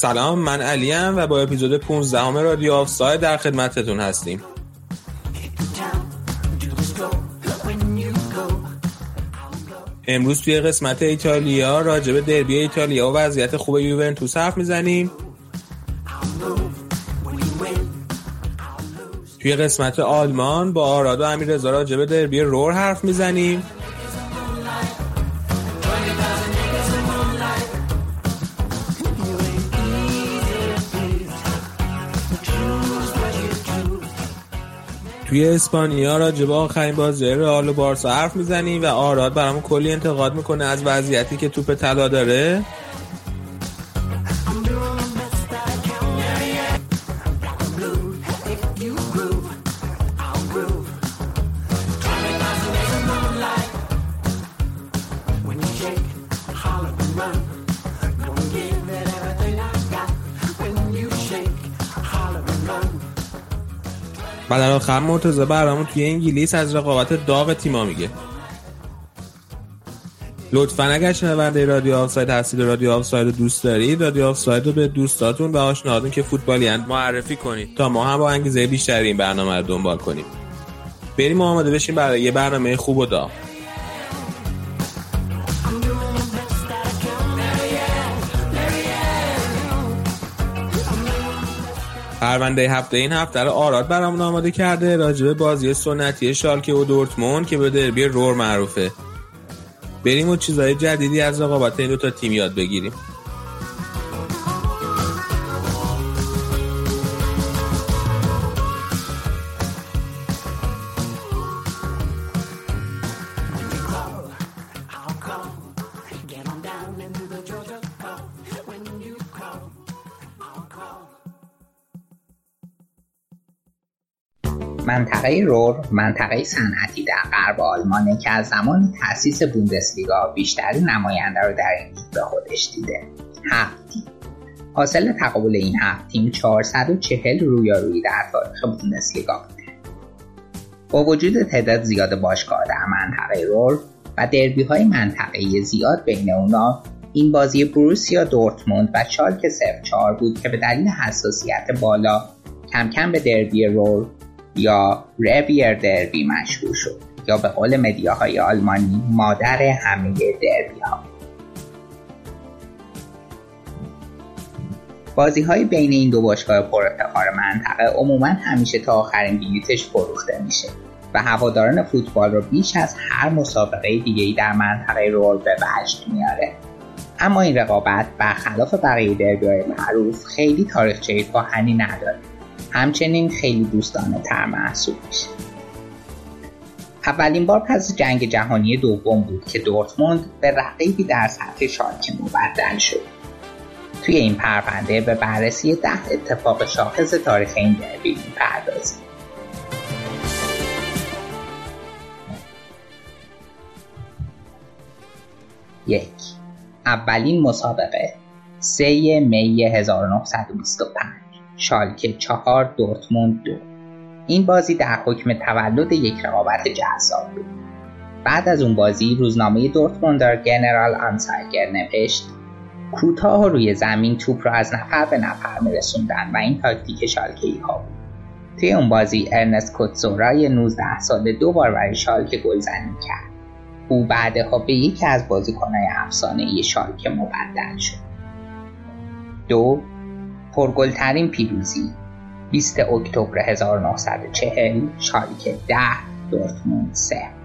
سلام من علیم و با اپیزود 15 همه رادیو آفساید در خدمتتون هستیم. امروز توی قسمت ایتالیا راجع به دربی ایتالیا و وضعیت خوب یوونتوس حرف می‌زنیم. توی قسمت آلمان با آراد و امیر به دربی رور حرف می‌زنیم. توی اسپانیا راجع به آخرین بازی رئال و بارسا حرف می‌زنیم و آراد برامون کلی انتقاد می‌کنه از وضعیتی که توپ طلا داره؟ و در آخر مرتضی برامون توی انگلیس از رقابت داغ تیما میگه. لطفا اگر شنونده رادیو آفساید هستید رادیو آفساید رو دوست دارید رادیو آفساید رو به دوستاتون و آشناهاتون که فوتبالی معرفی کنید تا ما هم با انگیزه بیشتری این برنامه رو دنبال کنیم. بریم آماده بشیم برای یه برنامه خوب و داغ. پرونده هفته این هفته رو آراد برامون آماده کرده راجبه بازی سنتی شالکه و دورتموند که به دربی رور معروفه. بریم و چیزهای جدیدی از رقابت این دو تا تیم یاد بگیریم. منطقه رور منطقه صنعتی در غرب آلمانه که از زمان تأسیس بوندسلیگا بیشترین نماینده رو در این به خودش دیده. هفت تیم. حاصل تقابل این هفت تیم 440 رویارویی در تاریخ بوندسلیگا بوده. با وجود تعداد زیاد باشگاه در منطقه رور و دربی های منطقه زیاد بین اونا این بازی بروسیا دورتموند و شالک 04 بود که به دلیل حساسیت بالا کم کم به دربی رور یا رویر دربی مشهور شد یا به قول مدیاهای آلمانی مادر همه دربی ها بازی های بین این دو باشگاه پر منطقه عموما همیشه تا آخرین بلیتش فروخته میشه و هواداران فوتبال رو بیش از هر مسابقه دیگه در منطقه رول به وجد میاره. اما این رقابت برخلاف بقیه دربی های معروف خیلی تاریخچه کهنی نداره. همچنین خیلی دوستانه تر محسوب میشه. اولین بار پس جنگ جهانی دوم بود که دورتموند به رقیبی در سطح شالکه مبدل شد. توی این پرونده به بررسی ده اتفاق شاخص تاریخ این دربی می‌پردازیم. یک اولین مسابقه 3 می 1925 شالکه چهار دورتموند دو. این بازی در حکم تولد یک رقابت جذاب بود. بعد از اون بازی روزنامه دورتموندر گنرال آنسایگر نوشت کوتاه روی زمین توپ را از نفر به نفر میرسوندن و این تاکتیک شالکه ای ها بود. توی اون بازی ارنست کوتزورای 19 ساله دو بار برای شالکه گلزنی کرد. او بعدها به یکی از بازیکنهای افسانه شالکه مبدل شد. دو پرگلترین پیروزی. 20 اکتبر 1940 شالکه 10 دورتموند 0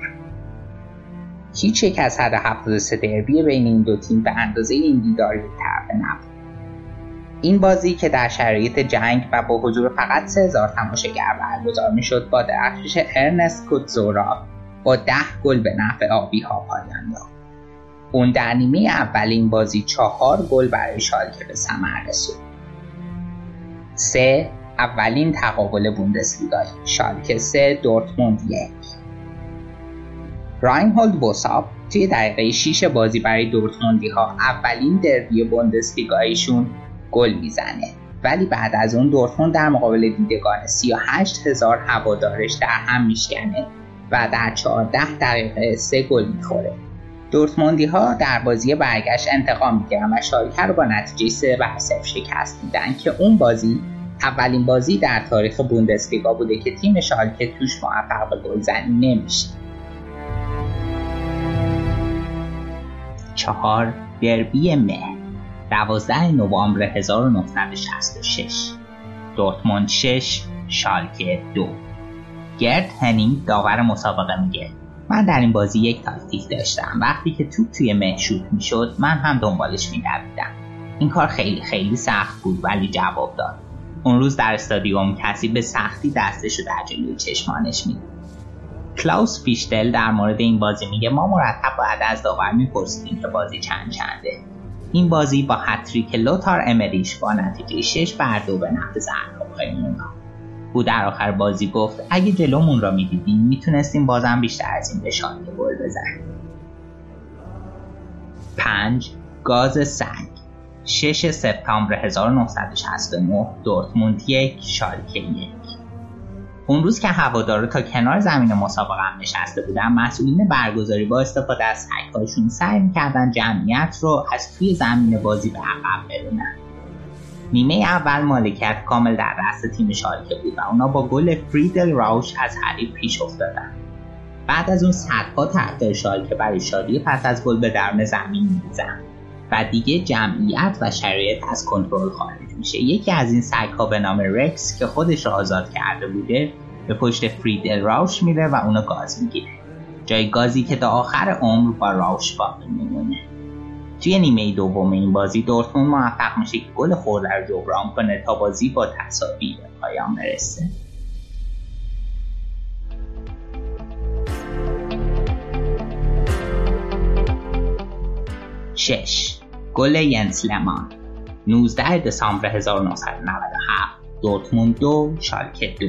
هیچ یک از 173 دربی بین این دو تیم به اندازه این دیداری طرفه نبود. این بازی که در شرایط جنگ و با حضور فقط 3000 تماشاگر برگزار می‌شد با درخشش ارنست کوتزورا با 10 گل به نفع آبی ها پایان یافت اون در نیمه اولین بازی چهار گل برای شالکه به ثمر رسید. سه اولین تقابل بوندسلیگا شالکه سه دورتموند یک. راینهولد بوساپ توی دقیقه 6 بازی برای دورتموندی ها اولین دربی بوندسلیگایشون گل می‌زنه. ولی بعد از اون دورتموند در مقابل دیدگان 38 هزار هوادارش در هم میشکنه و در 14 دقیقه سه گل می‌خوره. دورتموندی ها در بازی برگشت انتقام می‌گیرن و شالکه رو با نتیجه 3 بر 0 شکست میدن که اون بازی اولین بازی در تاریخ بوندسلیگا بوده که تیم شالکه توش موفق به گلزنی نمیشه. چهار دربی مه 12 نوامبر 1966 دورتموند 6 شالکه 2 گرد هنینگ داور مسابقه میگه من در این بازی یک تاکتیک داشتم. وقتی که توپ توی مه شوت می‌شد من هم دنبالش میدویدم این کار خیلی خیلی سخت بود ولی جواب داد. اون روز در استادیوم کسی به سختی دستش رو در جلوی چشمانش می‌دید. کلاوس فیشتل در مورد این بازی میگه ما مرتب باید از داور میپرسیدیم که بازی چند چنده. این بازی با هتریک لوتار امریش با نتیجه 6 بر دو به نفع زهراب او در آخر بازی گفت اگه جلومون را می‌دیدیم می‌تونستیم بازم بیشتر از این به شانه گل بزنیم. 5. گاز سنگ. 6 سپتامبر 1969 دورتموند یک شالکه یک. اون روز که هوادارا تا کنار زمین مسابقه هم نشسته بودن مسئولین برگزاری با استفاده از سگهاشون سعی می‌کردن جمعیت رو از توی زمین بازی به عقب برونن نیمه اول مالکیت کامل در دست تیم شالکه بود و اونا با گل فریدل راوش از حریف پیش افتادن. بعد از اون صدها طرفدار شالکه برای شادی پس از گل به درون زمین میزن و دیگه جمعیت و شرایط از کنترل خارج میشه. یکی از این سگ ها به نام رکس که خودش رو آزاد کرده بوده به پشت فریدل راوش میره و اونو گاز می‌گیره. جای گازی که تا آخر عمر با راوش باقی میمونه. توی نیمه دوم این بازی دورتموند موفق میشه که گل خورده رو جبران کنه تا بازی با تصاوی به پایان برسه. شش. گل ینس لمان. 19 دسامبر 1997 دورتموند دو شالکه دو.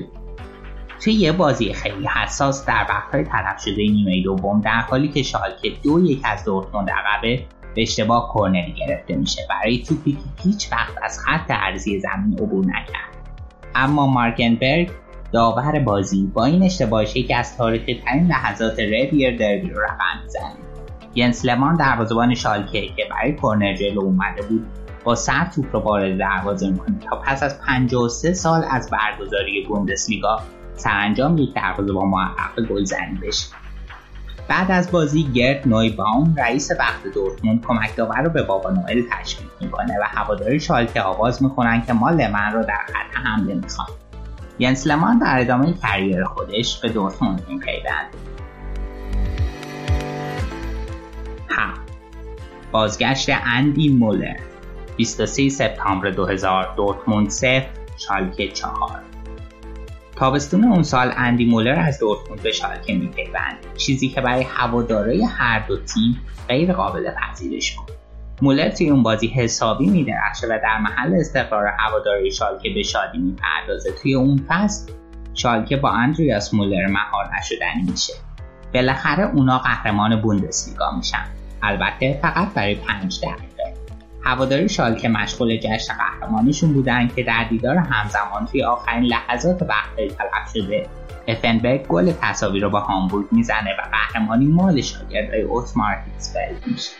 توی یه بازی خیلی حساس در وقتهای طرف شده نیمه دوم در حالی که شالکه دو یک از دورتموند عقبه به اشتباه کورنری گرفته میشه. برای توپی که هیچ وقت از خط عرضی زمین عبور نکرد. اما مارکنبرگ داور بازی با این اشتباهش یکی از تاریخی ترین لحظات ردیر دربی رو رقم می‌زنه. ینس لمان دروازهبان شالکه که برای کورنر جلو اومده بود با سر توپ رو وارد دروازه می‌کنه تا پس از 53 سال از برگزاری بوندسلیگا سرانجام یک دروازهبان موفق گلزنی بشه. بعد از بازی گرد نویباوم رئیس وقت دورتموند کمک داور رو به بابا نوئل تشویق می‌کنه و هواداری شالکه آواز می‌کنن که ما لمن رو در خط حمله می‌خوام ینس لمان در ادامه کریر خودش به دورتموند میپیوند بازگشت اندی مولر. 23 سپتامبر 2000 دورتموند 0 شالکه 4 تابستون اون سال اندی مولر از دورتموند به شالکه میپیوند. چیزی که برای هوادارای هر دو تیم غیر قابل پذیرش بود. مولر توی اون بازی حسابی میدرخشه و در محل استقرار هواداری شالکه به شادی می‌پردازه. توی اون فصل شالکه با اندریاس مولر مهار نشدنی میشه. بالاخره اونا قهرمان بوندسلیگا میشن. البته فقط برای پنج دقیقه. هواداری شالکه مشغول جشن قهرمانیشون بودن که در دیدار همزمان توی آخرین لحظات وقت تلف شده. افنبرگ گل تصاوی رو با هامبورگ می‌زنه و قهرمانی مال شاگردهای اوتمار هیتسفلد میشه.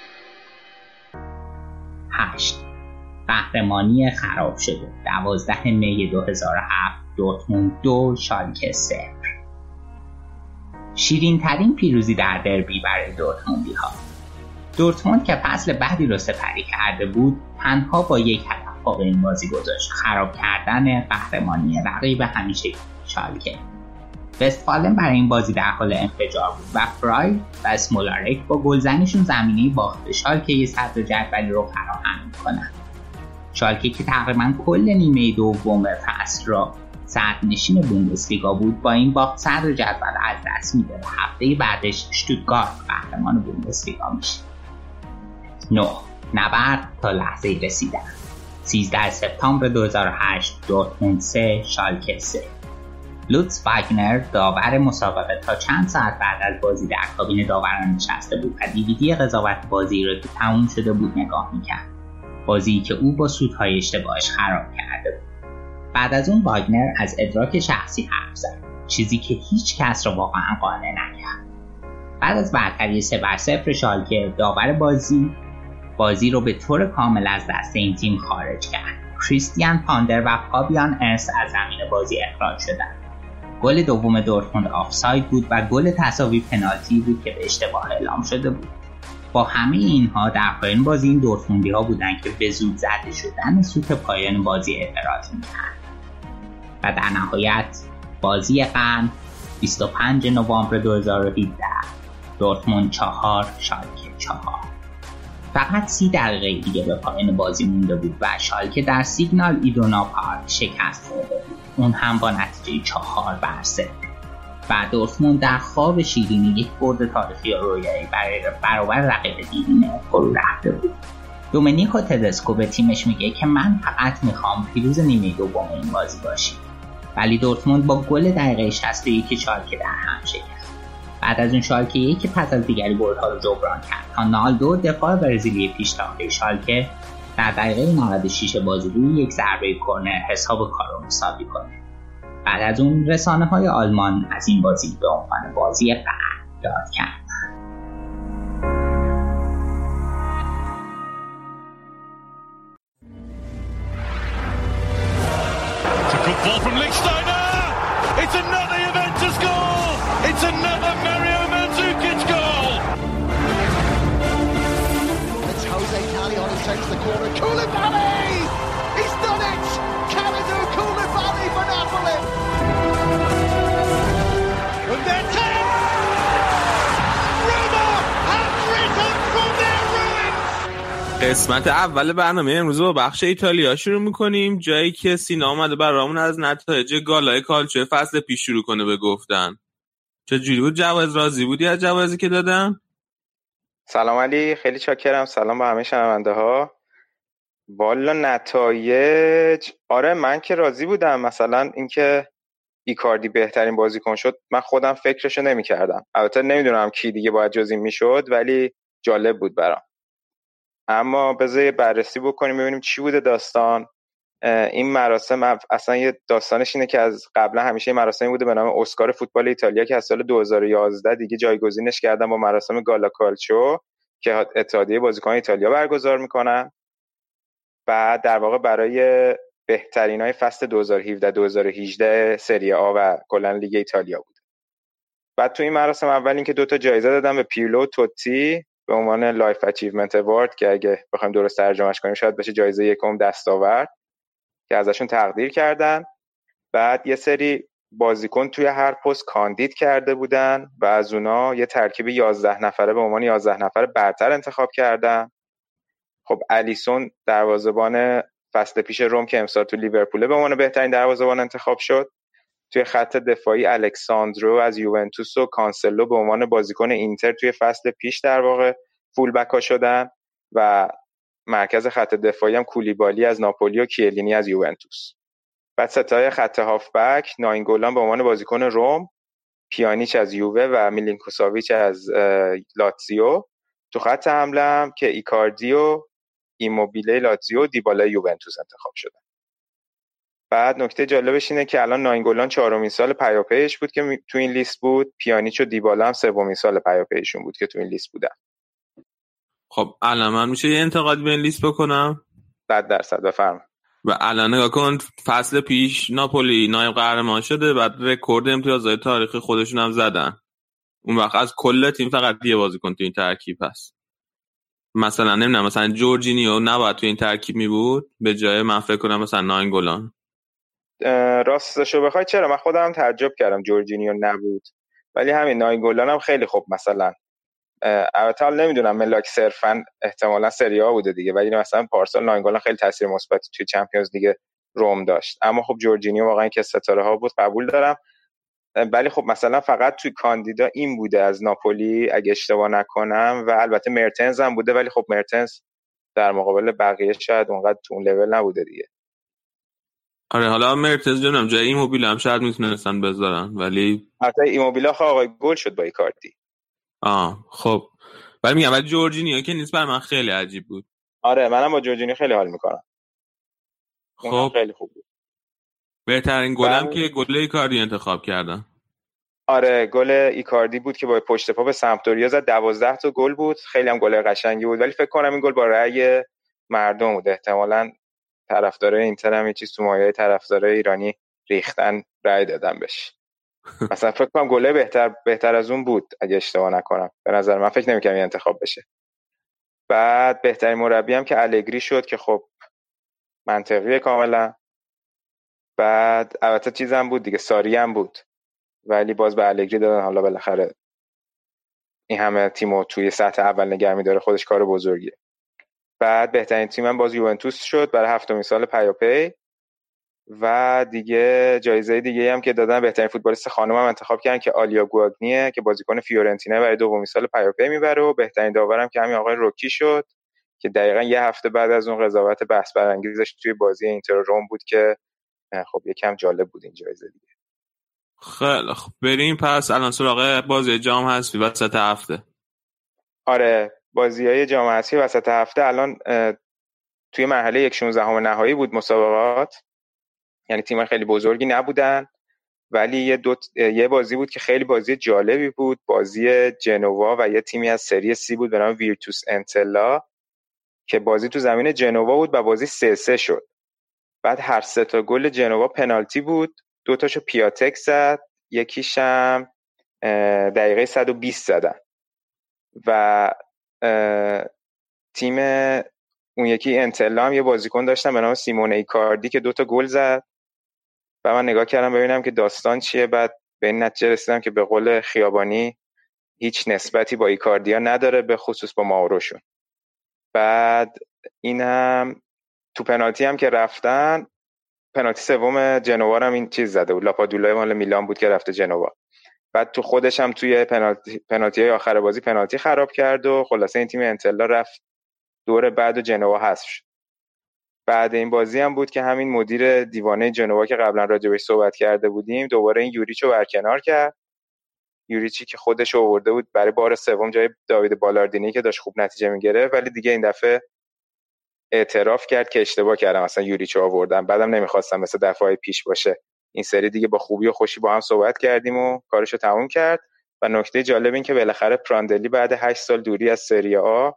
هشت. قهرمانی خراب شده. دوازده می 2007 دورتموند دو شالکه صفر. شیرین ترین پیروزی در دربی برای دورتموندی ها دورتموند که فصل بعدی رو سپری کرده بود تنها با یک هدف به این بازی گذاشت. خراب کردن قهرمانی رقیب همیشه شالکه. وستفالن برای این بازی در حال انفجار بود و فرای و اسمولارک با گلزنیشون زمینه باخت شالکه یه صدر جدولی رو فراهم می‌کنن. شالکه که تقریبا کل نیمه دوم فصل را صد نشین بوندسلیگا بود با این باخت صدر جدول از دست میده و هفته بعدش شتوتگارت قهرمان بوندسلیگا میشه. 9. نبرد تا لحظه رسیدن. 13 سپتامبر 2008 دورتموند 3 شالکه 3 لوتس واگنر داور مسابقه تا چند ساعت بعد از بازی در کابین داوران نشسته بود و دیویدی قضاوت بازی را که تموم شده بود نگاه می‌کرد. بازی که او با سودهای اشتباهش خراب کرده بود. بعد از اون واگنر از ادراک شخصی حرف زد. چیزی که هیچ کس را واقعا قانع نکرد. بعد از برتری سه بر صفر شالکه داور بازی بازی رو به طور کامل از دست این تیم خارج کرد. کریستیان پاندر و پابیان ارس از زمین بازی اخراج شدند. گل دوم دورتموند آفساید بود و گل تساوی پنالتی بود که به اشتباه اعلام شده بود. با همه اینها در پایان بازی این دورتموندی ها بودند که به زود زده شدن سوت پایان بازی اعتراض می‌کرد و در نهایت بازی قرن 25 نوامبر 2017 دورتموند چهار شالکه چهار. فقط سی دقیقه دیگه به پایان بازی مونده بود و شالکه در سیگنال ایدونا پارک شکست خورده بود. اون هم با نتیجه چهار بر سه. و دورتموند در خواب شیرینی یک برد تاریخی رویایی برای برابر رقیب دیرینه فرو رفته بود. دومنیکو تدسکو به تیمش میگه که من فقط می‌خوام پیروز نیمه دوم این بازی باشیم ولی دورتموند با گل دقیقه 61 شالکه در هم شکست بعد از اون شالکه یکی پس از دیگری بردها رو جبران کرد. تا نالدو دفاع برزیلی پیشتاخته شالکه در دقیقه 96 بازی روی یک ضربه کرنر حساب کار رو مساوی کنه. بعد از اون رسانه های آلمان از این بازی به عنوان بازی قهر یاد کرد. قسمت اول برنامه امروز با بخش ایتالیا شروع می‌کنیم. جایی که سینا آمده برامون از نتایج گالای کالچو فصل پیش شروع کنه به گفتن. چه جوری بود؟ جواز راضی بودی از جوازی که دادم سلام علی خیلی چاکرم. سلام به همه شنونده ها والا نتایج. آره من که راضی بودم. مثلا اینکه ایکاردی بهترین بازیکن شد من خودم فکرشو نمی‌کردم. البته نمی‌دونم کی دیگه باید جزی می‌شد ولی جالب بود برام. اما بذار بررسی بکنیم ببینیم چی بوده داستان. این مراسم اصلا یه داستانش اینه که از قبلا همیشه مراسمی بوده به نام اسکار فوتبال ایتالیا که از سال 2011 دیگه جایگزینش کردن با مراسم گالا کالچو که اتحادیه بازیکن ایتالیا برگزار می‌کنن. و در واقع برای بهترین های فصل 2017 2018 سری آ و کلا لیگ ایتالیا بود بعد تو این مراسم اول اینکه دو تا جایزه دادن به پیرلو و توتی به عنوان life achievement award که اگه بخوایم درست ترجمهش کنیم شاید بشه جایزه یک عمر دستاورد. که ازشون تقدیر کردن. بعد یه سری بازیکن توی هر پست کاندید کرده بودن و از اونا یه ترکیب 11 نفره به عنوان 11 نفره برتر انتخاب کردن. خب الیسون دروازه‌بان فصل پیش روم که امسال تو لیورپول به عنوان بهترین دروازه‌بان انتخاب شد توی خط دفاعی الکساندرو از یوونتوس و کانسلو به عنوان بازیکن اینتر توی فصل پیش در واقع full back ا شدن و مرکز خط دفاعی هم کولیبالی از ناپولی و کیلینی از یوونتوس. بعد سه تای خط هافبک ناینگولان به عنوان بازیکن روم پیانیچ از یووه و میلینکوساویچ از لاتزیو. تو خط حمله هم که ایکاردی و ایموبیله لاتزیو و دیبالا یوونتوس انتخاب شدن. بعد نکته جالبش اینه که الان ناینگولان چهارمین سال پیاپیش بود که تو این لیست بود. پیانیچ و دیبالا هم سومین سال پیاپیشون بود که تو این لیست بودن. خب الان من میشه یه انتقاد به این لیست بکنم؟ صد درصد بفرما و الان نگاه کن فصل پیش ناپولی نایب قهرمان شده بعد رکورد امتیازهای تاریخی خودشون هم زدن. اون وقت از کل تیم فقط یه بازیکن تو این ترکیب هست. مثلا نمی‌دونم مثلا جورجینیو نباید تو این ترکیب می بود؟ به جای من فکر کنم مثلا ناینگولان. راستشو بخوای چرا؟ من خودم تعجب کردم جورجینیو نبود. ولی همین ناینگولان هم خیلی خوب مثلا. البته حالا نمی‌دونم ملاک صرفا احتمالا سری ها بوده دیگه ولی مثلا پارسال ناینگولان خیلی تاثیر مثبتی توی چمپیونز دیگه روم داشت. اما خب جورجینیو واقعا که ستاره ها بود قبول دارم. ولی خب مثلا فقط توی کاندیدا این بوده از ناپولی اگه اشتباه نکنم و البته مرتنز هم بوده ولی خب مرتنز در مقابل بقیه شاید اونقدر تو اون لول نبوده دیگه. آره حالا مرتنز جانم جای ایموبیل هم شاید می‌تونستن بذارن ولی حتی ایموبیل آقای گل شد با کارتی آه خب. ولی میگم ولی جورجینیو که نیست برا من خیلی عجیب بود. آره منم با جورجینیو خیلی حال می‌کنم. خب. خیلی خوب بود. بهترین گلم که گل ایکاردی انتخاب کردن آره گل ایکاردی بود که با پشت پا به سمپدوریا زد. دوازده تا گل بود. خیلی هم گل قشنگی بود. ولی فکر کنم این گل با رأی مردم بود. احتمالا طرفدارای اینتر هم یه چیز تو مایه طرفدارای ایرانی ریختن رأی دادن بهش. مثلا فکر کنم گله بهتر بهتر از اون بود اگه اشتباه نکنم. به نظر من فکر نمی‌کنم این انتخاب بشه. بعد بهترین مربی هم که الگری شد که خب منطقیه کاملا. بعد البته چیزم بود دیگه ساری هم بود. ولی باز به الگری دادن. حالا بالاخره این همه تیمو توی سطح اول نگه داره خودش کار بزرگیه. بعد بهترین تیم هم باز یوونتوس شد. برای هفتمین سال پیاپی. و دیگه جایزه دیگه هم که دادن بهترین فوتبالیست خانم هم انتخاب کردن که آلیا گواگنیه که بازیکن فیورنتینه برای دومین سال پیاپی می‌بره و بهترین داورم که همین آقای روکی شد که دقیقا یه هفته بعد از اون قضاوت بحث برانگیزش توی بازی اینتر روم بود که خب یکم جالب بود این جایزه دیگه. خیلی خب بریم پس. الان سراغ بازی جام هستی وسط هفته. آره بازی های جام هستی وسط هفته. الان توی مرحله یک 16 نهایی بود مسابقات. یعنی تیم خیلی بزرگی نبودن. ولی یه, دو یه بازی بود که خیلی بازی جالبی بود. بازی جنوا و یه تیمی از سری سی بود به نام ویرتوس انتلا که بازی تو زمین جنوا بود و بازی سه سه شد. بعد هر سه تا گل جنوا پنالتی بود. دو تاشو پیاتک زد. یکیشم دقیقه 120 زدن. و تیم اون یکی انتلا هم یه بازیکن داشتن به نام سیمون ایکاردی که دوتا گل زد. و من نگاه کردم ببینم که داستان چیه. بعد به این نتیجه رسیدم که به قول خیابانی هیچ نسبتی با ایکاردیا نداره به خصوص با ماوروشون. بعد این هم تو پنالتی هم که رفتن پنالتی سوم جنوا هم این چیز زده بود. لاپادولای مال میلان بود که رفته جنوا. بعد تو خودش هم توی پنالتی, پنالتی های آخر بازی پنالتی خراب کرد و خلاصه این تیم انتلا رفت. دور بعد و جنوا حذف شد. بعد این بازی هم بود که همین مدیر دیوانه جنوا که قبلا راجبش صحبت کرده بودیم دوباره این یوریچو برکنار کرد. یوریچی که خودش آورده بود برای بار سوم جای داوید بالاردینی که داشت خوب نتیجه می‌گرفت ولی دیگه این دفعه اعتراف کرد که اشتباه کردم مثلا یوریچو آوردم. بعدم نمی‌خواستم مثل دفعه پیش باشه. این سری دیگه با خوبی و خوشی با هم صحبت کردیم و کارشو تموم کرد. و نکته جالب این که بالاخره پراندلی بعد 8 سال دوری از سری آ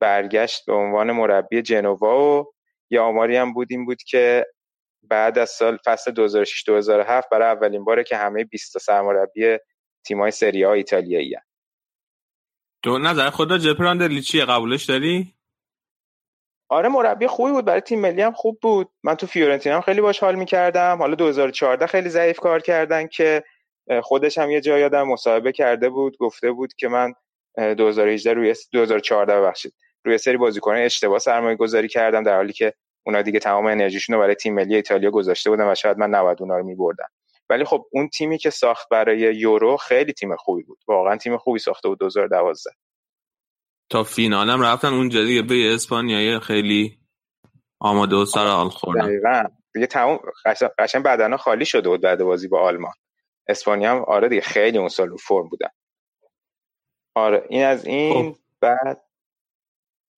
برگشت به عنوان مربی جنوا و یه آماری هم بود این بود که بعد از سال فصل 2006 2007 برای اولین باره که همه 20 تا سرمربی تیمای سری آ ایتالیایی تو نظر خدا جپراندلی چیه؟ قبولش داری؟ آره مربی خوبی بود برای تیم ملی هم خوب بود. من تو فیورنتینا هم خیلی باش حال می‌کردم. حالا 2014 خیلی ضعیف کار کردن که خودش هم یه جایی یادم مصاحبه کرده بود گفته بود که من 2018 روی 2014 ببخشید. روی سری بازیکنان اشتباه سرمایه گذاری کردم در حالی که اونا دیگه تمام انرژیشون رو برای تیم ملی ایتالیا گذاشته بودن و شاید من نباید اونا رو میبردم. ولی خب اون تیمی که ساخت برای یورو خیلی تیم خوبی بود. واقعا تیم خوبی ساخته بود 2012 تا فینال هم رفتن اونجا دیگه به اسپانیایی خیلی آماده و سر حال خوردن. دقیقاً. دیگه تمام قشنگ بدنا خالی شده بود بعد بازی با آلمان. اسپانیا هم آره دیگه خیلی اون سال فرم بودن. آره این از این خب. بعد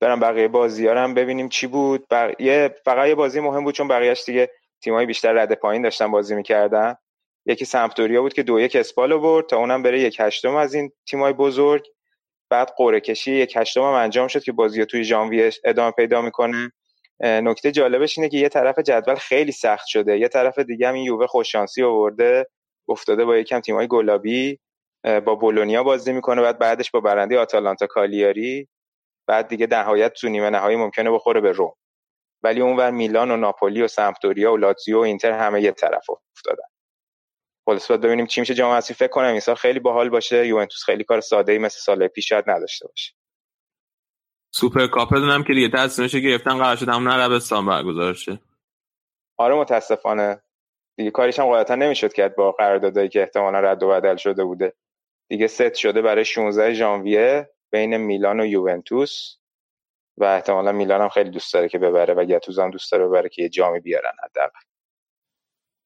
برم بقیه بازی. ها هم ببینیم چی بود. بقیه فقط یه بازی مهم بود چون بقیهش دیگه تیمای بیشتر رد پایین داشتن بازی می‌کردن. یکی سمپدوریا بود که دو یک اسپال برد تا اونم بره یک هشتم. از این تیمای بزرگ بعد قرعه کشی یک هشتم هم انجام شد که بازی توی ژانویه ادامه پیدا می‌کنه. نکته جالبش اینه که یه طرف جدول خیلی سخت شده. یه طرف دیگه هم این یووه خوششانسی آورده افتاده با یکم تیمای گلابی با بولونیا بازی می‌کنه بعد بعدش با برنده آتالانتا کالیاری. بعد دیگه نهایت تو نیمه نهایی ممکنه بخوره به روم. ولی اونور میلان و ناپولی و سمپدوریا و لاتزیو و اینتر همه یه طرف افتادن. خلاص ببینیم چی میشه. جام حذفی فکر کنم این سال خیلی باحال باشه. یوونتوس خیلی کار ساده ای مثل سال پیش شاید نداشته باشه. سوپر کاپ هم که دیگه تصمیمش گرفتن قرار شد همون عربستان برگزار شه. آره متاسفانه. دیگه کاریش هم قاعدتا نمی‌شد کرد با قراردادایی که احتمالا رد و بدل شده بوده. دیگه ست شده برای 16 ژانویه. بین میلان و یوونتوس و احتمالا میلان هم خیلی دوست داره که ببره و گتوز هم دوست داره ببره که یه جامی بیارن حداقل.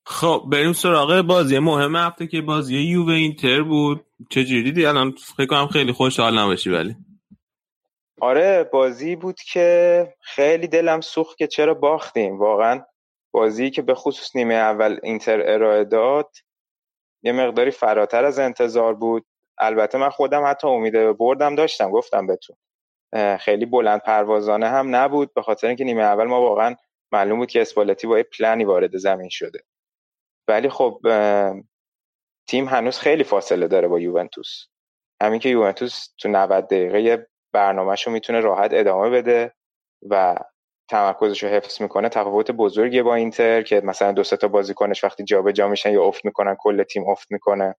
خب بریم سراغ بازی. مهم هفته که بازی یووه اینتر بود. چه جوری دیدی؟ الان فکر کنم خیلی خوشحال نباشی ولی. آره بازی بود که خیلی دلم سوخت که چرا باختیم. واقعا بازی که به خصوص نیمه اول اینتر ارائه داد یه مقداری فراتر از انتظار بود. البته من خودم حتی امید بردم داشتم گفتم بهتون. خیلی بلند پروازانه هم نبود به خاطر اینکه نیمه اول ما واقعا معلوم بود که اسپالتی با یه پلنی وارد زمین شده. ولی خب تیم هنوز خیلی فاصله داره با یوونتوس. همین که یوونتوس تو 90 دقیقه برنامهش رو می‌تونه راحت ادامه بده و تمرکزش رو حفظ می‌کنه. تفاوت بزرگی با اینتر که مثلا دو تا بازیکنش وقتی جابجا جا میشن یا افت می‌کنن کل تیم افت می‌کنه.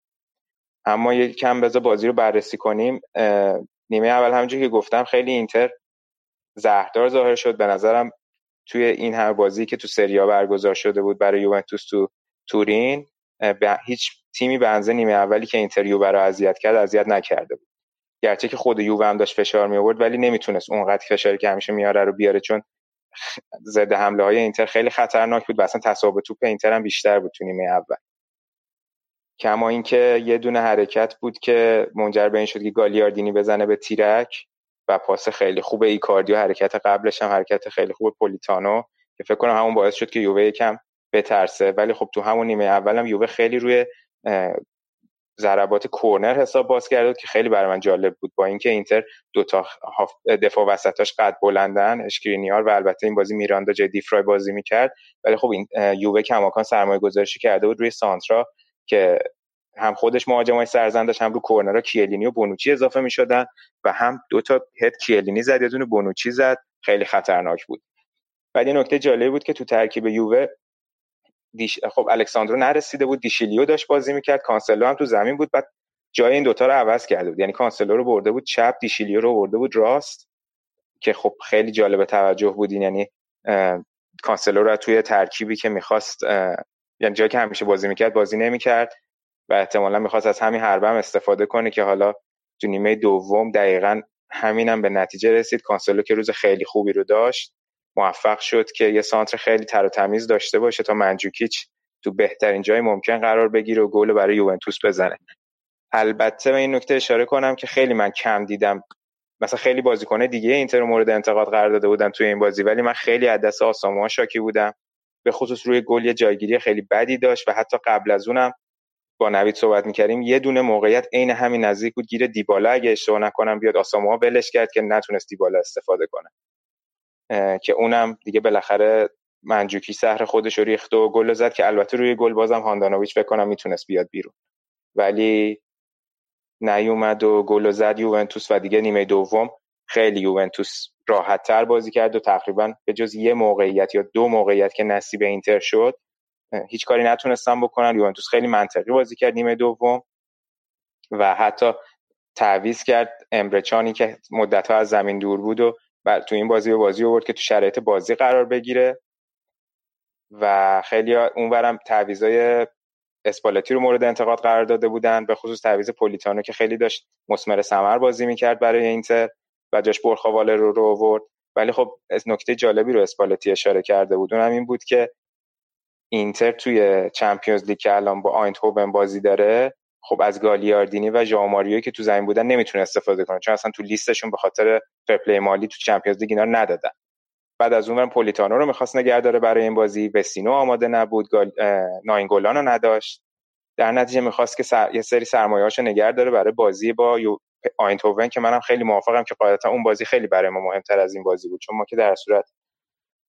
اما یک کم بذار بازی رو بررسی کنیم نیمه اول همونجوری که گفتم خیلی اینتر زهردار ظاهر شد. به نظرم توی این همه بازی که تو سریا برگزار شده بود برای یوونتوس تو تورین به هیچ تیمی به انزه نیمه اولی که اینتر یووه رو اذیت کرد اذیت نکرده بود. گرچه که خود یووه هم داشت فشار می آورد ولی نمی‌تونست اونقدر فشاری که همیشه میاره رو بیاره چون ضد حمله های اینتر خیلی خطرناک بود و اصلا تصاحب توپ اینتر هم بیشتر بود تو نیمه اول. کما اینکه یه دونه حرکت بود که منجر به این شد که گالیاردینی بزنه به تیرک و پاس خیلی خوب ایکاردیو حرکت قبلش هم حرکت خیلی خوب پولیتانو که فکر کنم همون باعث شد که یووه یکم بترسه. ولی خب تو همون نیمه اولم یووه خیلی روی ضربات کورنر حساب باز کرده که خیلی برای من جالب بود. با اینکه اینتر دو تا دفاع وسطاش قد بلندن اشکرینیار و البته این بازی میراندا جای دیفرای بازی می‌کرد. ولی خب این یووه کماکان سرمایه گذارشی کرده بود روی سانترا که هم خودش مهاجمای سرزندش هم رو کورنرها کیلینی و بونوچی اضافه می‌شدن و هم دو تا head کیلینی زد یه بونوچی زد. خیلی خطرناک بود. ولی نکته جالبی بود که تو ترکیب یووه دیش... خب الکساندرو نرسیده بود دیشیلیو داشت بازی می‌کرد کانسلو هم تو زمین بود بعد جای این دوتا رو عوض کرده بود. یعنی کانسلو رو برده بود چپ دیشیلیو رو برده بود راست که خب خیلی جالب توجه بود یعنی کانسلو رو توی ترکیبی که می‌خواست یعنی جایی که همیشه بازی می‌کرد بازی نمی‌کرد و احتمالا می‌خواست از همین حربه هم استفاده کنه که حالا تو نیمه دوم دقیقا همینم به نتیجه رسید. کانسلو که روز خیلی خوبی رو داشت موفق شد که یه سانتر خیلی تر و تمیز داشته باشه تا منجوکیچ تو بهترین جای ممکن قرار بگیره و گل برای یوونتوس بزنه. البته به این نکته اشاره کنم که خیلی من کم دیدم. مثلا خیلی بازیکنه دیگه اینتر مورد انتقاد قرار داده بودن توی این بازی ولی من خیلی از دست آساموها شاکی بودم. به خصوص روی گل یه جایگیری خیلی بدی داشت و حتی قبل از اونم با نوید صحبت می‌کردیم یه دونه موقعیت عین همین نزدیک بود گیر دیبالا اگه اشتباه نکنم بیاد آساموها ولش کرد که نتونست دیبالا استفاده کنه. که اونم دیگه بالاخره منجوکی سهر خودش رو ریخت و گل زد که البته روی گل بازم هاندانویچ بکنم می‌تونست بیاد بیرون. ولی نیومد و گل زد یوونتوس و دیگه نیمه دوم خیلی یوونتوس راحت تر بازی کرد و تقریبا به جز یه موقعیت یا دو موقعیت که نصیب اینتر شد هیچ کاری نتونستن بکنن. یوونتوس خیلی منطقی بازی کرد نیمه دوم و حتی تعویض کرد امرچانی که مدت از زمین دور بود و تو این بازی به بازی آورد که تو شرایط بازی قرار بگیره. و خیلی اونورم تعویضای اسپالتی رو مورد انتقاد قرار داده بودن به خصوص تعویض پولیتانو که خیلی داشت مسمر سمر بازی می‌کرد برای اینتر. و جاش برخواله رو رو آورد. ولی خب از نکته جالبی رو اسپالتی اشاره کرده بود. اونم این بود که اینتر توی Champions League که الان با آینتهوون بازی داره خب از گالیاردینی و ژوائو ماریو که تو زمین بودن نمی‌تونه استفاده کنه. چون اصلا تو لیستشون به خاطر fair play مالی تو Champions League اینا ندادن. بعد از اون پولیتانو رو می‌خواست نگه داره برای این بازی. وچینو آماده نبود. گال... ناینگولان رو نداشت. در نتیجه می‌خواست که سر... یه سری سرمایه‌هاشو نگه داره برای بازی با. آینتوون که منم خیلی موافقم که قاعدتا اون بازی خیلی برای ما مهمتر از این بازی بود چون ما که در صورت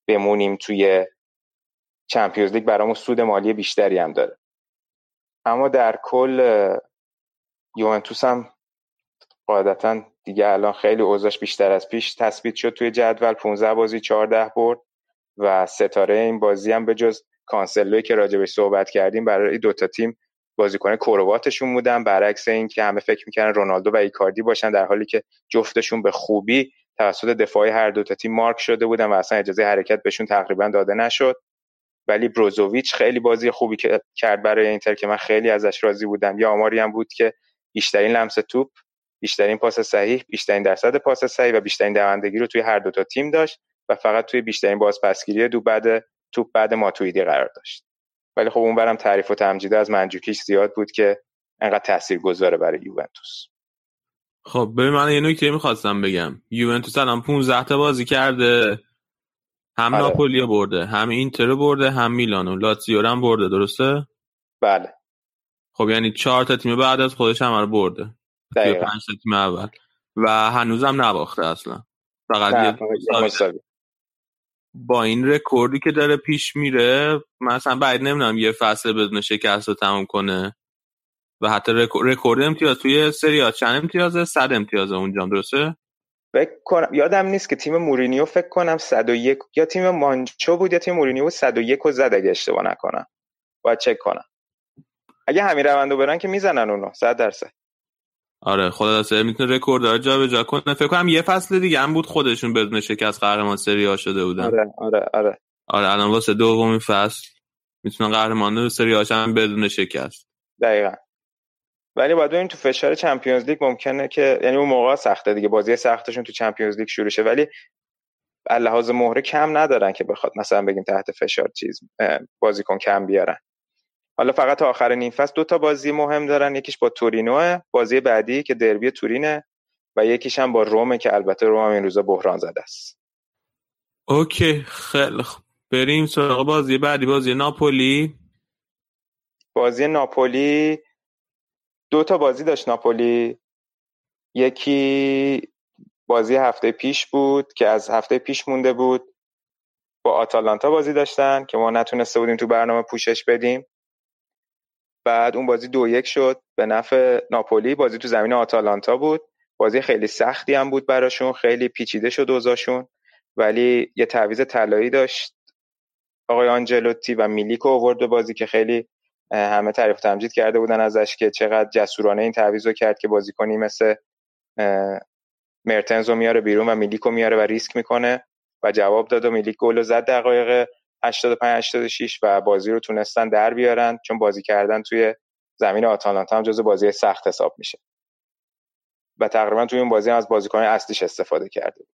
بمونیم توی چمپیونز لیگ برامون سود مالی بیشتری هم داره. اما در کل یوونتوس هم قاعدتا دیگه الان خیلی اوضاعش بیشتر از پیش تثبیت شد توی جدول 15 بازی 14 برد و ستاره این بازی هم به جز کانسلوی که راجبش صحبت کردیم برای دوتا تیم بازیکن کرواتشون بودن. برعکس این که همه فکر می‌کنن رونالدو و ایکاردی باشن در حالی که جفتشون به خوبی توسط دفاعی هر دوتا تیم مارک شده بودن و اصلا اجازه حرکت بهشون تقریبا داده نشد. ولی بروزوویچ خیلی بازی خوبی کرد برای اینتر که من خیلی ازش راضی بودم. یا آماری هم بود که بیشترین لمس توپ بیشترین پاس صحیح بیشترین درصد پاس صحیح و بیشترین دوندگی رو توی هر دو تا تیم داشت و فقط توی بیشترین بازپسگیری دو بعد توپ بعد ماتویدی قرار داشت. ولی خب اون برم تعریف و تمجیده از منجوکیش زیاد بود که انقدر تاثیر گذاره برای یوونتوس. خب ببین من یه نکته می‌خواستم بگم. یوونتوس الان 15 تا بازی کرده. هم آره. ناپولی برده هم اینتر برده هم میلانو لاتزیو هم برده درسته؟ بله. خب یعنی چهار تا تیم بعد از خودش هم رو برده. دقیقا. پنج تا تیم اول. و هنوزم نباخته اصلا. فقط با این رکوردی که داره پیش میره مثلا بعد نمی‌دونم یه فصل بدون شکست رو تموم کنه. و حتی رکورد امتیاز توی سری آ چند امتیازه؟ صد امتیازه اونجا درسته؟ فکر کنم یادم نیست که تیم مورینیو فکر کنم 101 یا تیم مانچو بود یا تیم مورینیو 101 رو زد اگه اشتباه نکنم. باید چک کنم. اگه همین روندو برن که می‌زنن اونو 100 درصد. آره خدا می‌تونه رکورد داره. جا به جا کنه. فکر کنم یه فصل دیگه هم بود خودشون بدون شکست قهرمان سری آ شده بودن. آره آره آره. آره الان واسه دومین فصل می‌تونن قهرمان سری هم بدون شکست. دقیقا. ولی باید ببینیم تو فشار چمپیونز لیگ ممکنه که یعنی اون موقع سخته دیگه. بازی سختشون تو چمپیونز لیگ شروع شه. ولی لحاظ مهره کم ندارن که بخواد مثلا بگیم تحت فشار چیز بازیکن کم بیارن. حالا فقط تا آخر نیم فصل دو تا بازی مهم دارن. یکیش با تورینو بازی بعدی که دربی تورینه و یکیش هم با رومه که البته روم هم این روزا بحران زده است. اوکی خیلی بریم سراغ بازی بعدی بازی ناپولی. بازی ناپولی دو تا بازی داشت ناپولی. یکی بازی هفته پیش بود که از هفته پیش مونده بود. با آتالانتا بازی داشتن که ما نتونسته بودیم تو برنامه پوشش بدیم. بعد اون بازی دو یک شد به نفع ناپولی. بازی تو زمین آتالانتا بود. بازی خیلی سختی هم بود براشون. خیلی پیچیده شد دوزاشون ولی یه تعویز طلایی داشت. آقای آنجلوتی و میلیکو آورد به بازی که خیلی همه تعریف تمجید کرده بودن ازش که چقدر جسورانه این تعویض رو کرد که بازیکنی مثل مرتنز رو میاره بیرون و میلیکو میاره و ریسک می‌کنه و جواب داد و میلیک گل زد دقایق 85 86 و بازی رو تونستن در بیارن چون بازی کردن توی زمین آتالانتا هم جزو بازی سخت حساب میشه. و تقریبا توی اون بازی هم از بازیکن اصلیش استفاده کرده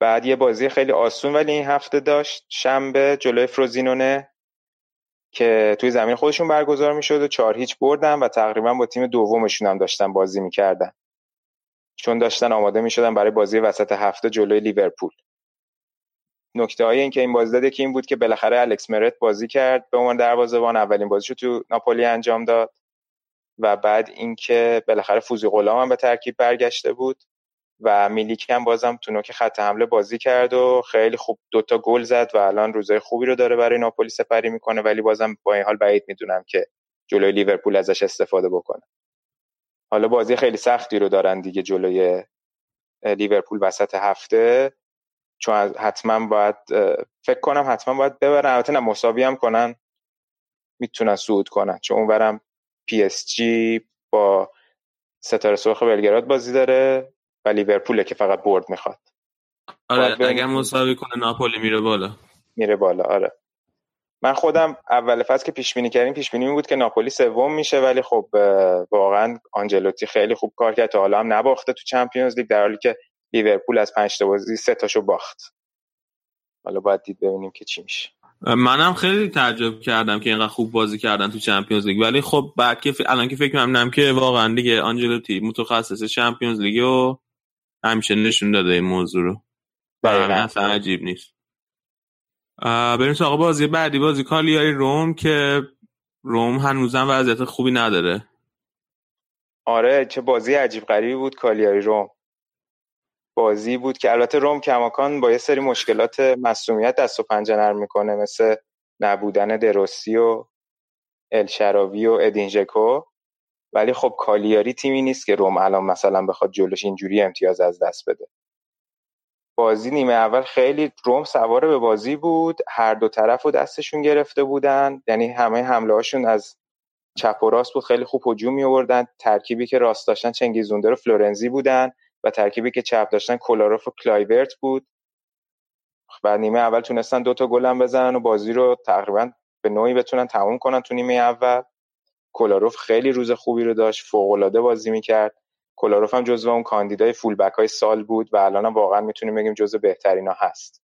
بعد یه بازی خیلی آسون ولی این هفته داشت شنبه جلوی فروزینونه که توی زمین خودشون برگزار می‌شد و چهار هیچ بردن و تقریبا با تیم دومشون هم داشتن بازی می‌کردن. چون داشتن آماده می‌شدن برای بازی وسط هفته جلوی لیورپول. نکته های این که این بازی داده که این بود که بالاخره الکس مرت بازی کرد. به عنوان دروازه‌بان اولین بازیشو تو ناپولی انجام داد و بعد اینکه بالاخره فوزی غلام هم به ترکیب برگشته بود و میلیک هم بازم تو نوک خط حمله بازی کرد و خیلی خوب دوتا گل زد و الان روزای خوبی رو داره برای ناپولی سپری می‌کنه. ولی بازم با این حال بعید می‌دونم که جلوی لیورپول ازش استفاده بکنه. حالا بازی خیلی سختی رو دارن دیگه جلوی لیورپول وسط هفته. چون حتما باید فکر کنم حتما باید ببرن. البته نه مساوی هم کنن. می‌تونن صعود کنن. چون اونورم پی اس جی با ستاره سرخ بلگراد بازی داره و لیورپول که فقط برد می‌خواد. آره اگر مساوی کنه ناپولی میره بالا. میره بالا آره. من خودم اول فصل که پیش بینی کردیم پیش بینی بود که ناپولی سوم میشه ولی خب واقعا آنجلوتی خیلی خوب کار کرد تا حالا هم نباخته تو Champions League در حالی که لیورپول از پنج تا بازی سه تاشو باخت. حالا باید دید ببینیم که چی میشه. منم خیلی تعجب کردم که اینقدر خوب بازی کردن تو چمپیونز لیگ. ولی خب بعد که الان که فکر می‌کنم که واقعا دیگه آنجلوتی متخصص چمپیونز لیگ و همیشه نشون داده این موضوع رو. برای اصلا عجیب نیست. بریم سراغ بازی بعدی. بازی کالیاری روم که روم هنوزم وضعیت خوبی نداره. آره چه بازی عجیب غریبی بود کالیاری روم. بازی بود که البته روم کماکان با یه سری مشکلات مصومیت دست و پنجه نرم می‌کنه مثل نبودن دروسی و الشراوی و ادینژکو ولی خب کالیاری تیمی نیست که روم الان مثلا بخواد جلوش اینجوری امتیاز از دست بده. بازی نیمه اول خیلی روم سواره به بازی بود. هر دو طرف رو دستشون گرفته بودن. یعنی همه حمله هاشون از چپ و راست بود. خیلی خوب هجوم می آوردن ترکیبی که راست داشتن چنگیزونده و فلورنزی بودن. و ترکیبی که چپ داشتن کولاروف و کلایورت بود. و نیمه اول تونستن دوتا گل هم بزنن و بازی رو تقریبا به نوعی بتونن تموم کنن تو نیمه اول. کولاروف خیلی روز خوبی رو داشت فوق بازی می‌کرد. کولاروف هم جزو اون کاندیدای full back های سال بود و الان هم واقعا می‌تونیم بگیم جزو بهترین ها هست.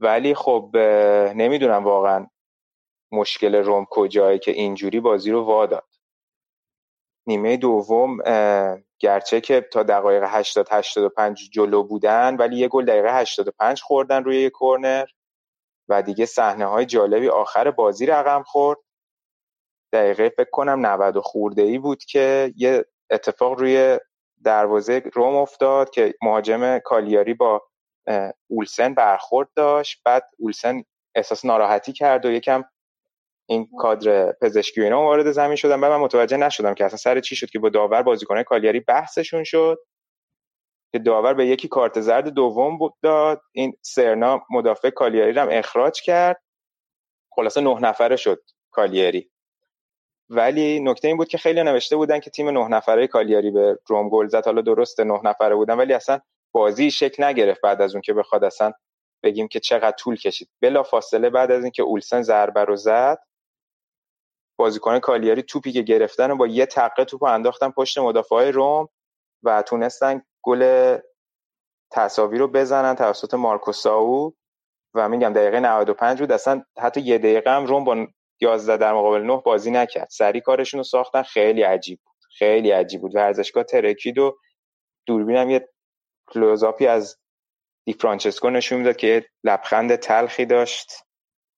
ولی خب نمی‌دونم واقعا مشکل روم کجاست که اینجوری بازی رو واداد نیمه دوم گرچه که تا دقایق 80 85 جلو بودن ولی یه گل دقیقه 85 خوردن روی یه کرنر و دیگه صحنه های جالبی آخر بازی رقم خورد. دقیقه فکر کنم 90 خورده ای بود که یه اتفاق روی دروازه روم افتاد که مهاجم کالیاری با اولسن برخورد داشت. بعد اولسن احساس ناراحتی کرد و یکم این کادر پزشکی و اینا وارد زمین شدن بعد من متوجه نشدم که اصلا سر چی شد که با داور بازیکنه کالیاری بحثشون شد. که داور به یکی کارت زرد دوم بود داد. این سرنا مدافع کالیاری رو هم اخراج کرد. خلاصه نه نفره شد کالیاری. ولی نکته این بود که خیلی نوشته بودن که تیم نه نفره کالیاری به روم گل زد. حالا درست نه نفره بودن ولی اصلا بازی شکل نگرفت بعد از اون که بخواد اصلا بگیم که چقدر طول کشید. بلا فاصله بعد از اینکه اولسن ضربه رو زد بازیکن کالیاری توپی که گرفتن با یه تقه توپ انداختن پشت مدافع روم و تونستن گل تصاوی رو بزنن توسط مارکوساو و میگم دقیقه 95 بود. اصلا حتی یه دقیقه هم روم با 11 در مقابل 9 بازی نکرد. سری کارشون رو ساختن. خیلی عجیب بود. خیلی عجیب بود. ورزشگاه ترکید و دوربینم یه کلوزاپی از دی فرانچسکو نشون می‌داد که لبخند تلخی داشت.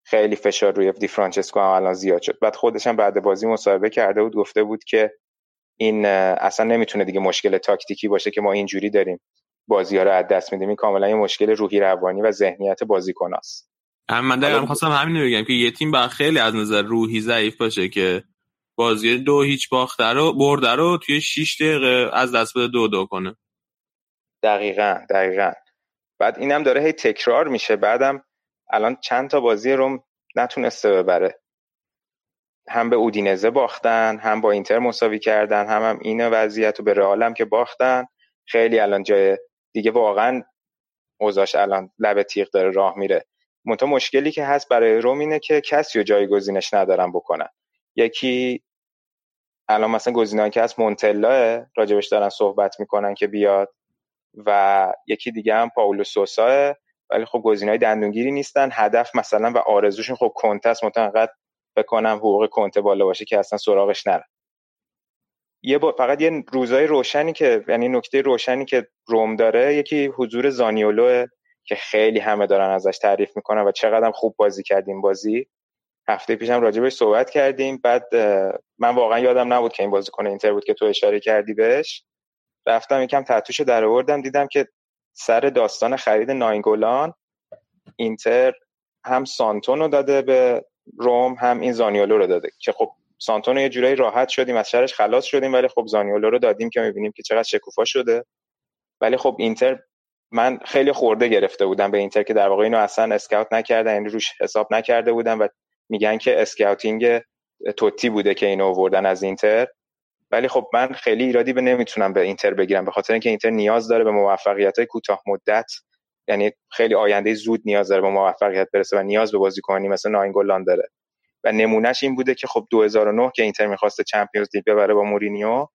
خیلی فشار روی دی فرانچسکو هم الان زیاد شد. بعد خودش هم بعد بازی مصاحبه کرده بود گفته بود که این اصلا نمی‌تونه دیگه مشکل تاکتیکی باشه که ما اینجوری داریم. بازی ها رو از دست میدیم. این کاملا یه مشکل روحی روانی و ذهنیت بازیکناست. من دقیقا خواستم همین بگم که یه تیم با خیلی از نظر روحی ضعیف باشه که بازی دو هیچ باخته رو برده رو توی 6 دقیقه از دست بده دو دو کنه. دقیقا دقیقا. بعد اینم داره هی تکرار میشه. بعدم الان چند تا بازی روم نتونسته ببره. هم به اودینزه باختن هم با اینتر مساوی کردن هم هم این وضعیت و به رئال که باختن. خیلی الان جای دیگه واقعا اوضاعش الان لب تیغ داره راه میره. منتها مشکلی که هست برای روم اینه که کسی رو جایگزینش ندارن بکنن. یکی الان مثلا گزینه‌ای که هست مونتلا راجبش دارن صحبت می‌کنن که بیاد و یکی دیگه هم پاولو سوسا ولی خب گزینه‌های دندونگیری نیستن. هدف مثلا و آرزوشون خب کنته است. متنقد بکنم حقوق کنته بالا باشه که اصلا سراغش نره یه با فقط یه روزای روشنی که یعنی نکته روشنی که روم داره یکی حضور زانیولو که خیلی همه دارن ازش تعریف می‌کنن و چقدر خوب بازی کردیم بازی. هفته پیشم راجبش صحبت کردیم. بعد من واقعا یادم نبود که این بازیکن اینتر بود که تو اشاره کردی بهش. رفتم یکم تتوشو در آوردم دیدم که سر داستان خرید ناینگولان اینتر هم سانتون رو داده به روم هم این زانیولو رو داده. که خب سانتون یه جورایی راحت شدیم از شرش خلاص شدیم ولی خب زانیولو رو دادیم که می‌بینیم که چقدر شکوفا شده. ولی خب اینتر من خیلی خورده گرفته بودم به اینتر که در واقع اینو اصلا اسکاوت نکردن یعنی روش حساب نکرده بودن و میگن که scouting توتی بوده که اینو آوردن از اینتر. ولی خب من خیلی ایرادی به نمی‌تونم به اینتر بگیرم. به خاطر اینکه اینتر نیاز داره به موفقیت کوتاه مدت یعنی خیلی آینده زود نیاز داره به موفقیت برسه و نیاز به بازیکنی مثل ناینگولان داره. و نمونهش این بوده که خب 2009 که اینتر می‌خواسته Champions League ببره با مورینیو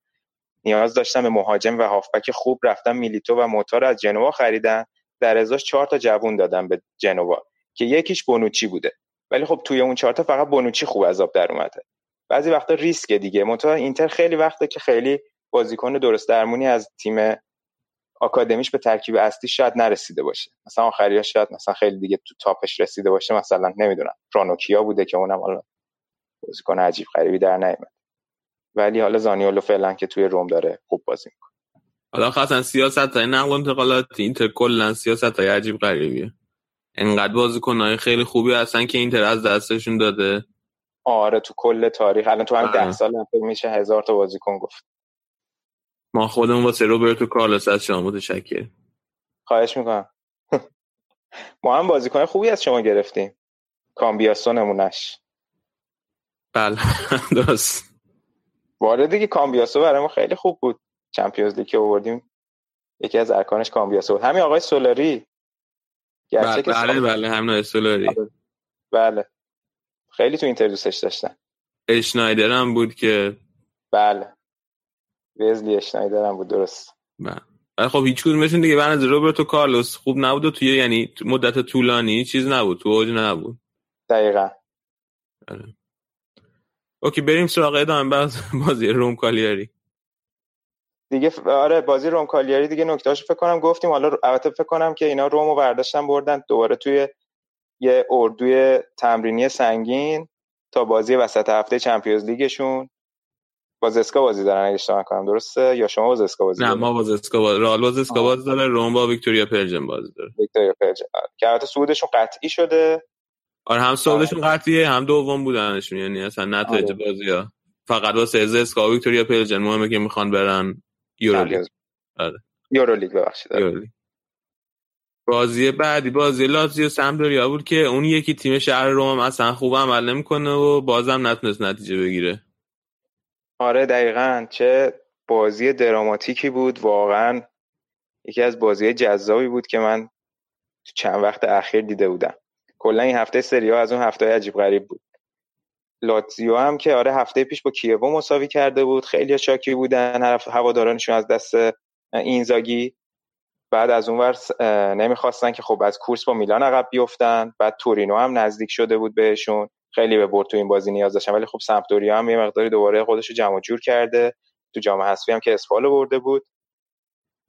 نیاز داشتن به مهاجم و هافبک خوب رفتن میلیتو و موتا رو از جنوا خریدن. در ازاش چهار تا جوون دادن به جنوا که یکیش بونوچی بوده. ولی خب توی اون چهار تا فقط بونوچی خوب عذاب در اومده. بعضی وقتا ریسک دیگه. منتها اینتر خیلی وقته که خیلی بازیکن درست درمونی از تیم آکادمیش به ترکیب اصلی شاید نرسیده باشه. مثلا آخریا شاید مثلا خیلی دیگه تو تاپش رسیده باشه. مثلا نمی‌دونم رانوکیا بوده که اونم حالا بازیکن عجیب غریبی در نیومد. ولی حالا زانیولو فعلا که توی روم داره خوب بازی می‌کنه. حالا خاصا سیاست های نقل انتقالات اینتر کلا سیاست های عجیب غریبیه. انقدر بازیکنهای خیلی خوبی هستن که اینتر از دستشون داده. آره تو کل تاریخ. الان تو هم ده. سال هم میشه هزار تا بازیکن گفت. ما خودمون واسه روبرتو کارلوس از شما متشکر خواهش می‌کنم. ما هم بازیکن خوبی از شما گرفتیم. کامبیاسو نمونش بله درست. وارد دیگه کامبیاسو برای ما خیلی خوب بود. چمپیونز لیگ آوردیم یکی از ارکانش کامبیاسو بود. همین آقای سولاری. بله بله, بله همین سولاری. آره. بله. خیلی تو اینتر دوستش داشتن. اشنایدر هم بود که بله. وزلی اشنایدر هم بود درست. بله. خب هیچ کدومشون دیگه از روبرتو کارلوس خوب نبود و توی یعنی مدت طولانی چیز نبود تو اوج نبود. دقیقا. بله. اوکی بریم سراغ ادامه باز بازی روم کالیاری. دیگه آره بازی روم کالیاری دیگه نکتهاشو فکر کنم گفتیم. حالا البته فکر کنم که اینا رومو برداشتن بردن دوباره توی یه اردوی تمرینی سنگین تا بازی وسط هفته چمپیونز لیگشون. با زسکا بازی دارن اگه اشتباه کنم درسته؟ یا شما با زسکا بازی نه ما با زسکا بازی رئال با زسکا بازی داره روم با ویکتوریا پلژن بازی داره. ویکتوریا پلژن آره. که البته صعودشون قطعی شده. آره هم صعودشون آره. قطعیه هم دوم بودنشون. یعنی اصلا نتایج آره. بازی ها. فقط واسه زسکا و ویکتوریا پلژن مهمه که می‌خوان برن یورولیگ. آره. یورولیگ ببخشید. یورولیگ. بازی بعدی بازی لاتزیو سمدوریا بود که اون یکی تیم شهر روم اصلا خوب عمل نمی‌کنه و بازم نتونست نتیجه بگیره. آره دقیقا. چه بازی دراماتیکی بود. واقعا یکی از بازی جذابی بود که من چند وقت اخیر دیده بودم. کلا این هفته سری از اون هفته عجیب غریب بود. لاتزیو هم که آره هفته پیش با کیوو مساوی کرده بود. خیلی شاکی بودن. هوادارانشون از دست اینزاگی بعد از اونور نمی‌خواستن که خب از کورس با میلان عقب بیفتن. بعد تورینو هم نزدیک شده بود بهشون. خیلی به برد تو این بازی نیاز داشتن. ولی خب سمپدوریا هم یه مقداری دوباره خودش رو جمع جور کرده. تو جام حذفی هم که اسپالو برده بود.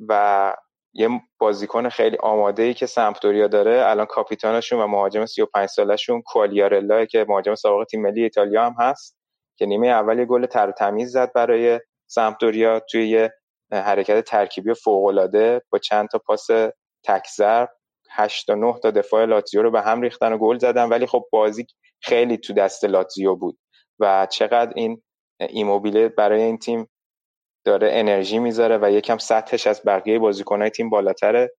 و یه بازیکن خیلی آماده ای که سمپدوریا داره الان کاپیتانشون و مهاجم 35 سالشون کوالیارلا که مهاجم سابق تیم ملی ایتالیا هم هست که نیمه اول گل تر تمیز زد برای سمپدوریا توی یه حرکت ترکیبی فوق العاده با چند تا پاس تک ضرب 8 تا 9 تا دفاع لاتزیو رو به هم ریختن و گل زدن. ولی خب بازی خیلی تو دست لاتزیو بود و چقدر این ایموبیله برای این تیم داره انرژی می‌ذاره و یکم سطحش از بقیه بازیکنهای تیم بالاتره.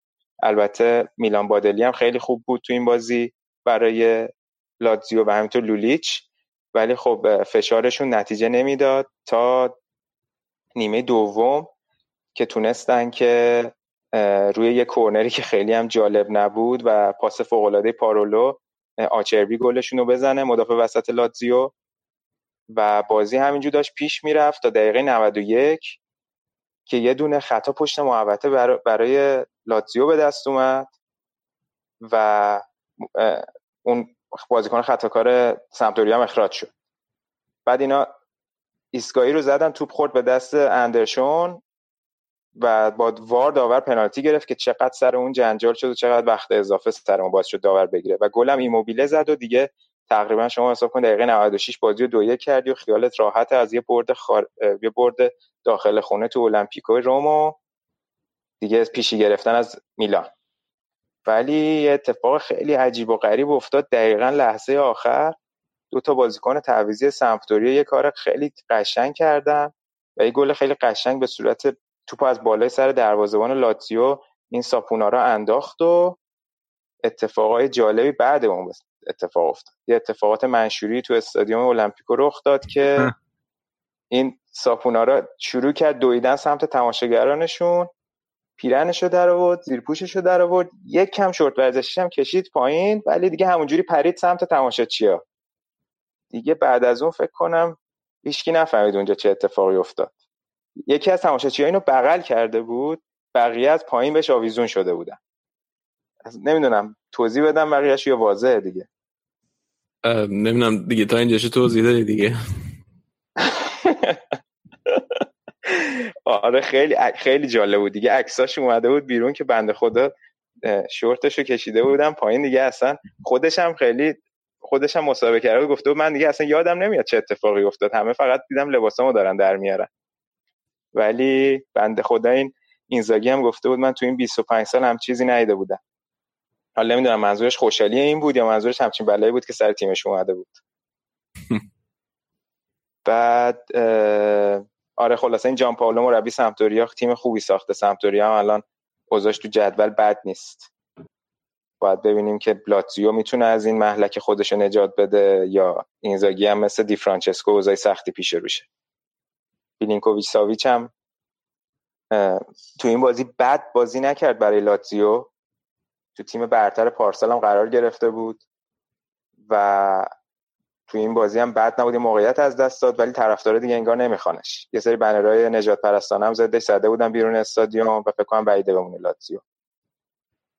البته میلان بادلی هم خیلی خوب بود تو این بازی برای لاتزیو و همینطور لولیچ. ولی خب فشارشون نتیجه نمی‌داد تا نیمه دوم. که تونستن که روی یه کورنری که خیلی هم جالب نبود و پاس فوقالعاده پارولو آچربی گلشون رو بزنه مدافع وسط لاتزیو. و بازی همینجور داشت پیش می‌رفت تا دقیقه 91 که یه دونه خطا پشت محوطه برای لاتزیو به دست اومد و اون بازیکن خطاکار سمتوری هم اخراج شد. بعد اینا ایستگاهی رو زدن توپ خورد به دست اندرشون. و با وار داور پنالتی گرفت که چقدر سر اون جنجال شد و چقدر وقت اضافه سر اون باز شد داور بگیره. و گلم ایموبیله زد و دیگه تقریبا شما حساب کن دقیقه 96 بازی رو دو کردی و خیالت راحت از یه برد خار... یه برد داخل خونه تو المپیکو روم و دیگه پیشی گرفتن از میلان. ولی یه اتفاق خیلی عجیب و غریب افتاد. دقیقا لحظه آخر دو تا بازیکن تعویضی سمپدوریا یه کار خیلی قشنگ کردن و یه گل خیلی قشنگ به صورت توپ از بالای سر دروازه‌بان لاتزیو این ساپونا را انداخت و اتفاقای جالبی بعد اون اتفاق افتاد. یه اتفاقات منشوری تو استادیوم المپیکو رخ داد که این ساپونا شروع کرد دویدن سمت تماشاگرانشون پیرنشو در آورد زیر پوششو در آورد یک کم شورت ورزشی هم کشید پایین ولی دیگه همونجوری پرید سمت تماشاچیا. دیگه بعد از اون فکر کنم هیچکی نفهمید اونجا چه اتفاقی افتاد. یکی از تماشاچی‌ها اینو بغل کرده بود بقیه از پایین بهش آویزون شده بودن. نمی‌دونم توضیح بدم بقیهش یا واضحه دیگه؟ نمی‌دونم دیگه تا اینجاش توضیح دادی دیگه. آره خیلی خیلی جالب بود دیگه. عکساش اومده بود بیرون که بنده خدا شورتش رو کشیده بودم پایین دیگه اصلا. خودش هم خیلی خودش هم مسابقه کرده گفته بود من دیگه اصلا یادم نمیاد چه اتفاقی افتاد. همه فقط دیدم لباسامو دارن در میارن. ولی بنده خدا این اینزاگی هم گفته بود من تو این 25 سال هم چیزی ندیده بودم. حالا نمی‌دونم منظورش خوشحالی این بود یا منظورش همچین بلایی بود که سر تیمش اومده بود. بعد آره خلاصه این جان پاولو مربی سمپدوریا تیم خوبی ساخته. سمپدوریا هم الان اوضاعش تو جدول بد نیست. باید ببینیم که بلاتزیو می‌تونه از این محلک خودش نجات بده یا اینزاگی هم مثل دی فرانچسکو اوضاع سختی پیش روشه. بیلینکوویچ ساویچ هم تو این بازی بد بازی نکرد برای لاتزیو. تو تیم برتر پارسال هم قرار گرفته بود و تو این بازی هم بد نبود. موقعیت از دست داد ولی طرفدار دیگه انگار نمیخوانش. یه سری بنرهای نجات پرستانه هم زده زده بودن بیرون استادیوم و فکر کنم بعیده بمونه لاتزیو.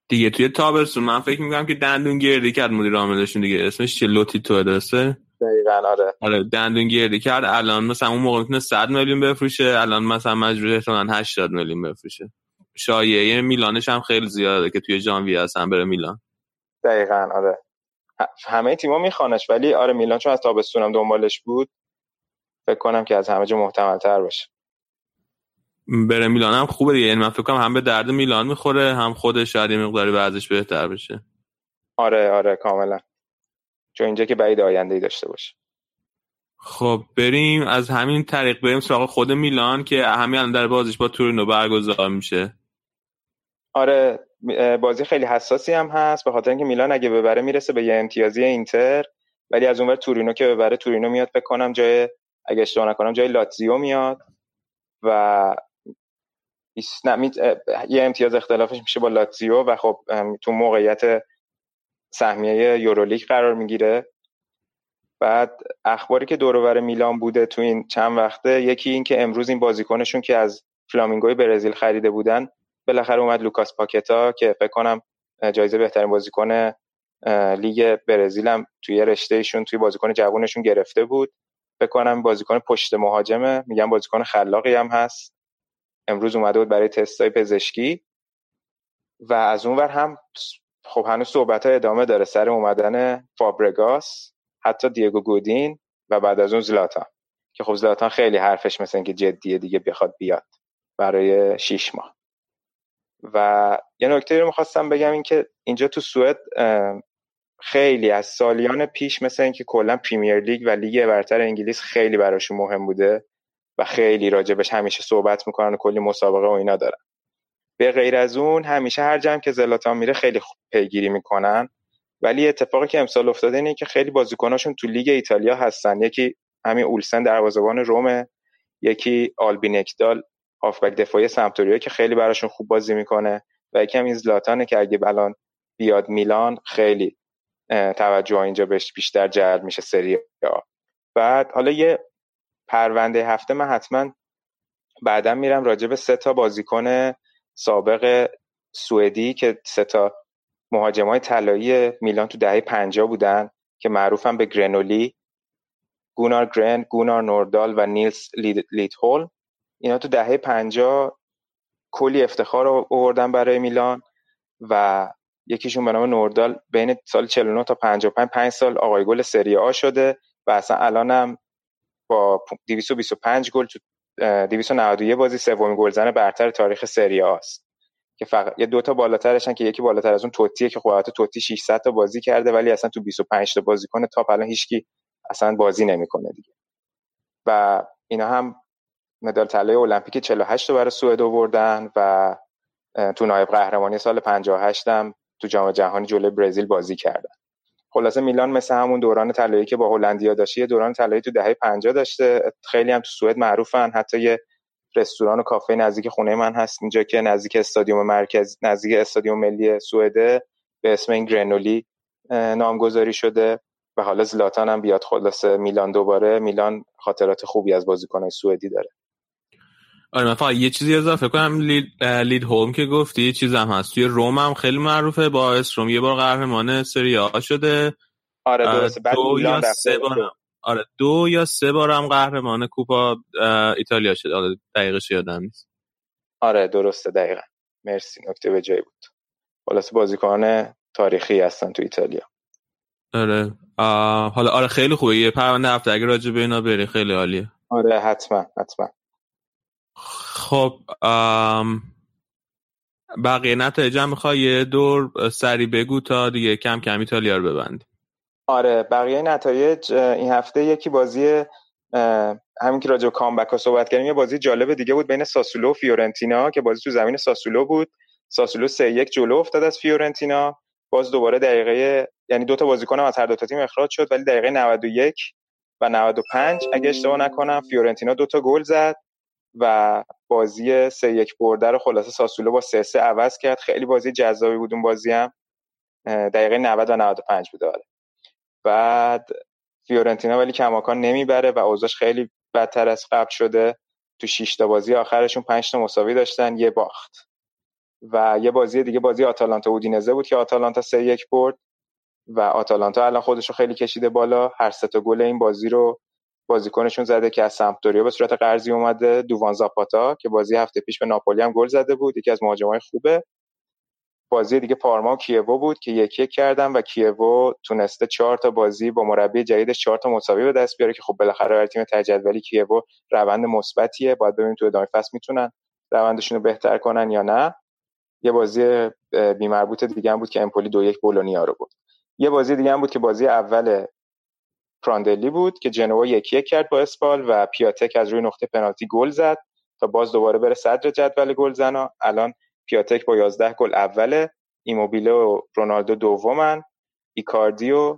دیگه توی تابستون من فکر می‌کنم که دندون گردی کرد مدیر عاملشون دیگه. اسمش چه لوتی تو درسته؟ دقیقاً آره. آره دندون گردی کرد. الان مثلا اون موقع می‌تونه 100 میلیون بفروشه. الان مثلا مجبور احتمالاً 80 میلیون بفروشه. شایعه میلانش هم خیلی زیاده که توی ژانویه اصلا بره میلان. دقیقاً آره. همه تیم‌ها میخوانش ولی آره میلان چون از تابستونم دنبالش بود فکر کنم که از همه جا محتمل تر باشه. بره میلان هم خوبه دیگه. یعنی من فکر کنم هم به درد میلان می‌خوره هم خودش شاید مقداری ورزش بهتر بشه. آره آره کاملا. چون اینجا که بعید آینده ای داشته باشه. خب بریم از همین طریق بریم سراغ خود میلان که همین در بازیش با تورینو برگزار میشه. آره بازی خیلی حساسی هم هست به خاطر اینکه میلان اگه ببره می‌رسه به یه امتیازی اینتر ولی از اونور تورینو که ببره تورینو میاد فکر کنم جای اگه اشتباه نکنم جای لاتزیو میاد و یه امتیاز اختلافش میشه با لاتزیو و خب تو موقعیت سهمیه یورولیگ قرار می‌گیره. بعد اخباری که دور میلان بوده تو این چند وقته یکی این که امروز این بازیکنشون که از فلامینگوی برزیل خریده بودن بالاخره اومد لوکاس پاکتا که فکر کنم جایزه بهترین بازیکن لیگ برزیل هم توی رشتهشون توی بازیکن جوونشون گرفته بود. فکر کنم بازیکن پشت مهاجمه میگم بازیکن خلاقی هم هست. امروز اومده بود برای تستای پزشکی. و از اون ور هم خب هنوز صحبت های ادامه داره. سر اومدن فابرگاس حتی دیگو گودین و بعد از اون زلاتان. که خب زلاتان خیلی حرفش مثل اینکه جدیه دیگه بخواد بیاد برای شیش ماه. و یه نکته رو می‌خواستم بگم این که اینجا تو سوئد خیلی از سالیان پیش مثل اینکه کلا پریمیر لیگ و لیگ برتر انگلیس خیلی براشون مهم بوده و خیلی راجبش همیشه صحبت می‌کنن و کلی مسابقه و اینا دارن. به غیر از اون همیشه هر جمع که زلاتان میره خیلی پیگیری می‌کنن. ولی اتفاقی که امسال افتاده اینه که خیلی بازیکناشون تو لیگ ایتالیا هستن. یکی همین اولسن دروازه‌بان روم یکی آلبینکدال هافبک دفاعی سمتوریا که خیلی براشون خوب بازی می‌کنه و یکی هم این زلاتانه که اگه الان بیاد میلان خیلی توجه اینجا بهش بیشتر جلب میشه سری بعد حالا یه پرونده هفته من حتما بعدا میرم راجع به سه تا بازیکن سابق سوئدی که سه تا مهاجمای طلایی میلان تو دهه 50 بودن که معروفن به گرنولی گونار گرن، گونار نوردال و نیلز لید هول اینا تو دهه 50 کلی افتخار آوردن برای میلان و یکیشون به نام نوردال بین سال 49 تا 55 5 سال آقای گل سری آ شده و اصلا الانم با 225 گل تو 291 بازی سومین گلزن برتر تاریخ سری است که فقط یه دوتا بالاترشن که یکی بالاتر از اون توتیه که خب توتی 600 تا بازی کرده ولی اصلا تو 25 تا بازی کنه تا الان هیچکی اصلا بازی نمی‌کنه دیگه. و اینا هم مدال طلای المپیک 48 رو برای سوئد آوردن و تو نایب قهرمانی سال 58 هم تو جام جهانی جلوی برزیل بازی کردن. خلاصه میلان مثل همون دوران طلایی که با هلندیا داشته یه دوران طلایی تو دهه 50 داشته. خیلی هم تو سوئد معروفن. حتی یه رستوران و کافه نزدیک خونه من هست. اینجا که نزدیک استادیوم مرکز نزدیک استادیوم ملی سوئده به اسم این گرنولی نامگذاری شده و حالا زلاتان هم بیاد خلاصه میلان دوباره. میلان خاطرات خوبی از بازیکنهای سوئدی داره. آره من فقط یه چیزی اضافه کنم. لید, لید هوم که گفتی یه چیز هم هست. توی روم هم خیلی معروفه. با روم. یه بار قهرمان سری آ شده. آره درسته. بعد دو یا سه بار آره دو یا سه بار هم قهرمان کوپا ایتالیا شده. آره دقیقش یادم نیست. آره درسته. دقیقا. مرسی. نکته به جای بود. خلاص بازیکن تاریخی هستن تو ایتالیا. آره. حالا آره خیلی خوبه. یه پرونده هفته. اگه راجع به اینا بری خیلی عالیه. آره حتما حتما. خب بقیه نتایج هم می‌خوای یه دور سری بگو تا دیگه کم کم ایتالیا رو ببندی آره بقیه نتایج این هفته یکی بازی همین که راجع comeback ها صحبت کردیم یه بازی جالب دیگه بود بین ساسولو و فیورنتینا که بازی تو زمین ساسولو بود. ساسولو سه یک جلو افتاد از فیورنتینا. باز دوباره دقیقه یعنی دو تا بازیکن از هر دو تا تیم اخراج شد ولی دقیقه 91 و 95 اگه اشتباه نکنم فیورنتینا دو تا گل زد. و بازی سه یک برده رو خلاصه ساسولو با سه سه عوض کرد. خیلی بازی جذابی بود اون بازی هم. دقیقه 90 و 95 بود آره. بعد فیورنتینا ولی کماکان نمی‌بره و اوضاعش خیلی بدتر از قبل شده. تو 6 تا بازی آخرشون 5 تا مساوی داشتن یه باخت. و یه بازی دیگه بازی آتالانتا اودینزه بود که آتالانتا سه یک برد و آتالانتا الان خودش رو خیلی کشیده بالا. هر سه تا گل این بازی رو بازیکنشون زده که از سمپدوریا به صورت قرضی اومده. دووان زاپاتا که بازی هفته پیش به ناپولی هم گل زده بود. یکی از مهاجمای خوبه. بازی دیگه پارما و کیوو بود که یکی یک کردن و کیوو تونسته چهار تا بازی با مربی جدیدش چهار تا مساوی به دست بیاره که خب بالاخره برای تیم تجدولی کیوو روند مثبتیه. باید ببینیم تو ادامه فصل می‌تونن روندشون رو بهتر کنن یا نه. یه بازی بی مربوط دیگه هم بود که امپولی دو یک بولونیا رو بود یه بازی دیگه هم بود که بازی اول پراندلی بود که جنوا یکی یک کرد با اسپال و پیاتک از روی نقطه پنالتی گل زد تا باز دوباره بره صدر جدول گل زنا الان پیاتک با 11 گل اوله ایموبیله و رونالدو دومن ایکاردی و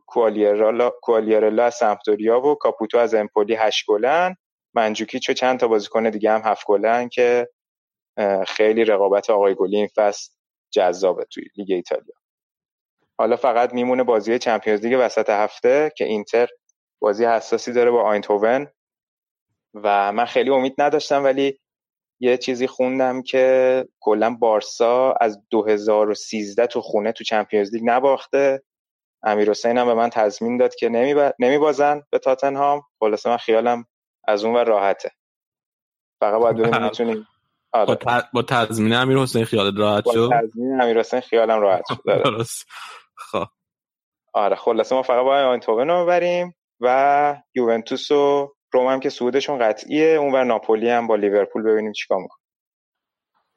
کوالیارلا از سمپدوریا و کاپوتو از امپولی 8 گلن. مانجوکیچ و چند تا بازیکن دیگه هم 7 گلن که خیلی رقابت آقای گلی این فصل جذابه توی لیگ ایتالیا. حالا فقط میمونه بازی Champions League وسط هفته که اینتر بازی حساسی داره با آینتوون و من خیلی امید نداشتم ولی یه چیزی خوندم که کلا بارسا از 2013 تو خونه تو چمپیونز لیگ نباخته. امیر حسین هم به من تضمین داد که نمیبازن به تاتنهام. خلاصه من خیالم از اون و راحته. فقط باید ببینیم می‌تونیم آره. با تضمین امیر حسین خیالت راحت شد؟ با تضمین امیر حسین خیالم راحت شد. آره. خب. آره خلاصه ما فقط باید آیندهوون رو ببریم. و یوونتوس و روم هم که سودشون قطعیه. اونور ناپولی هم با لیورپول ببینیم چیکار می‌کنه.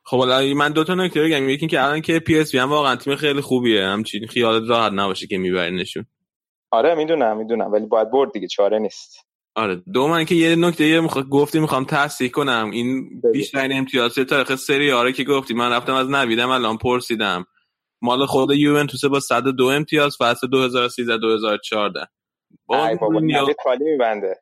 خب حالا من دو تا نکته بگم. یکی که الان که پی اس وی هم واقعا تیم خیلی خوبیه. همچین خیالت راحت نباشه که میبرینشون. آره می‌دونم می‌دونم. ولی باید برد دیگه چاره نیست. آره. دو من که یه نکته یه مخ... گفتی می‌خوام تصحیح کنم. این بیشترین امتیاز تاریخ سری آ رو که گفتی. من رفتم از نویدم الان پرسیدم. مال خود یوونتوس با 102 امتیاز فصل 2013 2014 با مورینیو خالی میبنده.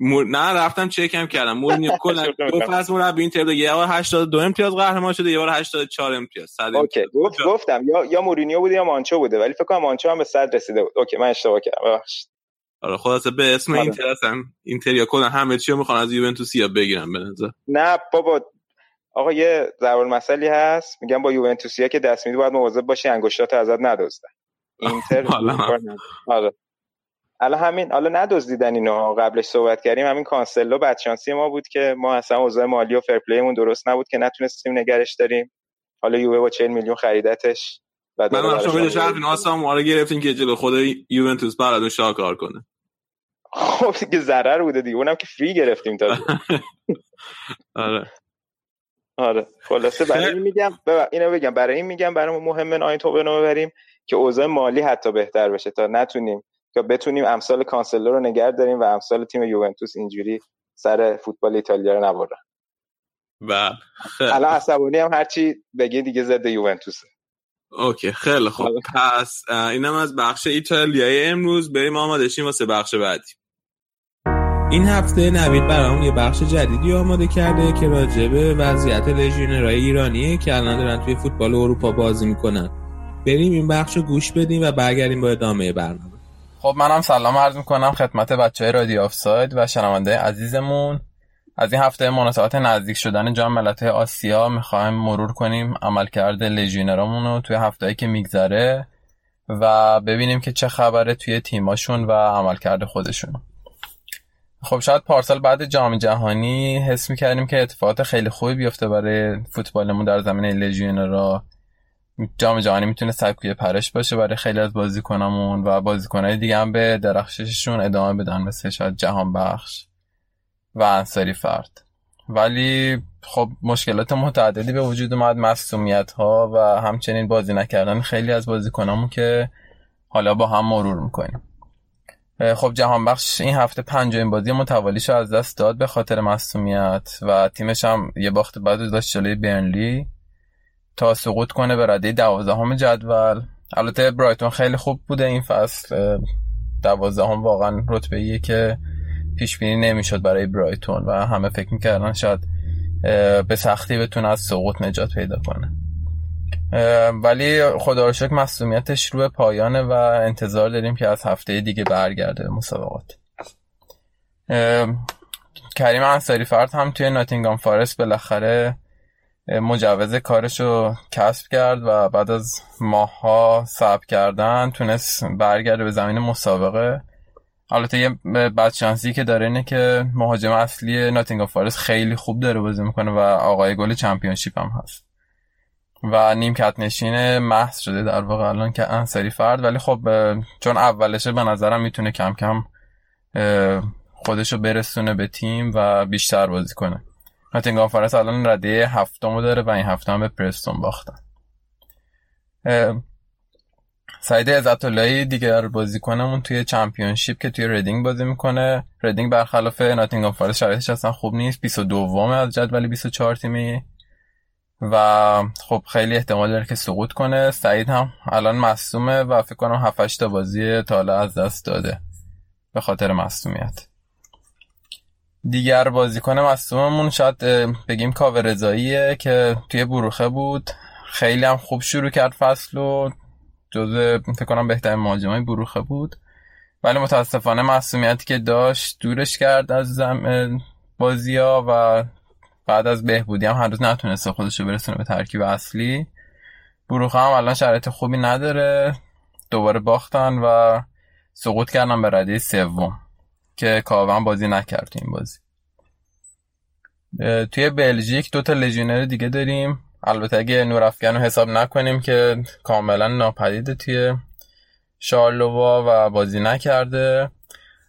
مور... نه رفتم چکم کردم. مورینیو کلا دو فصل مربی اینتر یه بار 82 امتیاز قهرمان شده یه بار 84 امتیاز 100 okay. گفت گفتم یا یا مورینیو بوده یا مانچو بوده ولی فکر کنم مانچو هم به 100 رسیده بود. اوکی من اشتباه کردم. ببخشید. آره خلاصه به اسم آره. اینتر هستن. اینتر یا کلا همه چی رو می‌خوان از یوونتوسیا بگیرن به نظر. نه بابا. آقا یه ضرور مسئله هست. میگم با یوونتوسیا که دست میدی باید مواظب باشی انگشتات ازت ندزدن اینتر آره. الان همین حالا ندزدیدن اینو قبلش صحبت کردیم همین کانسلو بدشانسی ما بود که ما اصلا اوضاع مالی و فرپلیمون درست نبود که نتونستیم نگرش داریم. حالا یووه با 40 میلیون خریدتش بعد من شما به شرط ناسا گرفتیم که جلو خود یوونتوس برادون شاکار کنه. خب دیگه ضرر بوده دیگه اونم که فری گرفتیم تا آره. آره خلاصه برای این میگم اینو بگم برای این میگم برای مهمه آیندهوون رو ببریم که اوضاع مالی حتی بهتر بشه تا نتونیم یا بتونیم امسال کانسلو رو نگه داریم و امسال تیم یوونتوس اینجوری سر فوتبال ایتالیا رو نبرن. و الان عصبانی هم هرچی بگی دیگه ضد یوونتوسه. okay خیلی خوب. پس اینم از بخش ایتالیایی امروز. بریم آماده شیم واسه بخش بعدی. این هفته نوید برامون یه بخش جدیدی آماده کرده که راجع به وضعیت لژیونرهای ایرانیه که الان دارن توی فوتبال اروپا بازی می‌کنن. بریم این بخش رو گوش بدیم و برگردیم با ادامه برنامه. خب منم سلام عرض می‌کنم خدمت بچه های رادیو آفساید و شنونده عزیزمون. از این هفته مناسبات نزدیک شدن جام ملت‌های آسیا می‌خوایم مرور کنیم عملکرد لژیونرامون رو توی هفتهایی که میگذره و ببینیم که چه خبره توی تیماشون و عملکرد خودشون. خب شاید پارسال بعد جام جهانی حس می‌کردیم که اتفاقات خیلی خوبی بیفته برای فوتبالمون در زمینه لژیونرا. جام جهانی می‌تونه سبکوی پرش باشه برای خیلی از بازیکنامون و بازیکنهای دیگه هم به درخشششون ادامه بدن مثل شاید جهان بخش و انصاری فرد. ولی خب مشکلات متعددی به وجود اومد مصومیت ها و همچنین بازی نکردن خیلی از بازیکنامون که حالا با هم مرور می‌کنیم. خب جهان بخش این هفته پنجمین بازی متوالیش از دست داد به خاطر مصومیت و تیمش هم یه باخت بعد داشت جلوی برنلی. تا سقوط کنه به رده دوازدهم جدول. البته برایتون خیلی خوب بوده این فصل. دوازدهم واقعا رتبه ایه که پیش بینی نمی‌شد برای برایتون و همه فکر می‌کردن شاید به سختی بتونه از سقوط نجات پیدا کنه. ولی خدا رو شکر مسئولیتش روی پایانه و انتظار داریم که از هفته دیگه برگرده مسابقات. کریم انصاری فرد هم توی ناتینگام فارست بالاخره مجوز کارش رو کسب کرد و بعد از ماها صبر کردن تونست برگرده به زمین مسابقه. البته یه بدشانسی که داره اینه که مهاجم اصلی ناتینگام فارست خیلی خوب داره بازی می‌کنه و آقای گل چمپیونشیپ هم هست. و نیمکت نشین محض شده در واقع الان که انصاری فرد. ولی خب چون اولشه به نظرم می‌تونه کم کم خودشو برسونه به تیم و بیشتر بازی کنه. ناتینگام فارست الان رده هفتمو داره و این هفته هم به پرستون باختن. سعید عزت‌اللهی دیگر بازیکنمون توی Championship که توی ریدینگ بازی می‌کنه. ریدینگ برخلاف ناتینگام فارست شرایطش اصلا خوب نیست. 22 از جدول 24 تیمی. و خب خیلی احتمال داره که سقوط کنه. سعید هم الان مصومه و فکر کنم 7 تا بازی تا از دست داده. به خاطر مصومیت دیگر بازیکن مصوممون شاید بگیم کاور رضاییه که توی بروخه بود. خیلی هم خوب شروع کرد فصل و جزء فکر کنم بهترین مهاجمای بروخه بود. ولی متاسفانه معصومیتی که داشت دورش کرد از بازی ها و بعد از بهبودی هم هنوز نتونسته خودش رو برسونه به ترکیب اصلی. بروخه هم الان شرایط خوبی نداره. دوباره باختن و سقوط کردن به رده سوم. که کاوان بازی نکرد تو این بازی. توی بلژیک دو تا لژیونر دیگه داریم. البته اگه نورافگن رو حساب نکنیم که کاملا ناپدیده توی شارلووا و بازی نکرده.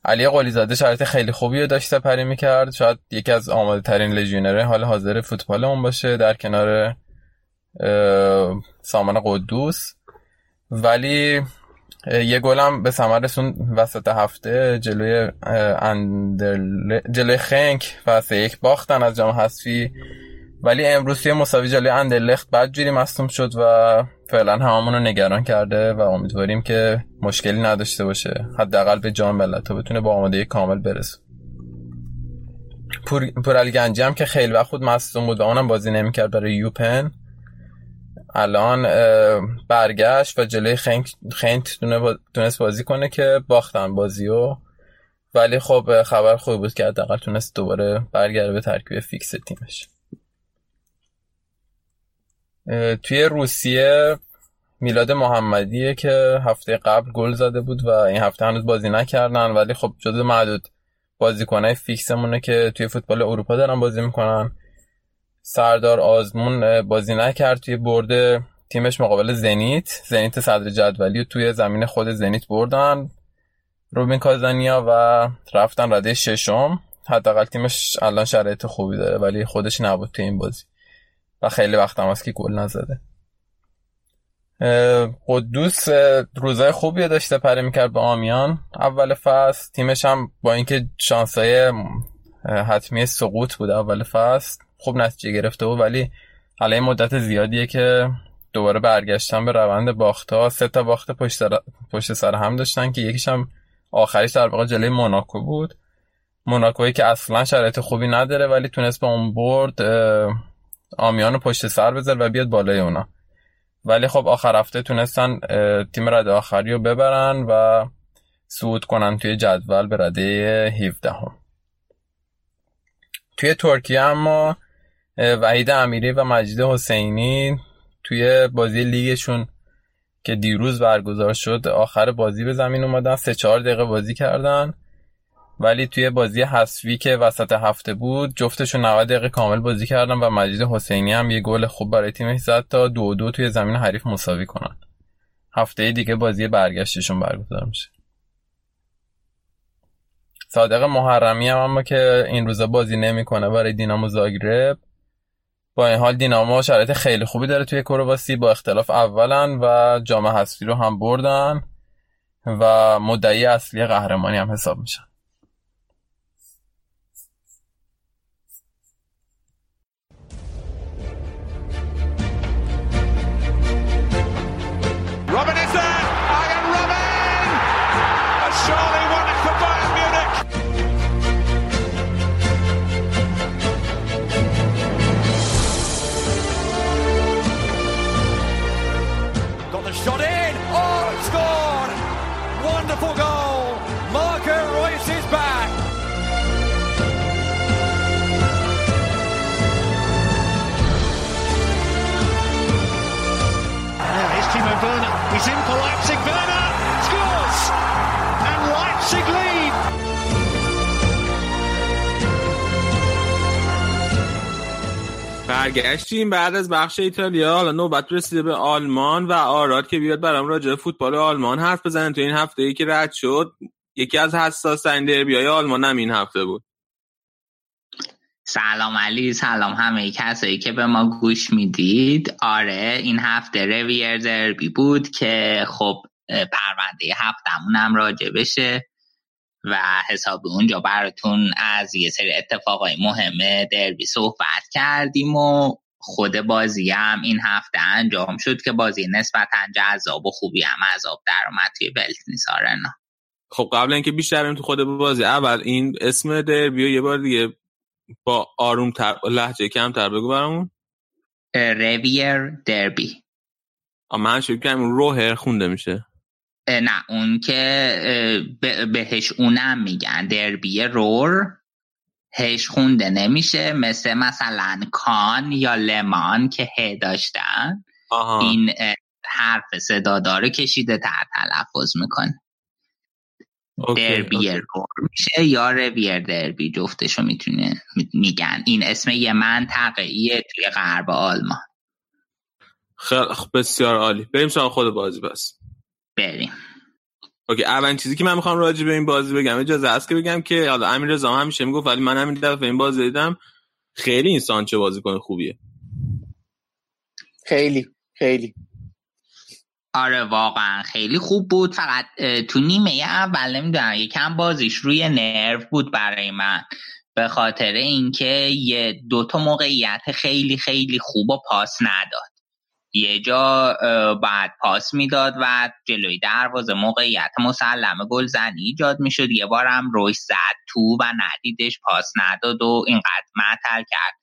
علی قلیزاده شرایط خیلی خوبی رو داشته پری می‌کرد. شاید یکی از آماده ترین لژیونره حال حاضر فوتبال اون باشه در کنار سامان قدوس. ولی یه گلم به ثمر رسون وسط هفته جلوی اندرل... جلوی خنک و سه یک باختن از جام حذفی. ولی امروز توی مساوی جلوی اندرلخت بدجوری مصوم شد و فعلا هممون رو نگران کرده و امیدواریم که مشکلی نداشته باشه. حداقل به جام ملت بتونه با آماده کامل برسه. پور, پور گنجی هم که خیلی وقت خود مصوم بود و اونم بازی نمی‌کرد برای یوپن. الان برگشت و جلوی خنت تونست بازی کنه که باختن بازیو. ولی خب خبر خوبی بود که حداقل تونست دوباره برگرده به ترکیب فیکس تیمش. توی روسیه میلاد محمدیه که هفته قبل گل زده بود و این هفته هنوز بازی نکردن. ولی خب جز معدود بازیکنهای فیکسمونه که توی فوتبال اروپا دارن بازی می‌کنن. سردار آزمون بازی نکرد توی برد تیمش مقابل زنیت. زنیت صدر جدولی توی زمین خود زنیت بردن روبین کازانیا و رفتن رده ششم. حداقل تیمش الان شرایط خوبی داره ولی خودش نبود توی این بازی. و خیلی وقت هم که گل نزده. قدوس روزای خوبی داشته پره می‌کرد به آمیان. اول فصل تیمش هم با اینکه شانسای حتمی سقوط بود اول فصل خوب نتیجه گرفته بود ولی حالا مدت زیادیه که دوباره برگشتن به روند باخت ها سه تا باخت پشت سر, پشت سر هم داشتن که یکیش هم آخریش در واقع جلوی موناکو بود. موناکویی که اصلا شرایط خوبی نداره ولی تونست با اون برد آمیان پشت سر بذار و بیاد بالای اونا. ولی خب آخر هفته تونستن تیم رده آخری رو ببرن و صعود کنن توی جدول به رده 17 هم. توی ترکیه اما وحید امیری و مجید حسینی توی بازی لیگشون که دیروز برگزار شد آخر بازی به زمین اومدن سه چهار دقیقه بازی کردن. ولی توی بازی حسوی که وسط هفته بود جفتشون 90 دقیقه کامل بازی کردن و مجید حسینی هم یه گل خوب برای تیمش زد تا دو دو توی زمین حریف مساوی کنن. هفته دیگه بازی برگشتشون برگزار میشه. صادق محرمی هم اما که این روزا بازی نمی‌کنه برای دینامو زاگرب با این حال دینامو شرایط خیلی خوبی داره توی کرواسی. با اختلاف اولا و جام حذفی رو هم بردن و مدعی اصلی قهرمانی هم حساب میشن. برگشتیم بعد از بخش ایتالیا. حالا نوبت رسیده به آلمان و آراد که بیاد برام راجع فوتبال آلمان حرف بزنن تو این هفته ای که رد شد یکی از حساس ترین دربی های آلمان هم این هفته بود. سلام علی سلام همه کسایی که به ما گوش می‌دید. آره این هفته رویر دربی بود که خب پرونده هفتمون هم راجع بشه. و حساب اونجا براتون از یه سری اتفاقای مهم دربی صحبت کردیم و خود بازی هم این هفته انجام شد که بازی نسبتا جذاب و خوبی هم عذاب در اومد توی بلتنی سارنا خب قبل اینکه بیشتر تو خود بازی اول این اسم دربی یه بار دیگه با آروم تر لحجه کمتر بگو برامون. رویر دربی من شکر روهر خونده میشه. نه اون که بهش اونم میگن. دربی رور هش خونده نمیشه. مثل مثلا کان یا لمان که ه داشتن. این حرف صدا داره کشیده تر تلفظ می‌کنه. دربی رور میشه یا رویر دربی جفتشو می‌تونه میگن. این اسم یه منطقه ایه توی غرب آلمان. خیلی بسیار عالی. بریم سراغ خود بازی بس بریم. اوکی اولین چیزی که من می‌خوام راجع به این بازی بگم اجازه هست که بگم که حالا امیر رضا همیشه می‌گفت ولی من همین دفعه این بازی دیدم خیلی این سانچو بازیکن خوبیه. خیلی خیلی. آره واقعا. خیلی خوب بود. فقط تو نیمه اول نمی‌دونم یکم بازیش روی نرو بود برای من. به خاطر اینکه یه دوتا موقعیت خیلی خیلی خوب و پاس نداد. یه جا بعد پاس می‌داد و جلوی دروازه موقعیت مسلم گلزنی ایجاد می‌شد. یه بارم روش زد تو و ندیدش پاس نداد و اینقدر معطل کرد.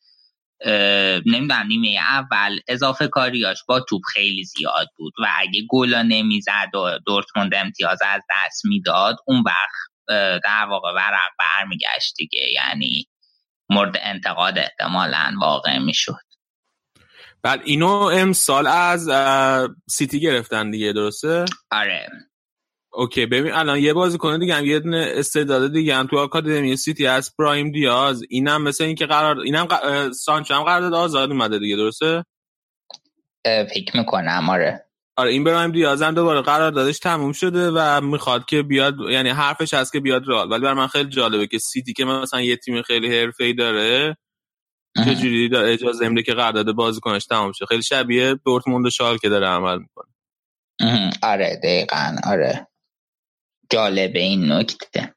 نمی‌دونم نیمه اول اضافه کاریاش با توپ خیلی زیاد بود و اگه گلا نمی‌زد و دورتموند امتیاز از دست می‌داد اون وقت در واقع ورق برمیگشت دیگه. یعنی مورد انتقاد احتمالا واقع می‌شد. بعد اینو امسال از سیتی گرفتن دیگه درسته؟ آره. okay ببین الان یه بازی کنه دیگه هم یه دونه استعداد دیگه هم تو آکادمی سیتی ابراهیم دیاز. اینم مثل اینکه قرار اینم ق... سانچو هم قرارداد آزاد اومده دیگه درسته؟ فکر می‌کنم آره. آره این برایم دیاز هم دوباره قراردادش تموم شده و می‌خواد که بیاد یعنی حرفش هست که بیاد رال ولی برای من خیلی جالبه که سیتی که مثلا یه تیم خیلی حرفه‌ای داره چجوری اجازه میده که قرارداد بازیکنش تمام شه؟ خیلی شبیه دورتموند و شالکه داره عمل می‌کنه. آره دقیقا. آره. جالب این نکته.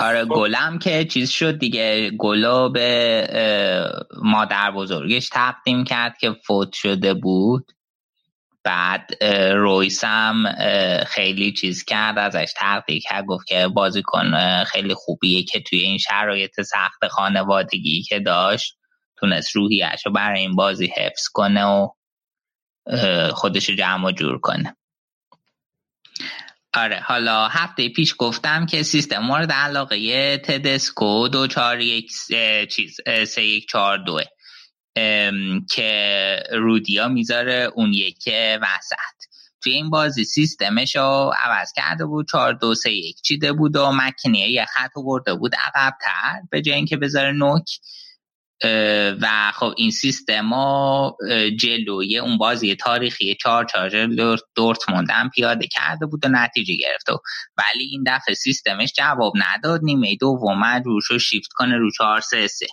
آره گلم که چیز شد دیگه. گلو به مادر بزرگش تقدیم کرد که فوت شده بود. بعد رویس هم خیلی چیز کرد ازش تقدیر کرد گفت که بازیکن خیلی خوبیه که توی این شرایط سخت خانوادگی که داشت تونست روحیش رو برای این بازی حفظ کنه و خودش جمع و جور کنه. آره حالا هفته پیش گفتم که سیستم مورد علاقه تدسکو دو چار یک چیز سه یک چار دوه. که رودیا می‌ذاره اون یک وسط. توی این بازی سیستمش رو عوض کرده بود چهار دو سه یک چیده بود و مکنیه یه خط برده بود عقبتر به جای اینکه بذاره نوک. و خب این سیستم ها جلوی اون بازی تاریخی چهار چهار دورتموند هم پیاده کرده بود و نتیجه گرفته ولی این دفعه سیستمش جواب نداد. نیمه دوم شد شیفت کنه رو چهار سه سه.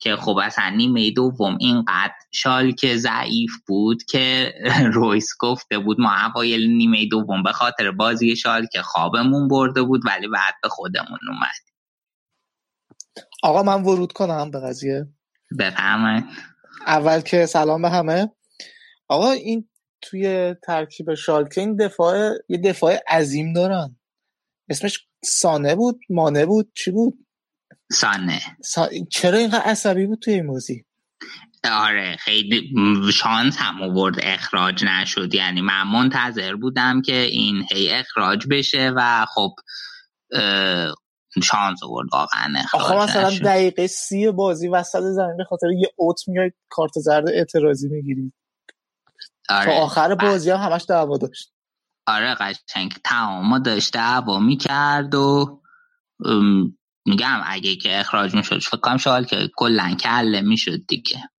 که خب اصلا نیمه دوم اینقدر شالک ضعیف بود که رویس گفته بود ما اوایل نیمه دوم به خاطر بازی شالک خوابمون برده بود ولی بعد به خودمون اومد. آقا من ورود کنم به قضیه. بفرمایید. اول که سلام به همه. آقا این توی ترکیب شالکه این دفاع یه دفاع عظیم دارن. اسمش سانه بود مانه بود چی بود؟ سانه سا... چرا اینقدر عصبی بود توی این موزی آره خیلی شانس هم آورد اخراج نشد. یعنی من منتظر بودم که این هی اخراج بشه و خب شانس آورد واقعا آخه مثلا دقیقه سی بازی وسط زمین به خاطر یه اوت میای کارت زرد اعتراضی می‌گیری. آره. تا آخر بازی هم همش دعوا داشت. آره قشنگ تمام داشت دعوا می‌کرد و میگم اگه که اخراج می‌شد فکر کنم شال که کلا کله می‌شد دیگه.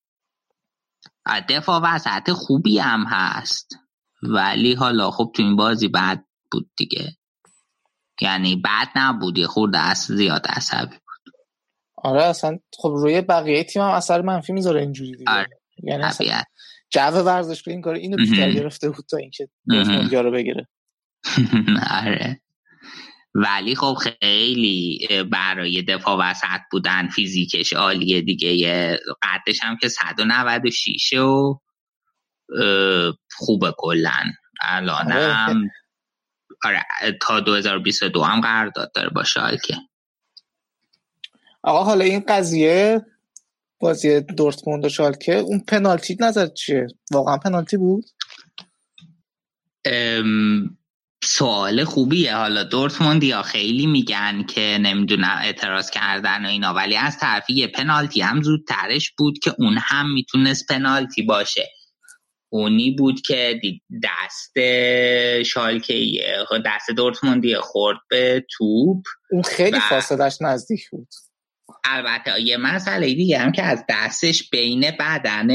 دفاع وسط خوبی هم هست ولی حالا خب تو این بازی بد بود دیگه. یعنی بد نبود یه خورده اصلا زیاد عصبی بود. آره اصلا خب روی بقیه تیم هم اثر منفی می‌ذاره اینجوری دیگه. آره. یعنی جو ورزشگاه این کار اینو بیشتر گرفته بود تا اینکه دورتموند رو بگیره. آره. ولی خب خیلی برای دفاع وسط بودن فیزیکش عالیه دیگه. قدش هم که 196 و خوبه کلا. الانم آره. تا 2022 هم قرارداد داره با شالکه. آقا حالا این قضیه بازی دورتموند و شالکه اون پنالتی نظر چیه؟ واقعا پنالتی بود؟ سوال خوبیه. حالا دورتموند یا خیلی میگن که نمی‌دونم اعتراض کردن و اینا ولی از طرفی یه پنالتی هم زودترش بود که اون هم می‌تونست پنالتی باشه. اونی بود که دست شالکه دست دورتموندی خورد به توپ اون خیلی فاصلش نزدیک بود. البته یه مسئله دیگه هم که از دستش بین بدن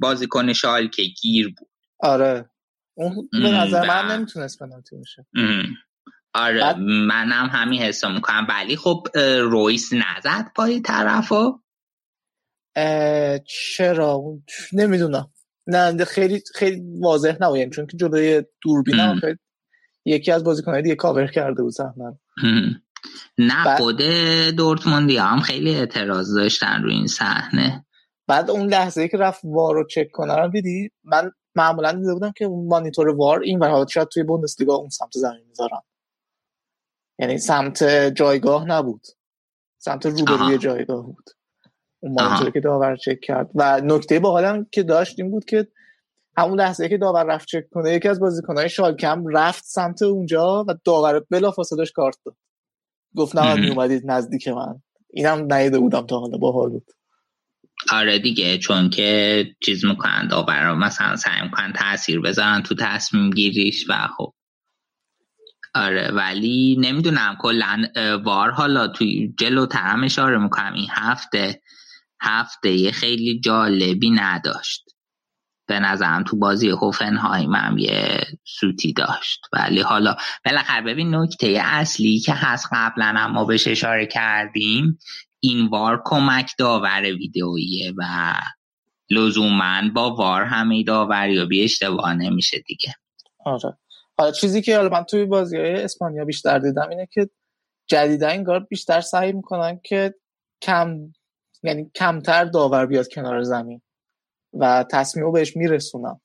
بازیکن شالکه گیر بود. آره. اون به نظر من نمی‌تونست پنالتی باشه آره بعد... منم همین حسا می‌کنم. ولی خب رویس نزد پای طرفو چرا؟ نمی‌دونم. نه خیلی خیلی واضح نبود. یعنی چون که جلوی دوربینم خیلی یکی از بازیکن‌های دیگه کاور کرده بود صحنه. نه بعد... خود دورتموندی هم خیلی اعتراض داشتن روی این صحنه. بعد اون لحظه که رفت وار رو چک کنه رو دیدی؟ من معمولا دیده بودم که اون مانیتور وار این و شاید توی بوندسلیگا اون سمت زمین می‌ذارن. یعنی سمت جایگاه نبود. سمت روبروی جایگاه بود. اون مانیتوری که داور چک کرد. و نکته باحالم که داشت این بود که همون لحظه که داور رفت چک کنه یکی از بازیکنهای شالکم رفت سمت اونجا و داور بلافاصله کارت داد. گفت نه اومدید نزدیک من. اینم نیده بودم تا حالا باحال بود. آره دیگه چون که چیز می‌کنن داور مثلا سعی می‌کنن تاثیر بذارن تو تصمیم گیریش و خب. آره ولی نمی‌دونم کلا وار حالا توی جلوترم اشاره می‌کنم این هفته هفته یه خیلی جالبی نداشت. به نظرم تو بازی هوفنهایم هم یه سوتی داشت. ولی حالا بالاخره ببین نکته اصلی که هست قبلا هم ما بهش اشاره کردیم این وار کمک داور ویدئوییه و لزوما با وار همه داوریابی اشتباه نمیشه دیگه. آره. حالا چیزی که حالا من توی بازی های اسپانیا بیشتر دیدم اینه که جدیدا این گارد بیشتر سعی می‌کنن که کم یعنی کمتر داور بیاد کنار زمین و تصمیم رو بهش میرسونم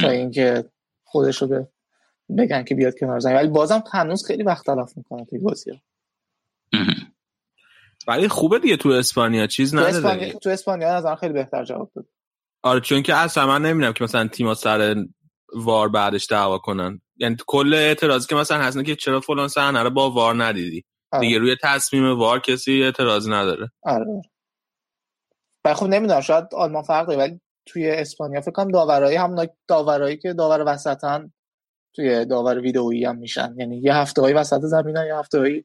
تا اینکه خودش رو بگن که بیاد کنار زمین. ولی بازم هنوز خیلی وقت تلف می‌کنه توی بازی ها ولی خوبه دیگه تو اسپانیا چیز نداره تو اسپانیا, تو اسپانیا نظر خیلی بهتر جواب داد. آره چون که اصلا من نمی‌دونم که مثلا تیما سر وار بعدش دعوا کنن. یعنی کل اعتراضی که مثلا هست که چرا فلان صحنه رو با وار ندیدی؟ آره. دیگه روی تصمیم وار کسی اعتراضی نداره. آره. ولی خب نمی‌دونم شاید آلمان فرق داره ولی توی اسپانیا فکر کنم داورایی هم داورایی که داور وسطن توی داور ویدئویی هم میشن. یعنی یه هفته های وسط زمینن یه هفته های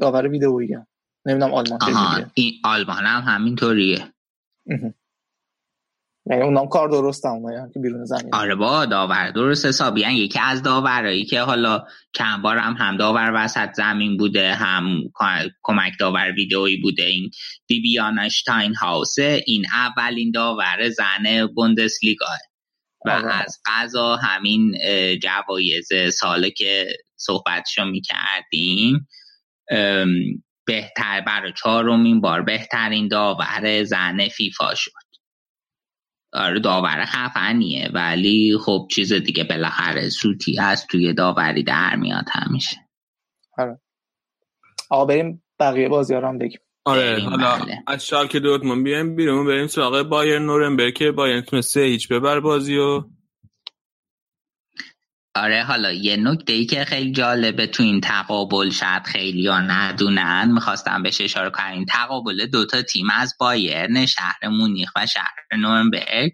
داور ویدئویی هم. نمی‌دونم آلمان این آلمان هم همینطوریه. یعنی اونام کار درست هم که بیرون زمین. آره با داور درست حسابی. یکی از داورایی که حالا چند بار هم هم داور وسط زمین بوده هم کمک داور ویدئویی بوده. این بیبیانا شتاین هاوسه. این اولین داور زن بوندسلیگا و از قضا همین جوایز ساله که صحبتشو می‌کردیم بهتر برای چهارمین بار بهترین داور زن فیفا شد. آره داور خفنیه ولی خب چیز دیگه بالاخره سوتی هست توی داوری در میاد همیشه. آره. آقا بریم بقیه بازی هم بگیم. آره حالا بله. از شالک دورتموند بیایم بیرون بریم سراغ بایر نورنبرگ که بایر تونسته هیچ ببر بازی و آره حالا یه نکته ای که خیلی جالبه تو این تقابل شاید خیلی ها ندونن. می‌خواستم بهش اشاره کنم. این تقابل دوتا تیم از بایرن شهر مونیخ و شهر نورنبرگ.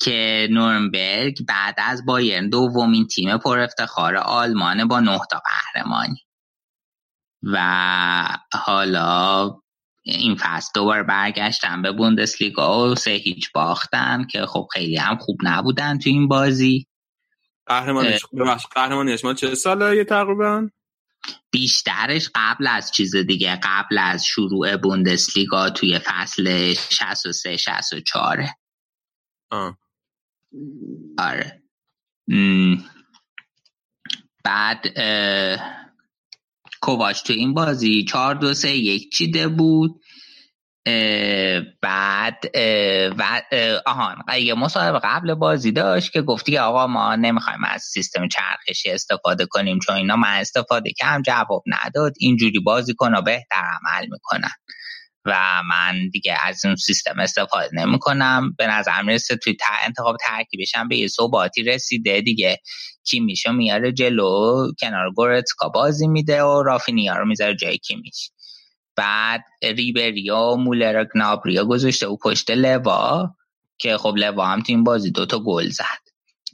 که نورنبرگ بعد از بایرن دومین تیم پر افتخار آلمانه با نه تا قهرمانی. و حالا این فصل دوباره برگشتن به بوندسلیگا و سه هیچ باختن که خب خیلی هم خوب نبودن تو این بازی. قهرمانش قهرمانیش ما چه ساله تقریبا؟ بیشترش قبل از چیز دیگه قبل از شروع بوندسلیگا توی فصل 63 64 آه. آره. بعد کوواچ تو این بازی چهار دو سه یک چیده بود. بعد و آهان یه مصاحبه قبل بازی داشت که گفتی که آقا ما نمی‌خوایم از سیستم چرخشی استفاده کنیم چون اینا من استفاده کم جواب نداد. اینجوری بازی کن بهتر عمل می‌کنن. و من دیگه از اون سیستم استفاده نمی کنم به نظر می‌رسه توی انتخاب ترکیبش هم به یه صحباتی رسیده. دیگه کیمیشو میاره جلو کنار گورتسکا بازی میده و رافینیا رو می‌ذاره جای کیمیش بعد ریبریا مولر گنابریا گذاشته و پشت لوا که خب لوا هم تو این بازی دوتا گل زد.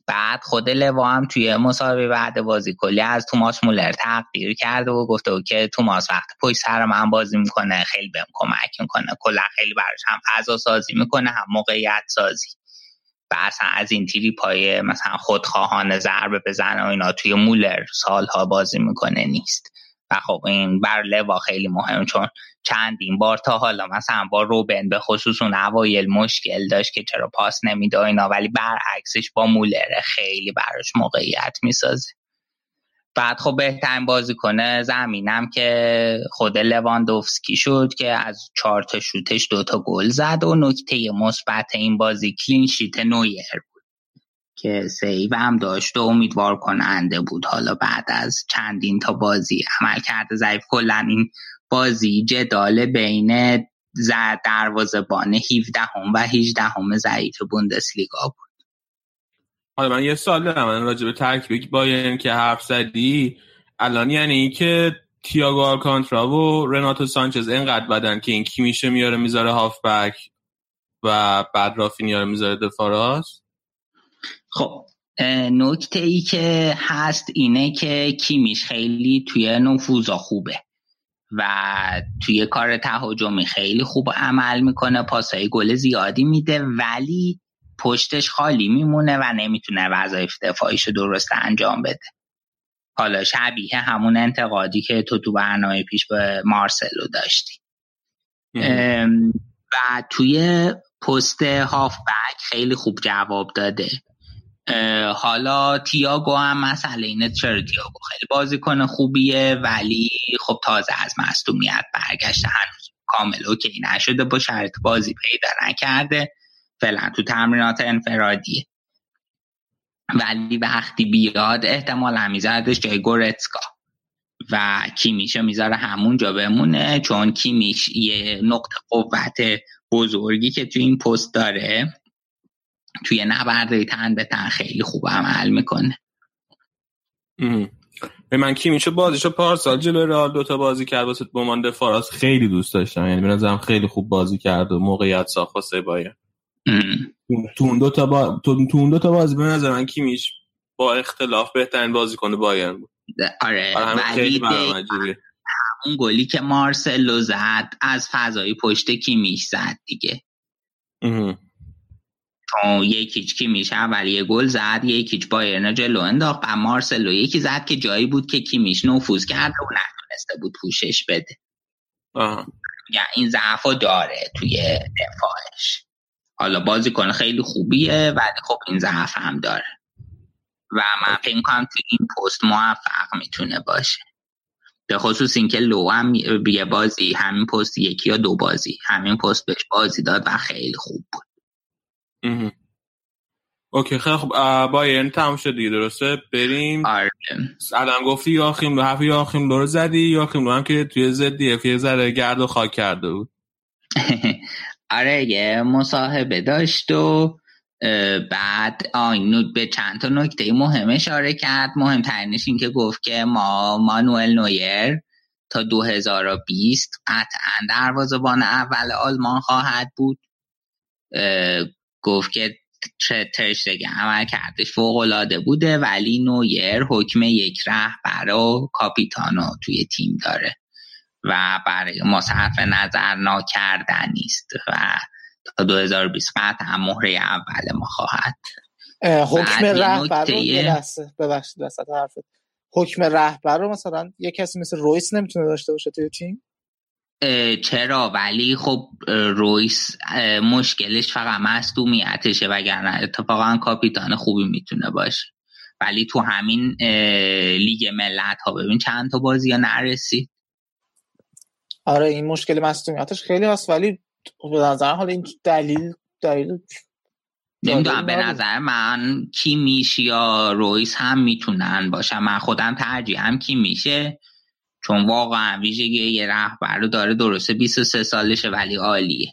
بعد خود لوا هم توی مسابقه بعد بازی کلی از توماس مولر تقدیر کرده و گفته که توماس وقت پشت سر من بازی می‌کنه خیلی بهم کمک می‌کنه. کلا خیلی براش هم فضا سازی می‌کنه هم موقعیت سازی و اصلا از این تیری پای مثلا خودخواهان ضربه بزنه و اینا توی مولر سالها بازی می‌کنه نیست. و خب این بر لوا خیلی مهم چون چندین بار تا حالا مثلا با روبن به خصوص اون اوایل مشکل داشت که چرا پاس نمیده اینا ولی برعکسش با مولر خیلی براش موقعیت می‌سازه. بعد خب بهترین بازی کنه زمینم که خود لواندوفسکی شد که از چهار تا شوتش دوتا گل زد و نکته مثبت این بازی کلین شیت نویر که save هم داشت و امیدوار کننده بود. حالا بعد از چندین تا بازی عملکرد ضعیف کلا این بازی جدال بین دروازه‌بان 17 هم و 18 هم ضعیف بوندسلیگا بود. حالا من یه سال دارم من راجع به ترکیب بایرن که حرف زدی الان یعنی این که تییاگو آلکانترا و رناتو سانچز اینقدر بدن که این کی میشه میاره می‌ذاره هافبک و بعد رافینیا رو می‌ذاره دفاع خب نکته ای که هست اینه که کیمیش خیلی توی نفوذا خوبه و توی کار تهاجمی خیلی خوب عمل می‌کنه پاسای گل زیادی میده ولی پشتش خالی میمونه و نمی‌تونه وظایف دفاعیشو درست انجام بده. حالا شبیه همون انتقادی که تو تو برنامه پیش به مارسلو داشتی. و توی پست هافبک خیلی خوب جواب داده. حالا تیاگو هم مسئله اینه چرا تیاگو خیلی بازیکن خوبیه ولی خب تازه از مصدومیت برگشته هنوز کامل اوکی نشده با شرط بازی پیدا نکرده. فعلا تو تمرینات انفرادیه. ولی وقتی بیاد احتمال میزدش جای گورتسکا. و کیمیشو می‌ذاره همونجا بمونه چون کیمیش یه نقطه قوت بزرگی که تو این پست داره. توی نبرده تن به تن خیلی خوب عمل می‌کنه. به من کی میشه بازیشو پارسال جلو رئال دوتا بازی کرد واسه بمانده فاراس خیلی دوست داشتم. یعنی به نظرم خیلی خوب بازی کرد و موقعیت ساخت واسه بایر تو اون دو تا با... تو دو تا بازی به نظر من کیمیش با اختلاف بهترین بازیکن بایرن بود. آره ولی اون گلی که مارسلو زد از فضای پشت کیمیش زد دیگه؟ یکیچ کی میشه ولی یه گل زد یکیچ بایرن جلو انداخت و مارسلو یکی زد که جایی بود که کیمیش نفوذ کرده و نتونسته بود پوشش بده. یعنی این ضعف داره توی دفاعش. حالا بازی کنه خیلی خوبیه ولی خب این ضعف هم داره. و من فکر کنم توی این پست موفق می‌تونه باشه. به خصوص اینکه لو هم یه بازی همین پست یکی یا دو بازی همین پست بهش بازی داد و خیلی خوب بود. اوکی خیلی خب بایرن تمام شد دیگه درسته؟ بریم. الان گفتی یاخیم لو حرف یاخیم رو زدی یاخیم هم که توی زدی یه ذره گرد و خاک کرده بود. آره یه مصاحبه داشت و بعد آین به چند تا نکته مهم اشاره کرد. مهمترینش این که گفت که ما مانوئل نویر تا 2020 قطعا دروازه‌بان اول آلمان خواهد بود. گفت که ترشتگه عمل کردش فوق العاده بوده ولی نویر حکم یک رهبر و کاپیتانو توی تیم داره و برای ما صرف نظر ناکردنی است و تا 2020 قطعا مهره اول ما خواهد. حکم رهبر رو حکم رهبر رو مثلا یه کسی مثل رویس نمی‌تونه داشته باشه توی تیم؟ چرا؟ ولی خب رویس مشکلش فقط مصدومیتشه وگرنه اتفاقا کاپیتان خوبی می‌تونه باشه. ولی تو همین لیگ ملت ها ببین چند تا بازی ها نرسید. آره این مشکل مصدومیتش خیلی هست ولی به نظر حال این دلیل دلیل نمی‌دونم به نظر من کیمیش یا رویس هم می‌تونن باشن. من خودم ترجیح هم کی میشه. چون واقعا ویژگی یه رهبر رو داره درسته 23 سالشه ولی عالیه.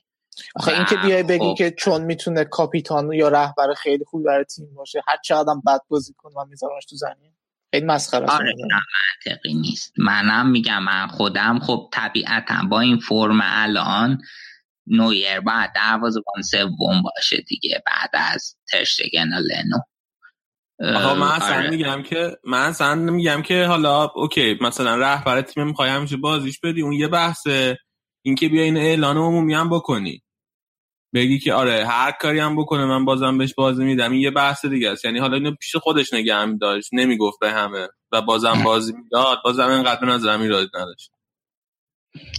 آخه این که بیای بگی خب. که چون می‌تونه کاپیتان یا رهبر خیلی خوبی برای تیم باشه هر چقدر بد بازی کنه و میذارمش تو زمین خیلی مسخره آره منطقی نیست. منم میگم من خودم خب طبیعتا با این فرم الان نویر بعد دروازه‌بان سوم باشه دیگه بعد از ترشتگن و لنو. آها من اصلا آره. میگم که من اصلا میگم که حالا اوکی مثلا رهبر تیم می‌خوای همیشه بازیش بدی اون یه بحثه. اینکه بیا این اعلان عمومی هم بکنی. بگی که آره هر کاری هم بکنه من بازم بهش بازی میدم. این یه بحث دیگه است. یعنی حالا اینو پیش خودش نگه داشت نمی‌گفت به همه. و بازم بازی می‌داد بازم اینقدر به نظرم ایراد نداشت.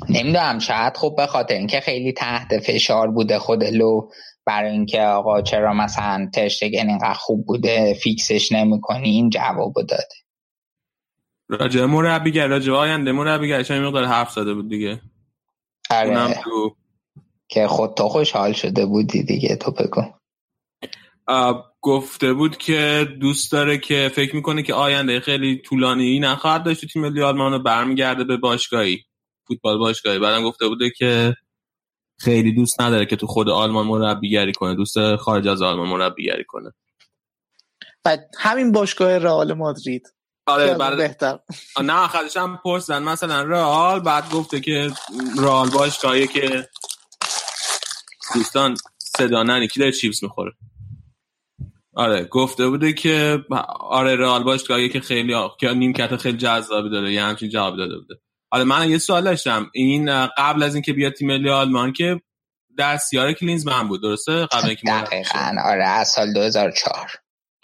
نمی‌دونم شاید خب به خاطر اینکه خیلی تحت فشار بوده خود لو. برای اینکه آقا چرا مثلا ترشتگن اینقدر خوب بوده فیکسش نمی‌کنی؟ این جواب داده. راجع مربیگر راجع آینده مربیگرش این مقدار حرف زده بود دیگه. آره. تو... که خود تو خوشحال شده بودی دیگه تو بگو. گفته بود که دوست داره که فکر می‌کنه که آینده خیلی طولانی نخواهد داشت تیم ملی آلمان رو برمیگرده به باشگاهی فوتبال باشگاهی. بعدم گفته بوده که خیلی دوست نداره که تو خود آلمان مربیگری کنه. دوست خارج از آلمان مربیگری کنه. بعد همین باشگاه رئال مادرید. آره بعد بهتر. نه آخرش هم پرسن مثلا رئال بعد گفته که رئال باشگاهی که دوستان صدا ننی کی داره چیپس می‌خوره؟ آره گفته بوده که آره رئال باشگاهی که خیلی که نیمکت خیلی جذابی داره یه همچین جواب داده بوده. حالا من یه سوال داشتم. این قبل از اینکه بیاد تیم ملی آلمان که در سیار من بود درسته؟ قبل اینکه دقیقاً آره از سال 2004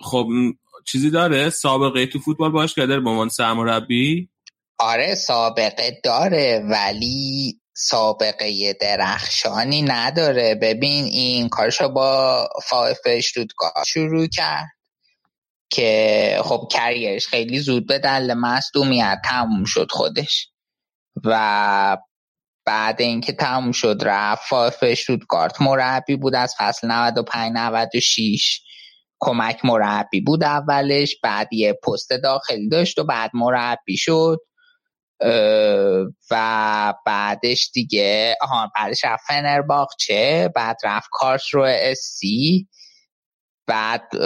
خب چیزی داره؟ سابقه تو فوتبال باش داره به عنوان سرمربی؟ آره سابقه داره ولی سابقه درخشانی نداره. ببین این کارشو با فایف شتوتگارت شروع کرد که خب کریرش خیلی زود به دل مصدومیت تموم شد خودش. و بعد اینکه تموم شد رفت فایف شتوتگارت مربی بود از فصل 95 96 کمک مربی بود اولش بعد یه پست داخلی داشت و بعد مربی شد. و بعدش دیگه آها بعدش رفت فنرباخچه بعد رفت کارس رو اسی بعد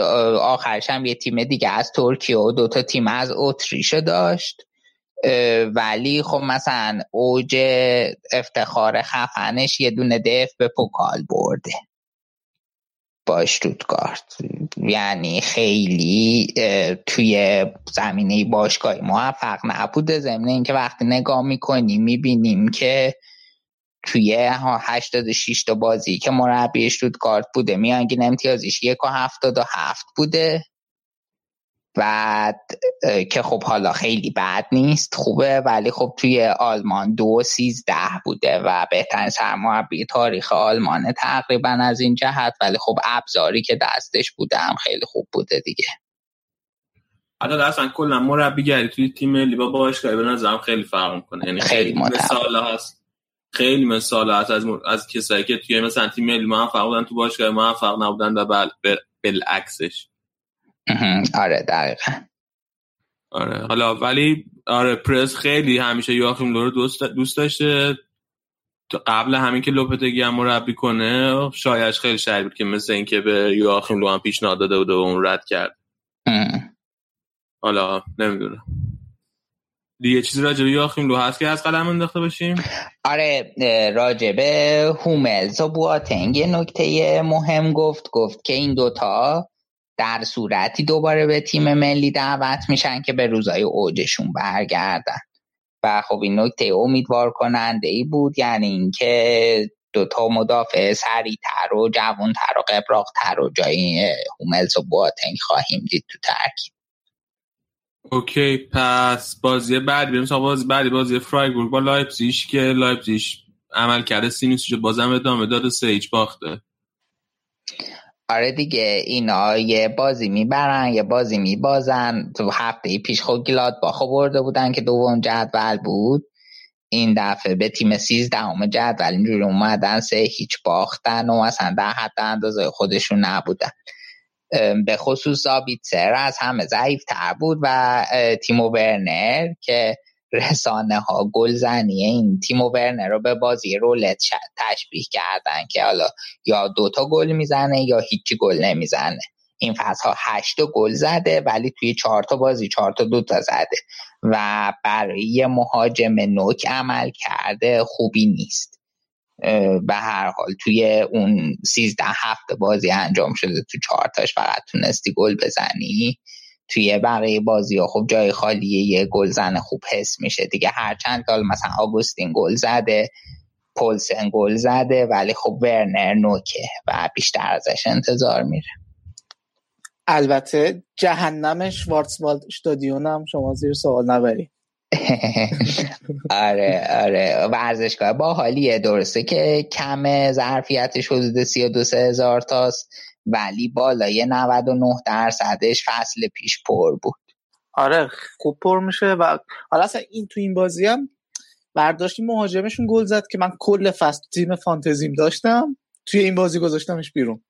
آخرش هم یه تیم دیگه از ترکیه و دوتا تیم از اتریش داشت. ولی خب مثلا اوج افتخار خفنش یه دونه دف به پوکال برده. با اشتوتگارت یعنی خیلی توی زمینه باشگاهی موفق نبوده. ضمن اینکه وقتی نگاه می‌کنیم می‌بینیم که توی 86 تا بازی که مربی اشتوتگارت بوده میانگین امتیازش یک و هفتاد و هفت بوده. بعد که خب حالا خیلی بد نیست خوبه ولی خب توی آلمان دو سیزده بوده و بهترین سرمربی تاریخ آلمانه تقریبا از این جهت ولی خب ابزاری که دستش بوده هم خیلی خوب بوده دیگه. حالا اصلا کلا مربیگری توی تیم ملی با باشگاهی به نظرم خیلی فرق می‌کنه. یعنی خیلی, خیلی مثال هست. خیلی مثال هست از, از کسایی که توی مثلا تیم ملی موفق بودن تو باشگاه موفق نبودن و بل... بالعکسش. آره دقیقا. آره. حالا ولی آره پرس خیلی همیشه یواخیم لو رو دوست, دوست داشته. قبل همین که لوپتگی هم مربی کنه شایش خیلی شهر بود که مثل اینکه به یواخیم لو هم پیشنهاد داده بود و اون رد کرد. حالا نمی‌دونم. دیگه چیزی راجبه یواخیم لو هست که از قدم انداخته باشیم؟ آره راجبه هوملز و بواتنگ یه نکته مهم گفت. گفت که این دوتا در صورتی دوباره به تیم ملی دعوت میشن که به روزای اوجشون برگردن. و خب این نکته امیدوار کننده ای بود یعنی اینکه دوتا مدافع سریعتر و جوانتر و قبراقتر و جای هوملز و بواتنگ خواهیم دید تو ترکیب. okay پس بازی بعدی بریم بازی بعدی. بازی فرایبورگ با لایپزیش که لایپزیش عملکرد سینوسیش بازم ادامه داده سه هیچ باخته. آره دیگه اینا یه بازی می‌برن یه بازی میبازن. تو هفته پیش خود گلادباخ برده بودن که دوم جدول بود. این دفعه به تیم سیزدهم جدول اینجوری اومدن سه هیچ باختن و اصلا در حد اندازه خودشون نبودن. به خصوص سر از همه ضعیف تر بود و تیمو ورنر که رسانه ها گلزنی این تیمو ورنر رو به بازی رولت تشبیه کردن که حالا یا دوتا گل می‌زنه یا هیچی گل نمی‌زنه. این فصل ها هشت گل زده ولی توی چهار تا بازی چهار تا دوتا زده و برای یه مهاجم نوک عمل کرده خوبی نیست. به هر حال توی اون سیزده هفته بازی انجام شده. تو چهارتاش فقط تونستی گل بزنی. توی بقیه بازی ها خب جای خالیه یه گلزن خوب حس میشه. دیگه هرچند که مثلا آگوستین گل زده پولسن گل زده ولی خب ورنر نوکه و بیشتر ازش انتظار میره. البته جهنمش وارتسوالد استادیون هم شما زیر سوال نبری آره آره. ورزشگاه با حالیه درسته که کم ظرفیتش حدود 32 هزار تاست. ولی بالای 99 درصدش فصل پیش پر بود. آره خوب پر میشه و حالا اصلا این تو این بازی هم برداشتی مهاجمشون گل زد که من کل فصل تیم فانتزیم داشتم. توی این بازی گذاشتمش بیرون.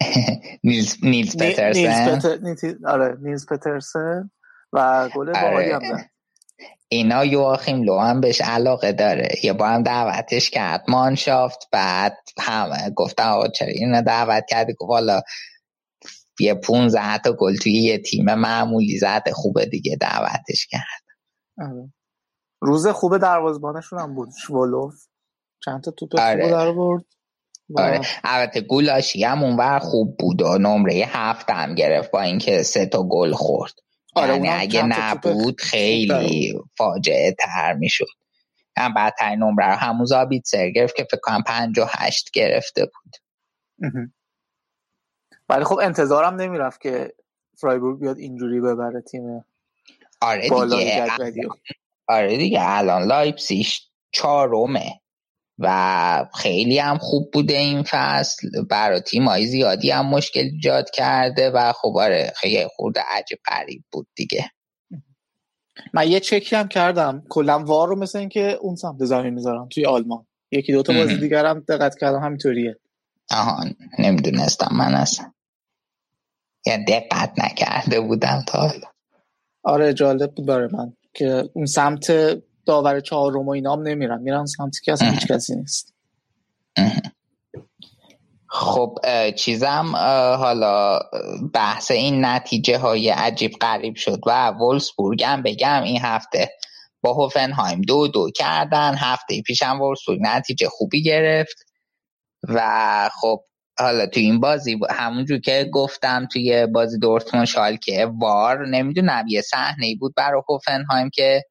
نیلز نیلز پترسن؟ آره نیلز پترسن و گل آره. هم اینا یواخیم لو هم بهش علاقه داره. یه با هم دعوتش کرد. مانشافت بعد همه گفتن چرا اینو دعوت کردی؟ گفت حالا یه پونزه تا گل توی یه تیم معمولی زده. خوبه دیگه دعوتش کرد. آره. روز خوب دروازبانشون هم بود. شوالوف. چند تا توپ آره. خوب در برد آره. البته گولاشی هم اونور خوب بود و نمره هفت هم گرفت با اینکه سه تا گل خورد. آره اگه نبود خیلی فاجعه تر می‌شد. هم بدترین نمره رو همون زابیت سر گرفت که فکر کنم پنج و هشت گرفته بود. ولی خب انتظارم نمی‌رفت که فرایبورگ بیاد اینجوری ببره تیم آره دیگه آره دیگه الان لایپسیش چهارمه. و خیلی هم خوب بوده این فصل. برای تیمایی زیادی هم مشکل ایجاد کرده و خب آره خیلی خورده عجب قریب بود دیگه. من یه چکی هم کردم. کلا وار رو مثل اینکه اون سمت زمین می‌ذارم توی آلمان. یکی دوتا بازی دیگر هم دقت کردم همینطوریه. آها نمی‌دونستم من اصلا. یا دقت نکرده بودم تا حالا. آره جالب بود برای من که اون سمت داور چهارم و اینام نمیرن. میرن سمتی که اصلا هیچ کسی نیست. خب چیزم حالا بحث این نتیجه های عجیب غریب شد و وولسبورگ هم بگم این هفته با هوفنهایم دو دو کردن. هفته پیشم وولسبورگ نتیجه خوبی گرفت و خب حالا تو این بازی همونجور که گفتم توی بازی دورتموند شالکه وار نمی‌دونم یه صحنه بود برای هوفنهایم که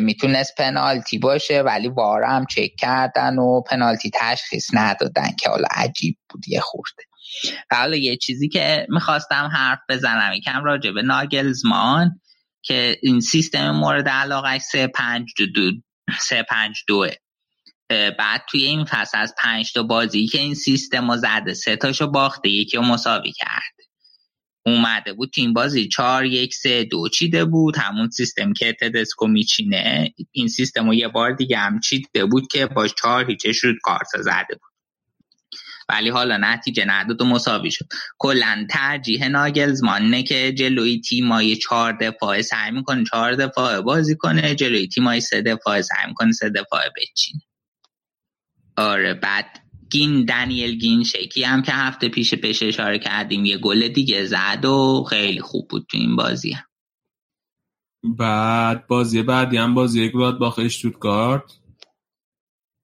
می‌تونست پنالتی باشه ولی وارم چک کردن و پنالتی تشخیص ندادن که حالا عجیب بود یه خورده. حالا یه چیزی که می‌خواستم حرف بزنم یکم راجع به ناگلزمان که این سیستم مورد علاقه 3 5 2 3 5 2 بعد توی این فصل از 5 تا بازی که این سیستم رو زده تاشو باخته یکی رو مساوی کرد. اومده بود تیم بازی چهار یک سه دو چیده بود. همون سیستم که تدسکو میچینه این سیستم رو یه بار دیگه هم چیده بود که با چهار هیچه شد کارتا زده بود. ولی حالا نتیجه نداد و مساوی شد. کلا ترجیح ناگلزمانه که جلوی تیمای چهار دفاعه سعی می‌کنه چهار دفاعه بازی کنه جلوی تیمای سه دفاعه سعی می‌کنه سه دفاعه بچینه. آره بعد گین دنیل گین شکی هم که هفته پیش پیش اشاره کردیم یه گل دیگه زد و خیلی خوب بود تو این بازی هم. بعد بازی بعدی هم بازی گلاد باخ اشتوتگارت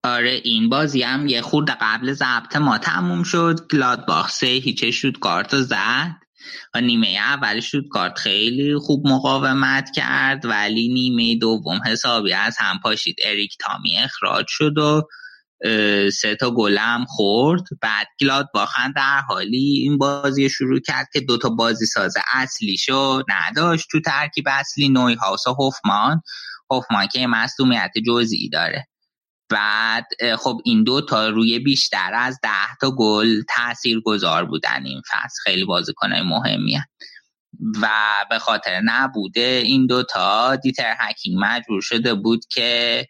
آره این بازی هم یه خورده قبل ضبط ما تموم شد. گلادباخ سه هیچ شوتگارت زد نیمه اول کارت خیلی خوب مقاومت کرد ولی نیمه دوم حسابی از هم پاشید. اریک تامی اخراج شد و سه تا گلم خورد. بعد گلاد باخن در حالی این بازی شروع کرد که دوتا بازی ساز اصلیشو نداشت. تو ترکیب اصلی نوی و هفمان هفمان که مصدومیت جزئی داره. بعد خب این دو تا روی بیشتر از ده تا گل تأثیر گذار بودن این فصل. خیلی بازیکنهای مهمی و به خاطر نبوده این دوتا دیتر هکینگ مجبور شده بود که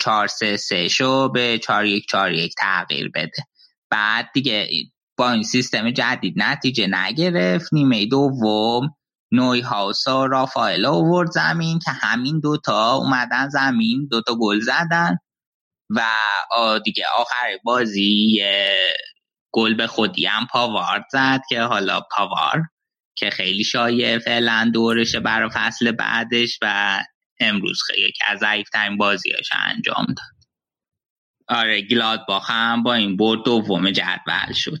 4 3 3 شو به 4 1 4 1 تغییر بده. بعد دیگه با این سیستم جدید نتیجه نگرفت. نیمه دوم نوی هاوس و رافائل آورد زمین که همین دوتا اومدن زمین دوتا گل زدن و دیگه آخر بازی گل به خودی هم پاوارد زد که حالا پاوار که خیلی شایع فعلا دورشه برای فصل بعدش و امروز خیلی که از ضعیفترین بازیاش انجام داد. آره گلاد هم با این برد دوم جدول شد.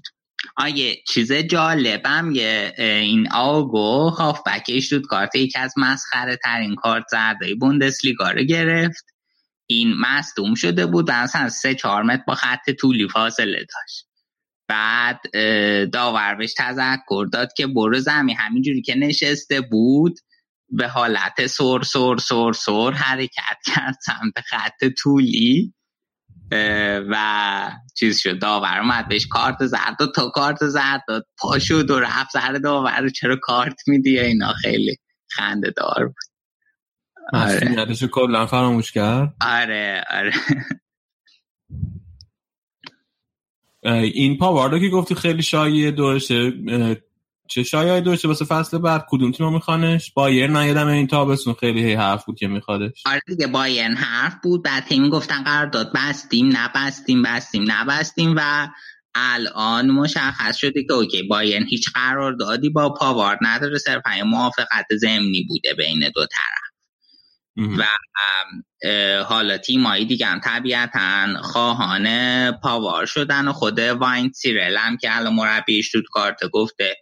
آیه چیز جالبم یه این آگو هافبکش شد کارت یکی از مسخره ترین کارت زرده بوندسلیگا رو گرفت. این مصدوم شده بود و اصلا سه چهار متر با خط طولی فاصله داشت. بعد داور بهش تذکر داد که برو زمین. همینجوری که نشسته بود به حالت سر سر سر سر حرکت کرد سمت خط طولی و چیز شد داور اومد بهش کارت زرد و تا کارت زرد داد پا شد و رفت سر داور چرا کارت میدی اینا؟ خیلی خنده دار بود. آره. کلا فراموش کرد؟ آره آره. این پاواردو که گفتی خیلی شایع دورشه چه شایعی داشته واسه فصل بعد؟ کدوم تیم میخوانش؟ بایر نیادم این تابستون. خیلی هی حرف بود که میخوادش. آره دیگه بایر حرف بود. بعد تیم گفتن قرارداد بستیم نبستیم بستیم نبستیم و الان مشخص شده که اوکی بایر هیچ قراردادی با پاوارد نداره. صرف موافقت ضمنی بوده بین دو طرف. و حالا تیمایی دیگه هم طبیعتا خواهان پاوار شدن و خود واین سیرل هم که الان مربی کارت گفته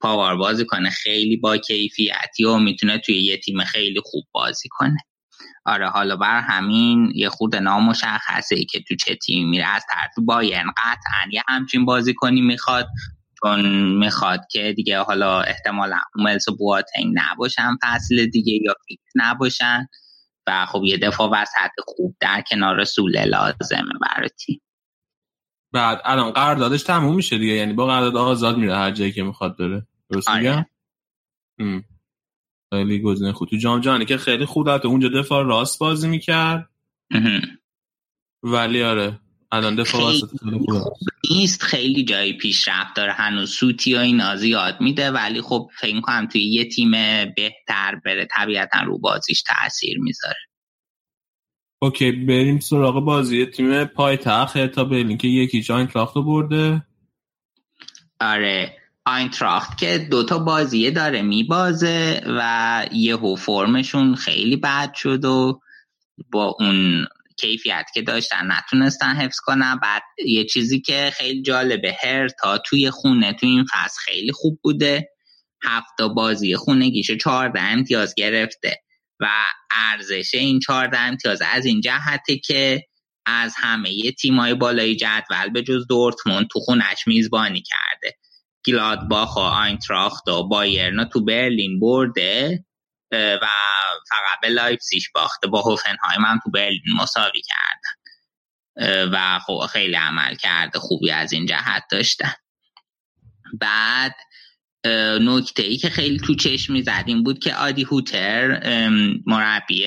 پاور بازی کنه. خیلی با کیفیتی و می‌تونه توی یه تیم خیلی خوب بازی کنه. آره حالا بر همین یه خود نامشخصه ای که تو چه تیمی میره. از طرف باین قطعا یه همچین بازی کنی می‌خواد. چون می‌خواد که دیگه حالا احتمالا ملس و بواتنگ نباشن فصل دیگه یا فیکس نباشن. و خب یه دفاع وسط خوب در کنار سوله لازمه برای تیم. بعد الان قراردادش تموم میشه دیگه. یعنی با قرارداد آزاد میره هر جایی که می‌خواد بره. درست آره. میگم؟ خیلی گزینه خوب. تو جام جهانی که خیلی خوب اونجا دفاع راست بازی می‌کرد. ولی آره الان دفاع خیلی, خیلی نیست خیلی جای پیشرفت داره. هنوز سوتی و اینا زیاد میده. ولی خب فکر کنم توی یه تیم بهتر بره. طبیعتا رو بازیش تاثیر می‌ذاره. اوکی بریم سراغ بازی. تیم پایتخت تا برلین که یکی آینتراخت رو برده. آره. آینتراخت که دوتا بازیه داره میبازه و یهو فرمشون خیلی بد شد و با اون کیفیت که داشتن نتونستن حفظ کنن. بعد یه چیزی که خیلی جالبه هر تا توی خونه توی این فصل خیلی خوب بوده. هفته بازی خونگیشو چهارده امتیاز گرفته و ارزش این چهارده امتیاز از این جهته که از همه تیمای بالای جدول به جز دورتموند تو خونش میزبانی کرده. گلادباخ و آینتراخت و بایرنا تو برلین برده و فقط به لایپسیش باخته. با هوفنهایم هم تو برلین مساوی کردن. و خب خیلی عمل کرده خوبی از این جهت داشتن. بعد نکته ای که خیلی تو چشم می‌زد بود که آدی هوتر مربی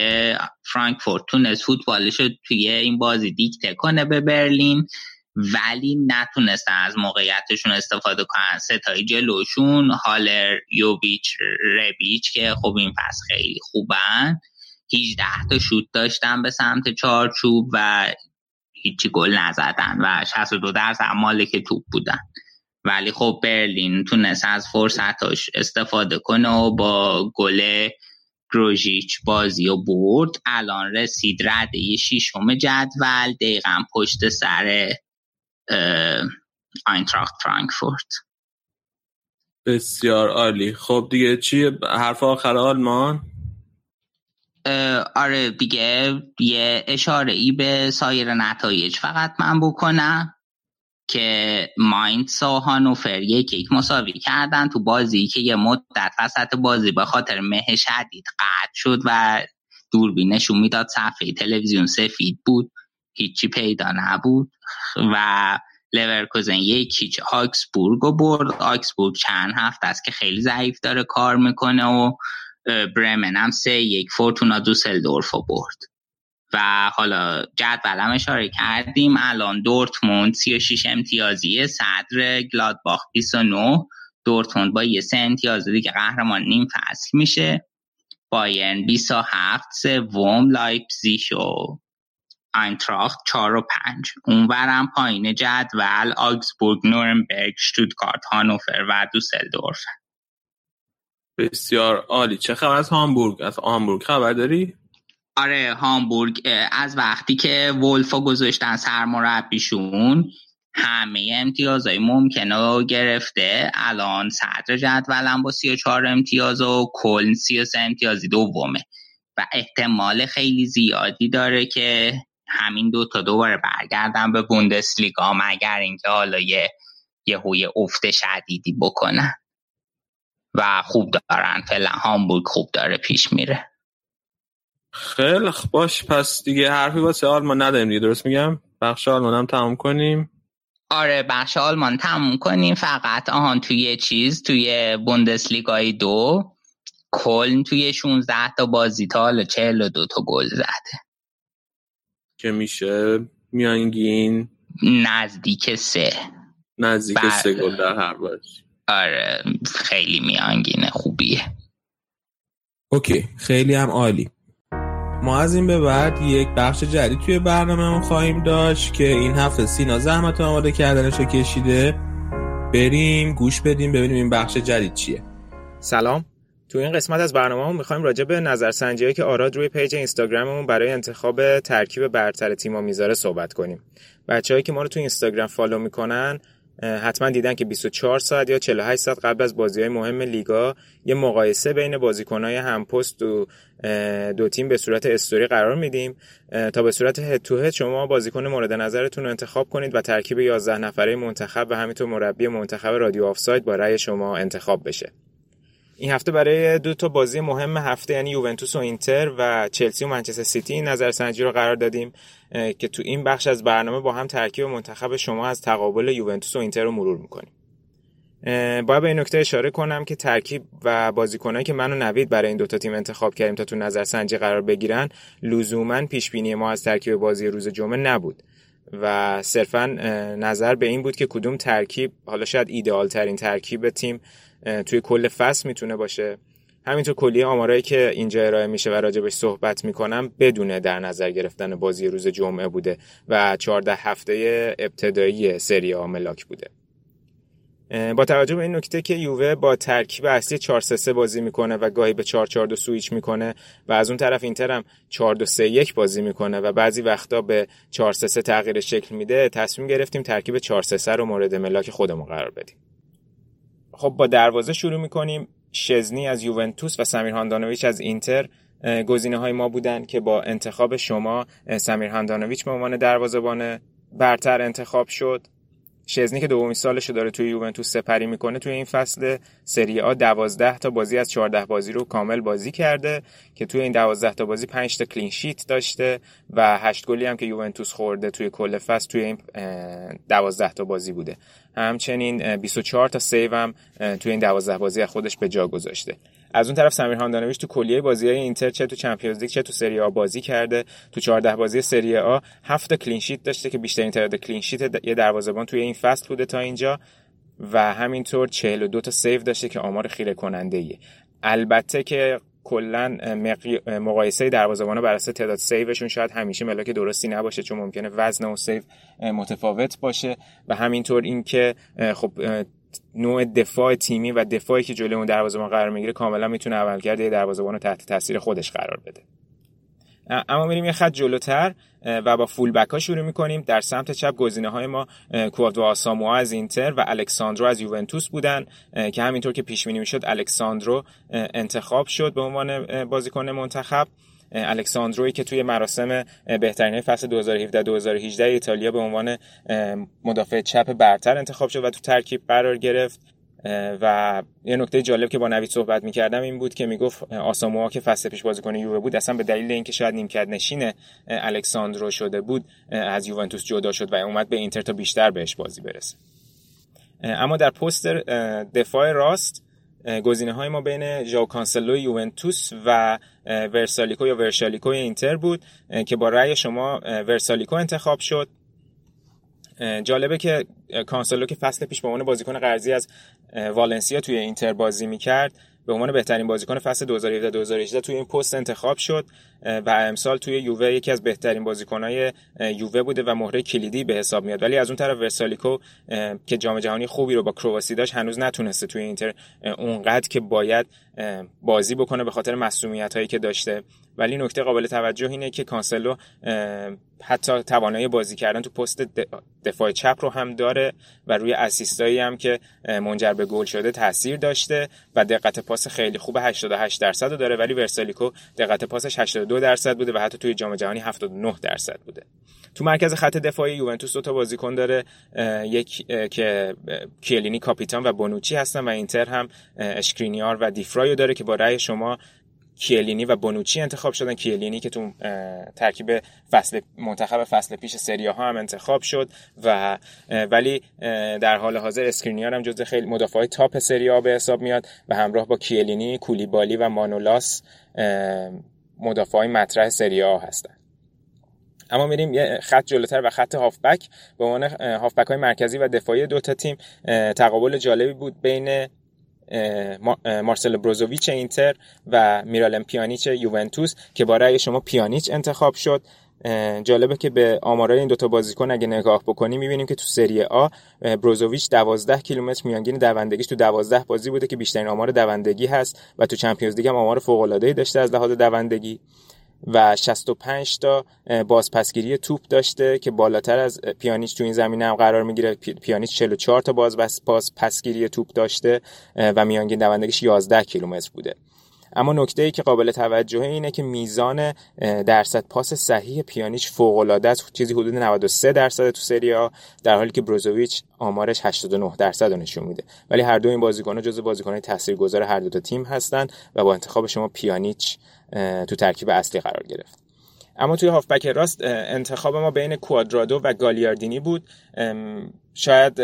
فرانکفورت تونست فوتبالش رو توی این بازی دیکته کنه به برلین. ولی نتونستن از موقعیتشون استفاده کنن. ستایی جلوشون هالر یوویچ ربیچ که خب این پس خیلی خوبن. 18 تا شوت داشتن به سمت چارچوب و هیچی گل نزدن و 62 درصد مالک توپ بودن. ولی خب برلین تونست از فرصتاش استفاده کنه و با گل گروژیچ بازی و برد. الان رسید رده شیشم جدول دقیقا پشت سر آینتراخت فرانکفورت. بسیار عالی. خب دیگه چی حرف آخر آلمان؟ آره دیگه یه اشاره ای به سایر نتایج فقط من بکنم که ماینس و هانوفر یک یک مساوی کردن تو بازی که یه مدت وسط بازی به خاطر مه شدید قطع شد و دوربینشون می‌داد صفحه تلویزیون سفید بود. هیچی پیدا نبود و لورکوزن یک هیچ آکسبورگ رو برد. آکسبورگ چند هفته است که خیلی ضعیف داره کار می‌کنه و برمن هم سه یک فورتونا دوسلدورف رو برد. و حالا جدولم اشاره کردیم. الان دورتموند 36 امتیازیه صدر گلادباخ 29 دورتموند با یه سه امتیاز دیگه قهرمان نیم فصل میشه. بایرن 27 سوم لایپزیگ و آینتراخت 4 و 5 اونورم پایین جدول آگزبورگ نورنبرگ شتوتگارت هانوفر و دوسلدورف. بسیار عالی. چه خبر از هامبورگ؟ از هامبورگ خبر داری؟ آره هامبورگ از وقتی که ولفا گذاشتن سرمربیشون همه امتیازهای ممکنه رو گرفته. الان صدر جدولم با 34 امتیاز و کلن 33 امتیازی دومه. و احتمال خیلی زیادی داره که همین دو تا دوباره برگردن به بوندسلیگا مگر اینکه حالا یه یه هوی افت شدیدی بکنن. و خوب دارن. فعلا هامبورگ خوب داره پیش میره. خیلی باش پس دیگه حرفی واسه آلمان نداریم دیگه. درست میگم؟ بخش آلمان هم تموم کنیم؟ آره بخش آلمان تموم کنیم. فقط آهان توی چیز توی بوندسلیگای دو. کلن توی 16 تا بازی تا حالا 42 تا گل زده. که میشه میانگین؟ نزدیک سه. نزدیک بر... سه گل در هر بازی. آره خیلی میانگین خوبیه. okay خیلی هم عالی. ما از این به بعد یک بخش جدید توی برنامه خواهیم داشت که این هفته سینا زحمت آماده کردنش رو کشیده. بریم گوش بدیم ببینیم این بخش جدید چیه. سلام. تو این قسمت از برنامه می‌خوایم راجع به نظرسنجی که آراد روی page اینستاگراممون برای انتخاب ترکیب برتر تیما می‌ذاره صحبت کنیم. بچههایی که ما رو تو اینستاگرام follow می‌کنن حتما دیدن که 24 ساعت یا 48 ساعت قبل از بازی های مهم لیگا یه مقایسه بین بازیکنهای هم‌پست دو تیم به صورت استوری قرار میدیم. تا به صورت head to head شما بازیکن مورد نظرتون رو انتخاب کنید و ترکیب 11 نفره منتخب و همینطور مربی منتخب رادیو آفساید با رأی شما انتخاب بشه. این هفته برای دو تا بازی مهم هفته یعنی یوونتوس و اینتر و چلسی و منچستر سیتی این نظرسنجی رو قرار دادیم که تو این بخش از برنامه با هم ترکیب منتخب شما از تقابل یوونتوس و اینتر رو مرور می‌کنیم. باید به این نکته اشاره کنم که ترکیب و بازیکنایی که من و نوید برای این دوتا تیم انتخاب کردیم تا تو نظرسنجی قرار بگیرن لزوما پیش بینی ما از ترکیب بازی روز جمعه نبود. و صرفا نظر به این بود که کدوم ترکیب حالا شاید ایدئال ترین ترکیب تیم توی کل فصل می‌تونه باشه. همینطور کلی آمارایی که اینجا ارائه میشه و راجبش صحبت می‌کنم بدون در نظر گرفتن بازی روز جمعه بوده و 14 هفته ابتدایی سری آ ملاک بوده. با توجه به این نکته که یووه با ترکیب اصلی 4 3 بازی می‌کنه و گاهی به 4 4 2 سویچ می‌کنه و از اون طرف اینتر هم 4 2 3 1 بازی می‌کنه و بعضی وقتا به 4 3 3 تغییر شکل میده تصمیم گرفتیم ترکیب 4 3 3 رو مورد ملاک خودمون قرار بدیم. خب با دروازه شروع می‌کنیم. شزنی از یوونتوس و سمیر هاندانویچ از اینتر گزینه های ما بودن که با انتخاب شما سمیر هاندانویچ به عنوان دروازه‌بان برتر انتخاب شد. شزنی که دومین سالش داره توی یوونتوس سپری می‌کنه توی این فصل سری آ 12 تا بازی از 14 بازی رو کامل بازی کرده که توی این 12 تا بازی 5 تا clean sheet داشته و 8 گلی هم که یوونتوس خورده توی کل فصل توی این 12 تا بازی بوده. همچنین 24 تا save هم توی این 12 بازی از خودش به جا گذاشته. از اون طرف سمیر هاندانویچ تو کلیه بازی های اینتر چه تو Champions League چه تو سری آ بازی کرده. تو 14 بازی سری آ 7 clean sheet داشته که بیشترین تعداد clean sheet یه دروازه‌بان توی این فصل بوده تا اینجا. و همینطور 42 تا save داشته که آمار خیره کننده ایه. البته که کلا مقایسه دروازه‌بانا بر اساس تعداد save شون شاید همیشه ملاک درستی نباشه چون ممکنه وزن save متفاوت باشه. و همینطور اینکه خب نوع دفاع تیمی و دفاعی که جلوی اون دروازه‌بان قرار می‌گیره کاملا می‌تونه عملکرد یه دروازه‌بان رو تحت تاثیر خودش قرار بده. اما میریم یه خط جلوتر و با فول بک ها شروع می‌کنیم. در سمت چپ گزینه های ما کوادو آساموا از اینتر و الکساندرو از یوونتوس بودن که همینطور که پیش بینی می‌شد الکساندرو انتخاب شد به عنوان بازیکن منتخب. الکساندروی که توی مراسم بهترین فصل 2017 2018 ایتالیا به عنوان مدافع چپ برتر انتخاب شد و تو ترکیب قرار گرفت. و یه نکته جالب که با نوید صحبت می‌کردم این بود که می‌گفت آساموا که فصل پیش بازیکن یووه بود اصلا به دلیل اینکه شاید نیمکت نشین الکساندرو شده بود از یوونتوس جدا شد و اومد به اینتر تا بیشتر بهش بازی برسه. اما در پست دفاع راست گزینه های ما بین ژاو کانسلو یوونتوس و ورسالیکو یا ورشالیکو اینتر بود که با رأی شما ورسالیکو انتخاب شد. جالبه که کانسلو که فصل پیش به عنوان بازیکن قرضی از والنسیا توی اینتر بازی می‌کرد به عنوان بهترین بازیکن فصل 2017 2018 توی این پست انتخاب شد. و امسال توی یووه یکی از بهترین بازیکنهای یووه بوده و مهره کلیدی به حساب میاد. ولی از اون طرف ورسالیکو که جام جهانی خوبی رو با کرواسی داشت هنوز نتونسته توی اینتر اونقدر که باید بازی بکنه به خاطر مسئولیت که داشته. ولی نکته قابل توجه اینه که کانسلو حتی توانایی بازی کردن تو پست دفاع چپ رو هم داره و روی اسیستایی هم که منجر به گل شده تاثیر داشته و دقت پاس خیلی خوب 88 درصد رو داره. ولی ورسالیکو دقت پاسش 82 درصد بوده و حتی توی جام جهانی 79 درصد بوده. تو مرکز خط دفاعی یوونتوس دو تا بازیکن داره. یووه که کیلینی کاپیتان و بونوچی هستن و اینتر هم اسکرینیار و دی‌فرای رو داره که با رأی شما کیلینی و بونوچی انتخاب شدن. کیلینی که تو ترکیب فصل منتخب فصل پیش سریا ها هم انتخاب شد و ولی در حال حاضر اسکرینیار هم جزو خیلی مدافع top سریا به حساب میاد و همراه با کیلینی کولیبالی و مانولاس مدافعای مطرح سریا هستن. اما میریم یه خط جلوتر و خط هافبک. به عنوان هافبک های مرکزی و دفاعی دو تا تیم تقابل جالبی بود بین مارسل بروزوویچ اینتر و میرالم پیانیچ یوونتوس که با رأی شما پیانیچ انتخاب شد. جالبه که به آمارای این دوتا بازیکن اگه نگاه بکنیم می‌بینیم که تو سری آ بروزوویچ 12 کیلومتر میانگین دوندگیش تو 12 بازی بوده که بیشترین آمار دوندگی هست و تو چمپیونز لیگ هم آمار فوق العاده داشته از لحاظ دوندگی. و 65 تا بازپسگیری توپ داشته که بالاتر از پیانیچ تو این زمینه هم قرار می‌گیره. پیانیچ 44 تا باز باز پسگیری توپ داشته و میانگین دوندگیش 11 کیلومتر بوده. اما نکته ای که قابل توجه اینه که میزان درصد پاس صحیح پیانیچ فوق العاده است. چیزی حدود 93 درصد تو سری آ در حالی که بروزوویچ آمارش 89 درصد رو نشون میده. ولی هر دو این بازیکن‌ها جزو بازیکن‌های تاثیرگذار هر دو تا تیم هستند و با انتخاب شما پیانیچ تو ترکیب اصلی قرار گرفت. اما توی هافبک راست انتخاب ما بین کوادرادو و گالیاردینی بود. شاید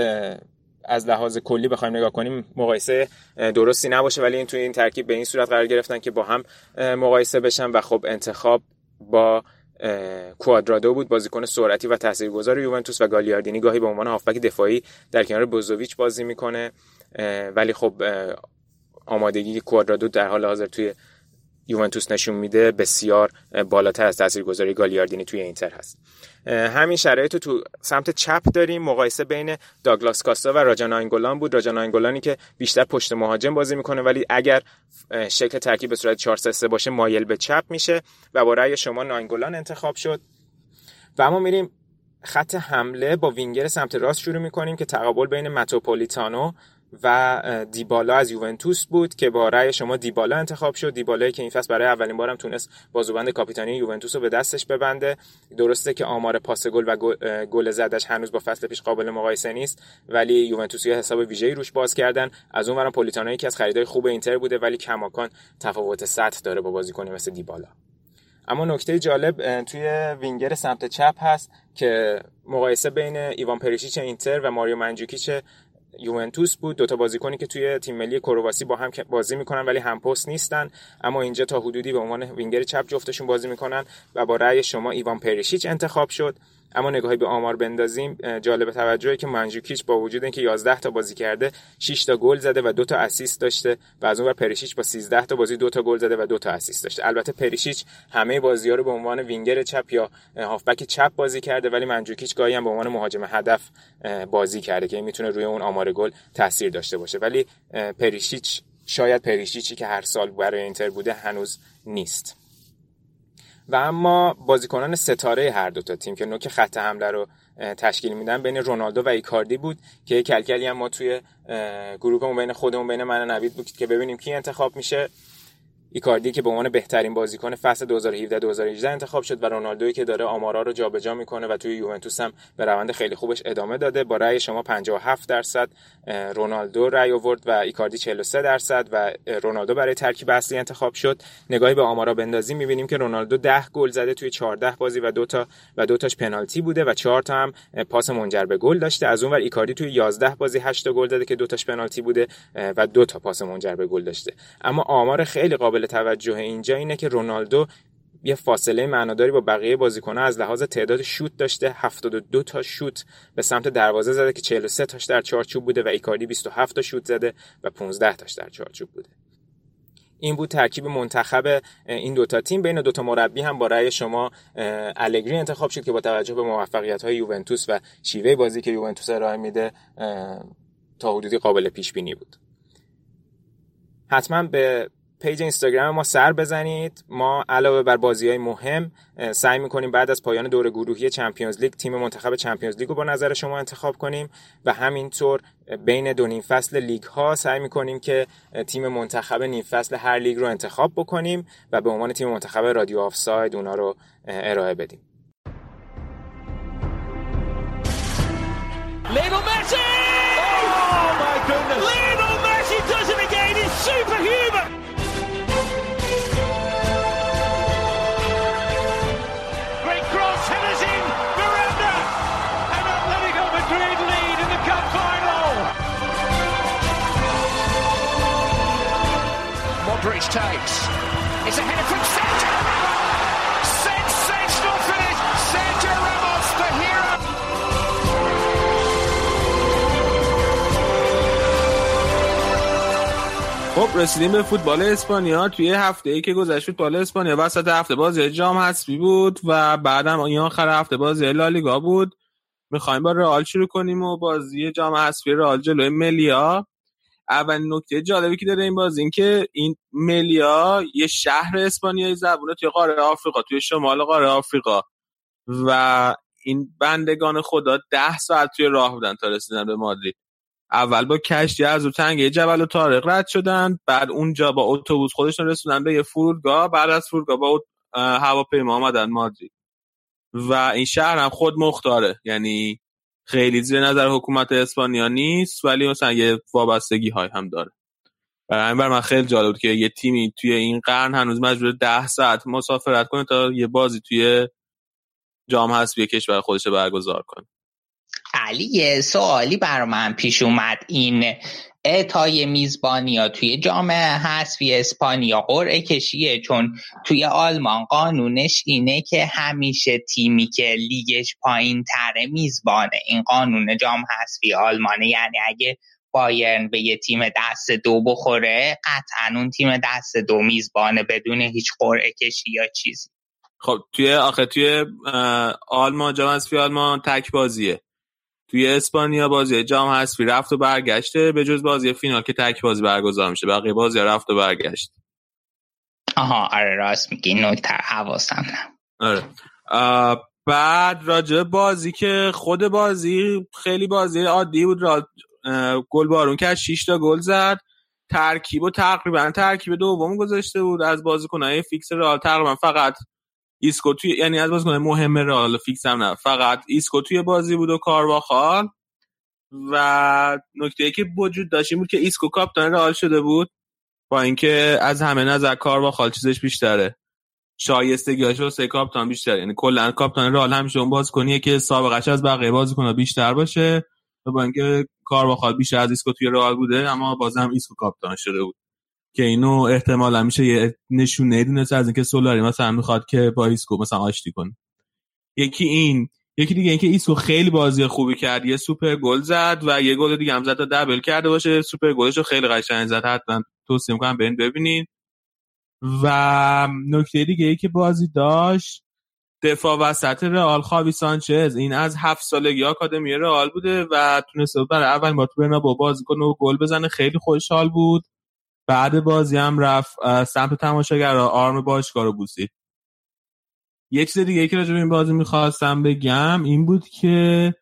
از لحاظ کلی بخوایم نگاه کنیم مقایسه درستی نباشه ولی این توی این ترکیب به این صورت قرار گرفتن که با هم مقایسه بشن و خب انتخاب با کوادرادو بود. بازیکن سرعتی و تاثیرگذار یوونتوس و گالیاردینی گاهی به عنوان هافبک دفاعی در کنار بوزوویچ بازی می‌کنه. ولی خب آمادگی کوادرادو در حال حاضر توی یوونتوس نشون میده بسیار بالاتر از تاثیرگذاری گالیاردینی توی اینتر هست. همین شرایط تو سمت چپ داریم. مقایسه بین داگلاس کاستا و راجان آینگولان بود. راجان آینگولانی که بیشتر پشت مهاجم بازی می‌کنه ولی اگر شکل ترکیب به صورت 4 3 باشه مایل به چپ میشه و با رأی شما ناینگولان انتخاب شد. و اما میریم خط حمله با وینگر سمت راست شروع می‌کنیم که تقابل بین متوپولیتانو و دیبالا از یوونتوس بود که با رأی شما دیبالا انتخاب شد. دیبالا که این فصل برای اولین بارم تونست بازوبند کاپیتانی یوونتوس رو به دستش ببنده. درسته که آمار پاس گل و گل زدش هنوز با فصل پیش قابل مقایسه نیست ولی یوونتوس یه حساب ویژه‌ای روش باز کردن. از اونورم پولیتانو یکی از خریدای خوب اینتر بوده ولی کماکان تفاوت سطح داره با بازیکنی مثل دیبالا. اما نکته جالب توی وینگر سمت چپ هست که مقایسه بین ایوان پریشیچ اینتر و ماریو منجوکیچ یوونتوس بود. دوتا بازیکنی که توی تیم ملی کرواسی با هم بازی می‌کنن ولی هم پست نیستن. اما اینجا تا حدودی به عنوان وینگر چپ جفتشون بازی می‌کنن و با رأی شما ایوان پریشیچ انتخاب شد. اما نگاهی به آمار بندازیم جالب توجهه که منجوکیچ با وجود اینکه 11 تا بازی کرده 6 تا گل زده و 2 تا assist داشته و از اونور پریشیچ با 13 تا بازی 2 تا گل زده و 2 تا assist داشته. البته پریشیچ همه بازی‌ها رو به عنوان وینگر چپ یا هافبک چپ بازی کرده ولی منجوکیچ گاهی هم به عنوان مهاجم هدف بازی کرده که می‌تونه روی اون آمار گل تاثیر داشته باشه. ولی پریشیچ شاید پریشیچی که هر سال برای اینتر بوده هنوز نیست. و اما بازیکنان ستاره هر دو تا تیم که نوک خط حمله رو تشکیل میدن بین رونالدو و ایکاردی بود که یک کلکلی هم ما توی گروهمون بین خودمون بین من و نوید بود که ببینیم کی انتخاب میشه. ایکاردی که به عنوان بهترین بازیکن فصل 2017 2018 انتخاب شد و رونالدوی که داره آمارا رو جابجا می‌کنه و توی یوونتوس هم به روند خیلی خوبش ادامه داده. با رأی شما 57 درصد رونالدو رأی آورد و ایکاردی 43 درصد و رونالدو برای ترکیب اصلی انتخاب شد. نگاهی به آمارا بندازیم. می‌بینیم که رونالدو 10 گل زده توی 14 بازی و دو تا و دو تاش پنالتی بوده و 4 تا هم پاس منجر به گل داشته. از اونور ایکاردی توی 11 بازی 8 تا گل زده که دو تاش پنالتی بوده و دو تا پاس منجر به گل داشته. اما آمار خیلی قابل قابل توجه اینجا اینه که رونالدو یه فاصله معناداری با بقیه بازیکن‌ها از لحاظ تعداد شوت داشته 72 تا شوت به سمت دروازه زده که 43 تاش در چارچوب بوده و ایکاردی 27 تا شوت زده و 15 تاش در چارچوب بوده. این بود ترکیب منتخب این دوتا تیم. بین دوتا مربی هم با رأی شما الگری انتخاب شد که با توجه به موفقیت های یوونتوس و شیوه بازی که یوونتوس ارائه میده تا حدودی قابل پیش بینی بود. حتما به page اینستاگرام ما سر بزنید. ما علاوه بر بازی های مهم سعی می‌کنیم بعد از پایان دور گروهی Champions League تیم منتخب Champions League رو با نظر شما انتخاب کنیم و همینطور بین دو نیم فصل لیگ ها سعی می‌کنیم که تیم منتخب نیم فصل هر لیگ رو انتخاب بکنیم و به عنوان تیم منتخب رادیو آفساید اونا رو ارائه بدیم. Takes. It's a header from Sergio Ramos. Sensational finish. Sergio Ramos, the hero. خب رسیدیم به فوتبال اسپانیا توی هفته ای که گذشت فوتبال اسپانیا وسط هفته بازی جام حذفی بود و بعدم این آخر هفته بازی لالیگا بود می‌خوایم با رئال شروع کنیم و بازی جام حذفی رئال جلوی ملیا اولین نکته جالبی که داره این باز این که این ملیا یه شهر اسپانیایی زبونه توی قاره آفریقا توی شمال قاره آفریقا. و این بندگان خدا ده ساعت توی راه بودن تا رسیدن به مادرید. اول با کشتی از رو تنگه جبل و تارق رد شدن بعد اونجا با اتوبوس خودشون رسیدن به یه فرودگاه بعد از فرودگاه با هواپیما آمدن مادرید. و این شهر هم خود مختاره یعنی خیلی زیر نظر حکومت اسپانیا نیست ولی مثلا یه وابستگی های هم داره. برای بر من خیلی جالب بود که یه تیمی توی این قرن هنوز مجبور ده ساعت مسافرت کنه تا یه بازی توی جام حذفی کشور خودش برگزار کنه. علی سوالی بر من پیش اومد. این اعطای میزبانی توی جامعه حذفی اسپانیا قرعه کشیه چون توی آلمان قانونش اینه که همیشه تیمی که لیگش پایین تره میزبانه. این قانون جام حذفی آلمانه. یعنی اگه بایرن به یه تیم دست دو بخوره قطعا اون تیم دست دو میزبانه بدون هیچ قرعه کشی یا چیزی. خب توی آخه توی آلمان جام حذفی آلمان تک بازیه توی اسپانیا بازی جام حذفی رفت و برگشته به جز بازی فینال که تک بازی برگزار میشه. بقیه بازی رفت و برگشت. آها آره راست میگی. نکته حواسم آره. بعد راجع بازی که خود بازی خیلی بازی عادی بود. را گل بارون کرد 6 تا گل زد. ترکیب و تقریبا ترکیب دوم گذاشته بود. از بازیکنای فیکس رئال تقریبا فقط ایسکو توی یعنی از بازیکن مهم رئال فیکس هم نه. فقط ایسکو توی بازی بود و کارواخال. و نکته که وجود داشت این بود که ایسکو کاپتان رئال شده بود با اینکه از همه نظر کارواخال چیزش بیشتره. شایستگیاش واسه کاپتان بیشتر. یعنی کلا کاپتان رئال همیشه اون بازیکنیه که سابقش از بقیه بازیکن‌ها بیشتر باشه. با اینکه کارواخال بیشتر از ایسکو توی رئال بوده اما بازم ایسکو کاپتان شده بود. که اینو احتمالا میشه یه نشونه دونست از اینکه سولاری مثلا می‌خواد که با ایسکو مثلا آشتی کنه. یکی این یکی دیگه اینکه ایسکو خیلی بازی خوبی کرد یه سوپر گل زد و یه گل دیگه هم زد تا double کرده باشه. سوپر گلش رو خیلی قشنگ زد. حتما توصیه می‌کنم برین ببینین. و نکته دیگه ای که بازی داشت دفاع وسط رئال خاوی سانچز. این از هفت سالگی آکادمی رئال بوده و تونسته برای اول ما تو با بازی کنه و گل بزنه. خیلی خوشحال بود. بعد بازی هم رفت سمت تماشاگر آرم باشگاه رو بوسید. یه چیز دیگه که راجع به این بازی می‌خواستم بگم این بود که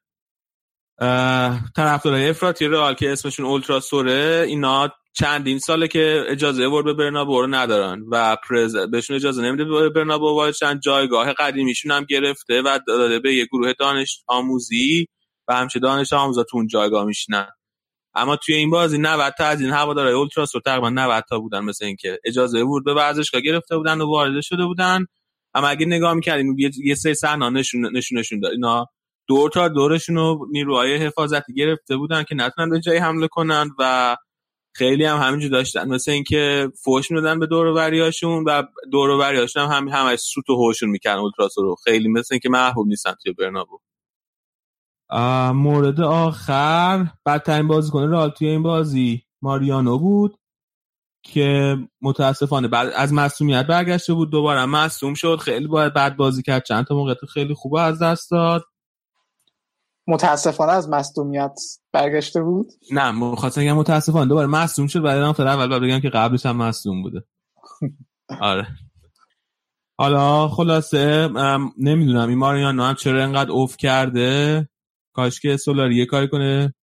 طرفدارای افراطی رئال که اسمشون اولترا سوره اینا چندین ساله که اجازه ورد به برنابو رو ندارن و پرز بهشون اجازه نمیده به برنابو واردشن جایگاه قدیمیشون هم گرفته و داده به یه گروه دانش آموزی و همچه دانش آموزا تو اون جایگاه میشنن اما توی این بازی 90 تا از این هوادارهای اولتراس رو تقریبا 90 تا بودن مثل اینکه اجازه ورود به ورزشگاه گرفته بودن و وارد شده بودن. اما اگه نگاه می‌کردیم یه سه صحنه نشون نشونشون داد. اینا دور تا دورشون رو نیروهای حفاظتی گرفته بودن که نتونن به جای حمله کنن و خیلی هم همینجور داشتن. مثل اینکه فوش می‌دادن به دور وریاشون و دور هم هم همش سوت و هوشون می‌کنن اولتراس رو. خیلی مثل اینکه محبوب نیستن توی برنابو. مورد آخر بدترین بازیکن رئال توی این بازی ماریانو بود که متاسفانه بعد از مصومیت برگشته بود دوباره. مصوم شد خیلی باید بعد بازی کرد. چند تا موقعیت خیلی خوب از دست داد. متاسفانه از مصدومیت برگشته بود؟ نه مخواستم بگم متاسفانه. دوباره مصدوم شد بعد نفتر اول بگم که قبلش هم مصدوم بوده. آره. حالا خلاصه نمی‌دونم این ماریانو هم چرا انقدر اوف کرده؟ کاش که سولاری یه کاری کنه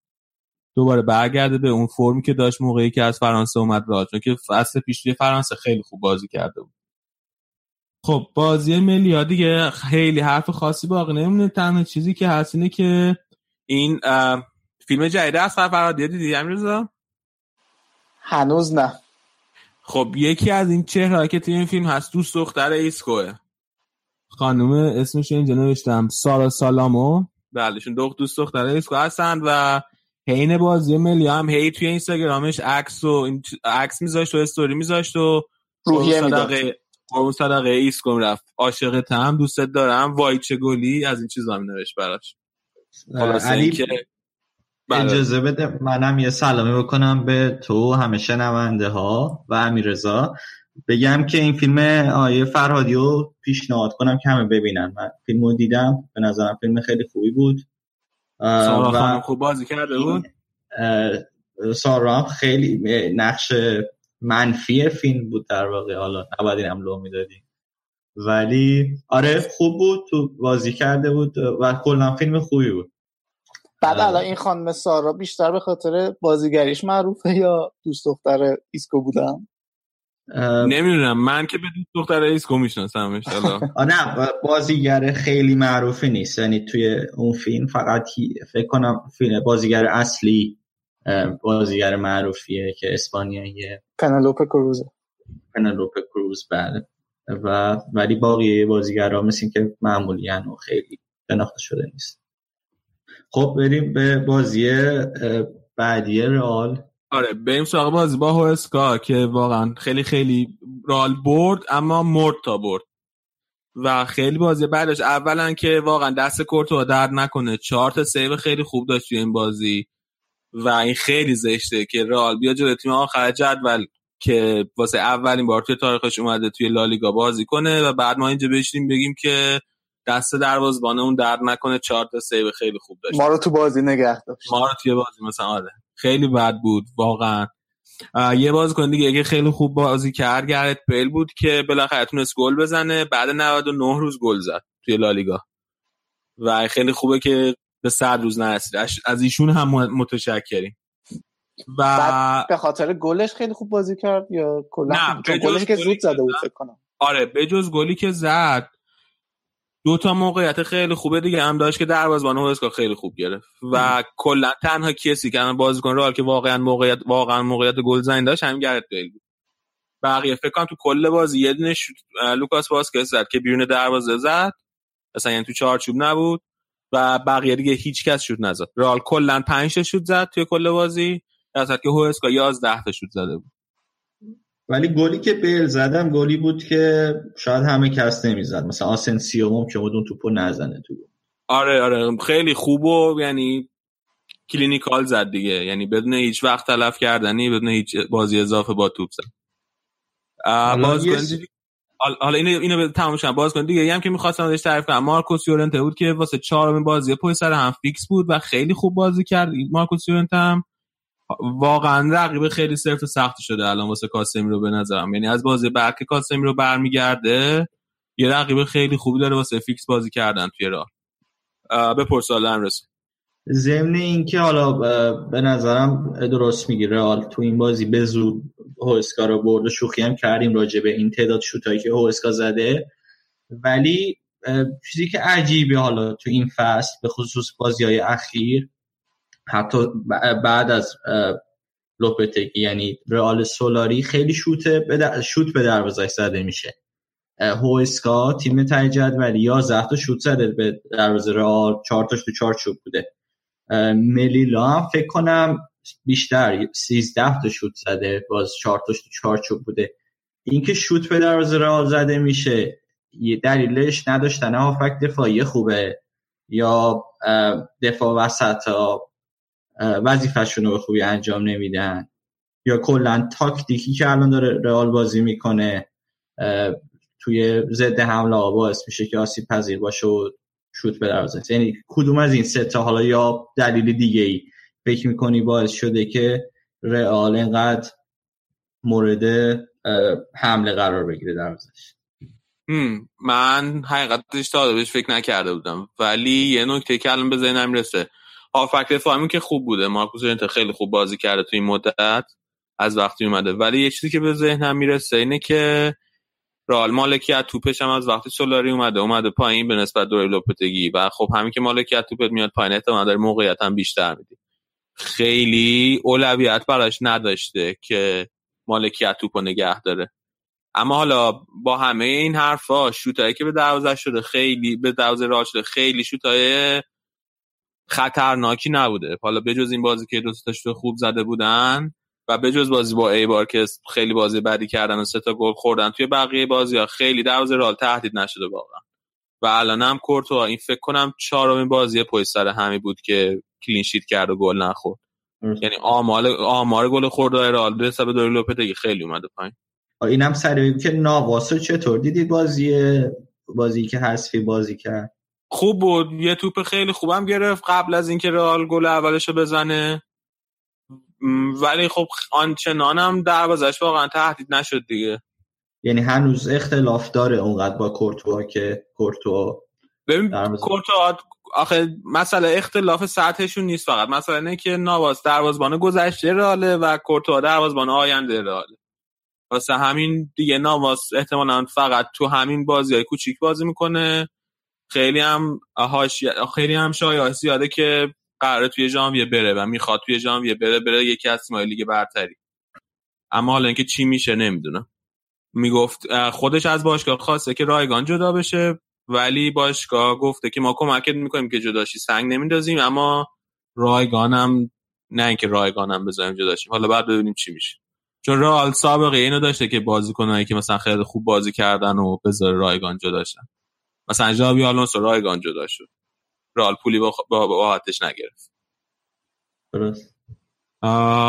دوباره برگرده به اون فرمی که داشت موقعی که از فرانسه اومد راه چون که فصل پیش فرانسه خیلی خوب بازی کرده بود. خب بازی ملی ها دیگه خیلی حرف خاصی باقی نمونه تنها چیزی که هست اینه که این فیلم جدید از فرادی دیدی امیرزا هنوز نه. خب یکی از این چهره که توی این فیلم هست دوست دختر ایسکوه. خانم اسمش اینجا نوشتم سارا سالامو. بله ایشون دو دوست دختر ایسکو هستن و حین بازی ملی هم هی توی اینستاگرامش عکس و عکس میذاشت و استوری میذاشت و روحیه می‌داد. قربون صدقه ایسکو رفت. عاشقتم دوستت دارم. وای چه گلی. از این چیزا می نوشت براش علی که بله. اجازه بده منم یه سلامی بکنم به تو همه شنونده ها و امیرزا بگم که این فیلم آقای فرهادیو پیشنهاد کنم که همه ببینن. من فیلمو دیدم. به نظرم فیلم خیلی خوبی بود. سارا خوب بازی کرده بود؟ سارا خیلی نقش منفی فیلم بود در واقع. حالا نباید اینم لو می‌دادی ولی آره خوب بود. تو بازی کرده بود و کلا فیلم خوبی بود. بعد الان این خانم سارا بیشتر به خاطر بازیگریش معروفه یا دوست دختر ایسکو بودن نمی‌دونم من که به دوست دختر ایسکو میشناسمش نه بازیگر خیلی معروفی نیست. یعنی توی اون فیلم فقط فکر کنم فیلم بازیگر اصلی بازیگر معروفیه که اسپانیاییه پنلوپ کروز. پنلوپ کروز بله. و ولی باقی بازیگرا مثل که معمولی و خیلی شناخته شده نیست. خب بریم به بازی بعدی رئال. آره بریم سراغ بازی با هوسکا که واقعا خیلی خیلی رئال برد اما مرد تا برد. و خیلی بازی بعدش اولا که واقعا دست کورتو درد نکنه چهار تا سیو خیلی خوب داشت این بازی. و این خیلی زشته که رئال بیاد جلوی تیم آخر جدول که واسه اولین بار توی تاریخش اومده توی لالیگا بازی کنه و بعد ما اینجا بشینیم بگیم که دست دروازه‌بان اون درد نکنه چهار تا سیو خیلی خوب داشت. ما رو تو بازی نگه داشت. ما رو توی بازی مثلا آره. خیلی بد بود واقعا. یه بازیکن دیگه که خیلی خوب بازی کرد. گرت بیل بود که بالاخره تونست گل بزنه. بعد 99 روز گل زد توی لالیگا. و خیلی خوبه که به صد روز نرسید. از ایشون هم متشکریم. و به خاطر گلش خیلی خوب بازی کرد یا کلا گلش که زود زده بود فکر کنم. آره به جز گلی که زد دو تا موقعیت خیلی خوبه دیگه. هم داشت که دروازه‌بان هوسکا خیلی خوب گرفت. و کلا تنها کسی که بازیکن رئال که واقعا موقعیت واقعا موقعیت گل زنی داشت همین گرت بیل بود. بقیه فکر کنم تو کل بازی یه دونه لوکاس واسکز زد که بیرون دروازه زد. اصلا یعنی تو چارچوب نبود. و بقیه دیگه هیچ کس شوت نزد. رئال کلا 5 تا شوت زد توی کل بازی. در که هوسکا 11 تا شوت زده بود. ولی گلی که بیل زد هم گلی بود که شاید همه کس نمی‌زد. مثلا آسنسیو ممکن بود اون توپو نزنه تو آره آره. خیلی خوب و یعنی clinical زد دیگه. یعنی بدون هیچ وقت تلف کردنی بدون هیچ بازی اضافه با توپ زد. باز حالا اینو اینو تموم شدم باز کن دیگه. هم که می‌خواستم ازش تعریف کنم. مارکوس یورنته بود که واسه چهارمین بازی پشت سر هم فیکس بود و خیلی خوب بازی کرد. مارکوس یورنته هم واقعا رقیب خیلی صرف سخت شده الان واسه کاسمیرو به نظرم. یعنی از بازی بعد کاسمیرو برمیگرده یه رقیب خیلی خوبی داره واسه فیکس بازی کردن توی راه. به پرسالن رسه ضمن اینکه حالا به نظرم درست میگی رئال تو این بازی به زود هوسکا رو برد شوخی هم کردیم راجع به این تعداد شوتایی که هوسکا زده. ولی چیزی که عجیبه حالا تو این فصل به خصوص بازی های اخیر حتی بعد از لوپتگی یعنی رئال سولاری خیلی شوت به شوت به دروازه زده میشه. هوسکا تیم تای جدولی 11 تا شوت زده به دروازه رئال 4 تاش تو چارچوب بوده. ملیلا هم فکر کنم بیشتر 13 تا شوت زده باز 4 تاش تو چارچوب بوده. اینکه شوت به دروازه رئال زده میشه یه دلیلش نداشتن. هافک دفاعی خوبه یا دفاع وسط ها وظیفهشون رو به خوبی انجام نمیدن. یا کلا تاکتیکی که الان داره رئال بازی می‌کنه توی ضد حمله باعث میشه که آسیب پذیر باشه و شوت به دروازه. یعنی کدوم از این سه تا حالا یا دلیل دیگه ای فکر می‌کنی باعث شده که رئال اینقدر مورد حمله قرار بگیره دروازش من حقیقتش تا بهش فکر نکرده بودم. ولی یه نکته که الان به ذهنم رسه هافک دفاعی که خوب بوده. مارکوس انت خیلی خوب بازی کرده تو این مدت. از وقتی اومده. ولی یه چیزی که به ذهنم می‌رسه اینه که رئال مالکیت توپش هم از وقتی سولاری اومده اومده پایین به نسبت دوره لوپتگی. و خب همین که مالکیت توپت میاد پایین احتمال داره موقعیت هم بیشتر میدی خیلی اولویت براش نداشته که مالکیت توپ نگه داره. اما حالا با همه این حرفا شوتایی که به دروازه شده خیلی به دروازه راه شده خیلی شوتای خطرناکی نبوده. حالا بجز این بازی که دو تا خوب زده بودن و بجز بازی با ایبار که خیلی بازی بدی کردن و سه تا گل خوردن توی بقیه بازی ها خیلی دروازه رال تهدید نشده واقعا. و الان هم کورتو این فکر کنم چهارمین بازی پشت سر همی بود که کلین شیت کرد و گل نخورد. یعنی آمار آمار گل خورده رئال به حساب دوری لوپتگی خیلی اومده پایین. اینم سر که ناواسو چطور دیدی بازی بازی که حذفی بازی کرد؟ خوب بود. یه توپ خیلی خوبم گرفت قبل از اینکه رئال گل اولشو بزنه. ولی خب آنچنانم دروازش واقعا تهدید نشد دیگه. یعنی هنوز اختلاف داره اونقدر با کورتوا که کورتوا ببین کورتوا آخه مسئله اختلاف سطحشون نیست فقط. مسئله اینه که نواز دروازبان گذشته راله و کورتوا دروازبان آینده راله واسه همین دیگه نواز احتمالا فقط تو همین بازی های کوچیک بازی می‌کنه. خیلی هم خیلی هم شایعه زیاده که قراره توی ژانویه بره و می‌خواد توی ژانویه بره بره یکی از تیم‌های لیگ برتری. اما حالا اینکه چی میشه نمی‌دونم. می‌گفت خودش از باشگاه خواسته که رایگان جدا بشه ولی باشگاه گفته که ما کمکت می‌کنیم که جداشی سنگ نمیندازیم اما رایگانم نه اینکه رایگانم بذاریم جداشیم حالا بعد ببینیم چی میشه. چون رئال سابقه اینو داشته که بازیکنایی که مثلا خیلی خوب بازی کردن و بذاره رایگان جدا شن. مثلا جابی آلونسو رایگان جدا شد. رئال پولی با, با, نگرفت. درست.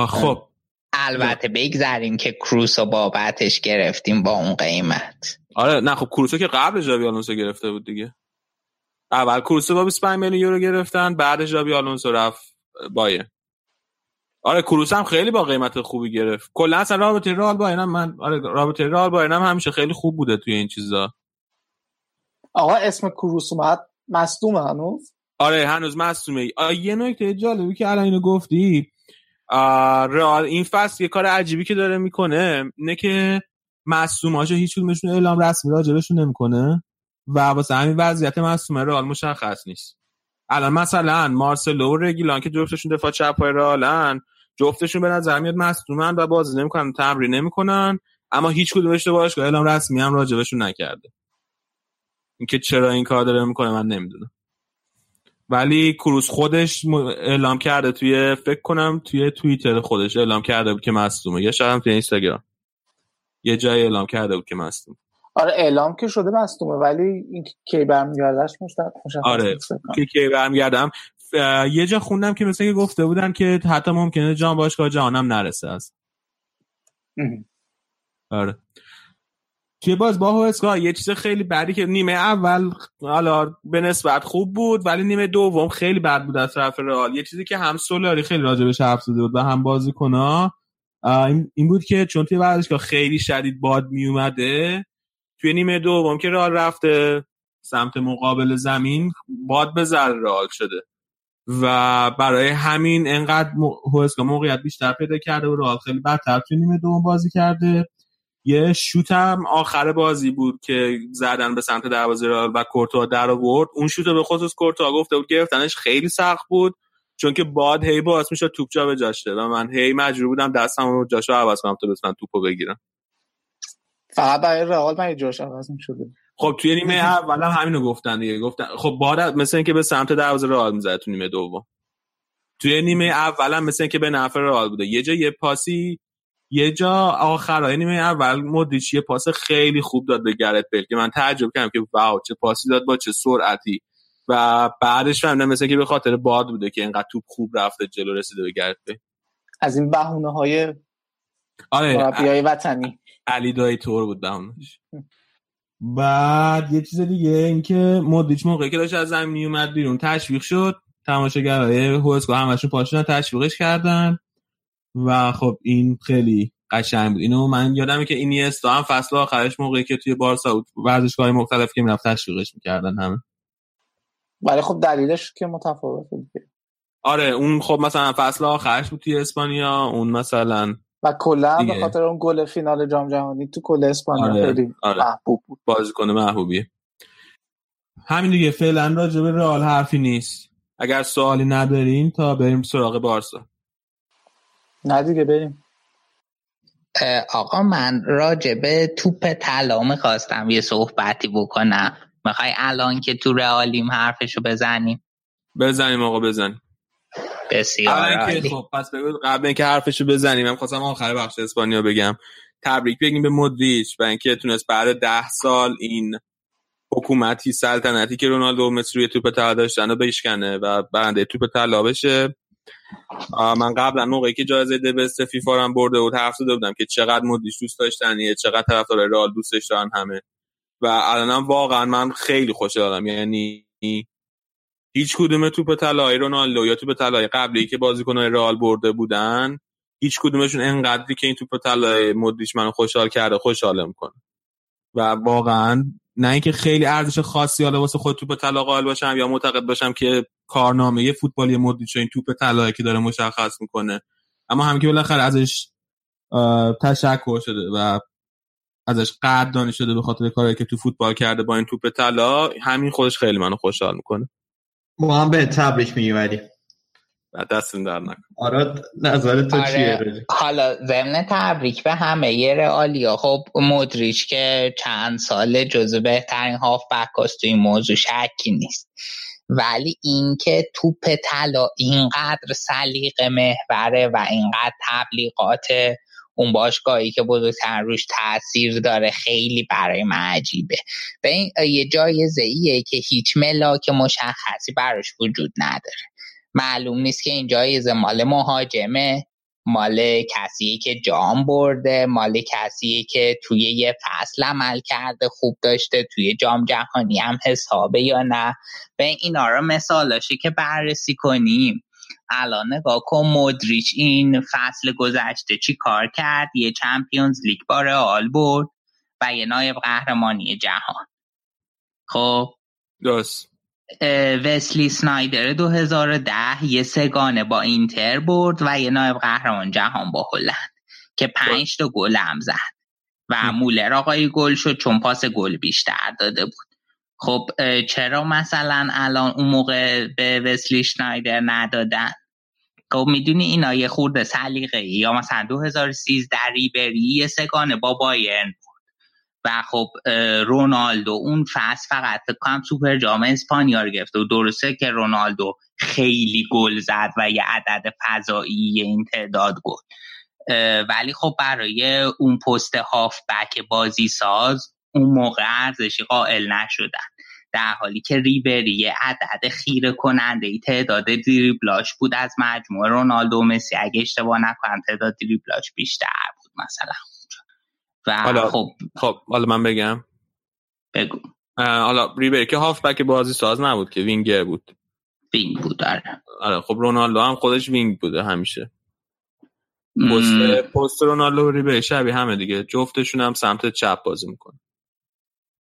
خب. البته بگذاریم که کروس و بابتش گرفتیم با اون قیمت. آره نه خب کروسو که قبل جابی آلونسو گرفته بود دیگه. اول کروسو با 25 میلیون یورو گرفتن بعد جابی آلونسو رفت بایه آره کروس هم خیلی با قیمت خوبی گرفت. کلا اصلا رابطه رال با اینم من آره رابطه رال با اینم همیشه خیلی خوب بوده توی این چیزا. آقا اسم کروس اومد. مصدومه هنوز؟ آره هنوز مصدومه. یه نکته جالبی که الان اینو گفتی. رئال این فصل یه کار عجیبی که داره می‌کنه اینه که مصدوماشو هیچ کدومشون اعلام رسمی راجبشون نمی‌کنه و واسه همین وضعیت مصدومه رئال مشخص نیست. الان مثلا مارسلو و رگیلان که جفتشون دفاع چپ های رئالن جفتشون به نظر میاد مصدومن و بازی نمی‌کنن تمرین نمی‌کنن اما هیچ کدومش تو باشگاه اعلام رسمی هم راجبشون نکرده. اینکه چرا این کار داره می‌کنه من نمی‌دونم. ولی کروس خودش اعلام کرده توی فکر کنم توی توییتر خودش اعلام کرده بود که مصدومه. یا شاید هم توی اینستاگرام. یه جای اعلام کرده بود که مصدوم آره اعلام که شده مصدومه ولی این کی برمیگردش مشخص آره که کی برمیگردم. یه جا خوندم که مثل که گفته بودن که حتی ممکنه جان باشگاه جهانم نرسه از. آره. توی باز با هوسکا یه چیز خیلی بدی که نیمه اول حالا به نسبت خوب بود ولی نیمه دوم خیلی بد بود از طرف رئال. یه چیزی که هم سولاری خیلی راجبش حرف زده بود و هم بازیکن‌ها این بود که چون توی ورزشگاه خیلی شدید باد می اومده توی نیمه دوم که رئال رفته سمت مقابل زمین باد به رئال شده. و برای همین انقدر هوسکا موقعیت بیشتر پیدا کرده و رئال خیلی بدتر توی نیمه دوم بازی کرده. یه شوت هم آخر بازی بود که زدن به سمت دروازه و کورتوا در آورد. اون شوت به خصوص کورتوا گفته بود گرفتنش خیلی سخت بود چون که باد هی باعث می‌شد توپ جا به جاشه و من هی مجبور بودم دستم رو جاشو عوض کنم تا بتونم توپو بگیرم. فقط برای رئال من جاش عوض شده خب توی نیمه اول هم همینو گفتن دیگه گفتن خب باد مثل اینکه به سمت دروازه رئال می‌زد تو نیمه دوم. توی نیمه اول هم مثل اینکه به نفع رئال بوده. یه جا یه پاسی یه جا آخرای نیمه اول مودریچ یه پاس خیلی خوب داد به گرت بیل که من تعجب کردم که واو چه پاسی داد با چه سرعتی. و بعدش فهمیدم مثل که به خاطر باد بوده که اینقدر توپ خوب رفته جلو رسیده به گرت بیل از این بهونه های آره وطنی. علی دایی تور بود بهونش بعد یه چیز دیگه اینکه مودریچ موقعی که داشت از زمین اومد بیرون تشویق شد. تماشاگرای هوسکو همشون پاشون تشویقش کردن. و خب این خیلی قشنگ بود. اینو من یادمه که این هم فصل آخرش موقعی که توی بارسا بود. ورزشگاه مختلف که می‌رفت تشویقش می‌کردن همه. ولی خب دلیلش که متفاوت بود آره اون خب مثلا فصل آخرش بود توی اسپانیا اون مثلا و کلا به خاطر اون گل فینال جام جهانی تو کل اسپانیا آره. خیلی آره. محبوب بود. بازیکن محبوبیه همین دیگه فعلا راجع به رئال حرفی نیست. اگر سوالی ندارین تا بریم سراغ بارسا. نه دیگه بریم. آقا من راجع به توپ طلا می‌خواستم یه صحبتی بکنم. می‌خوای الان که تو رئالیم حرفشو بزنیم؟ بزنیم آقا بزنیم. بسیار خب پس بگو قبل اینکه حرفشو بزنیم من خواستم آخر بخش اسپانیا بگم. تبریک بگیم به مودریچ و اینکه تونست بعد ده سال این حکومتی سلطنتی که رونالدو مصر روی توپ طلا داشتن رو بشکنه و برنده توپ طلا بشه. من قبلا موقعی که جایزه دبست فیفا هم برده بود حرف زده بودم که چقدر مودریچ دوست داشتن چقدر طرفدار رئال دوستش دارن همه. و الانم واقعا من خیلی خوشحالم یعنی هیچ کدوم توپ طلای رونالدو یا توپ طلای قبلی که بازیکن‌های رئال برده بودن هیچ کدومشون انقدری که این توپ طلای مدریچ منو خوشحال کرده خوشحالم می‌کنه. و واقعا نه اینکه خیلی ارزش خاصی حالا واسه خود توپ طلا قائل باشم یا معتقد باشم که کارنامه فوتبالی مدریچ این توپ طلایی که داره مشخص می‌کنه. اما هم که بالاخره ازش تشکر شده و ازش قدردانی شده به خاطر کاری که تو فوتبال کرده با این توپ طلا همین خودش خیلی منو خوشحال می‌کنه. ما هم به تبریک میگیم دستون در نکن آره نظر تو آره. چیه حالا ضمن تبریک به همه یه رئالیا خب مدریچ که چند سال جزو بهترین هاف بکاست تو این موضوع شکی نیست. ولی اینکه توپ طلا اینقدر سلیقه محوره و اینقدر تبلیغات اون باشگاهی که بزرگتر روش تاثیر داره خیلی برای من عجیبه. به این یه جایزه ایه که هیچ ملاک مشخصی براش وجود نداره. معلوم نیست که این جایزه مال مهاجمه. مال کسی که جام برده مال کسی که توی یه فصل عمل کرده خوب داشته توی جام جهانی هم حسابه یا نه. به اینا رو مثالاشه که بررسی کنیم. الان نگاه کن مودریچ این فصل گذشته چی کار کرد؟ یه چمپیونز لیگ با رئال برد و یه نایب قهرمانی جهان. خب؟ درست. وسلی سنایدر 2010 یه سگانه با اینتر برد و یه نایب قهرمان جهان با هلند که پنج تا گل هم زد و مولر آقای گل شد چون پاس گل بیشتر داده بود. خب چرا مثلا الان اون موقع به وسلی شنایدر ندادن؟ خب می‌دونی اینا یه خورده سلیقه یا مثلا 2013 ریبری یه سگانه با بایرن و خب رونالدو اون فصل فقط کنم سوپر جام اسپانیا رو گرفته و درسته که رونالدو خیلی گل زد و یه عدد فضایی این تعداد گل. ولی خب برای اون پست هاف بک بازی ساز اون موقع ارزشی قائل نشدن. در حالی که ریبری یه عدد خیره کننده ای تعداد دریبلاش بود. از مجموعه رونالدو مسی اگه اشتباه نکنم تعداد دریبلاش بیشتر بود مثلا. و حالا خب. خب حالا من بگم. بگو. حالا ریبری هافبک بازی ساز نبود که وینگر بود. وینگ بود آره. آره خب رونالدو هم خودش وینگ بوده همیشه. پست پست رونالدو و ریبری شبیه همه دیگه. جفتشون هم سمت چپ بازی می‌کنه.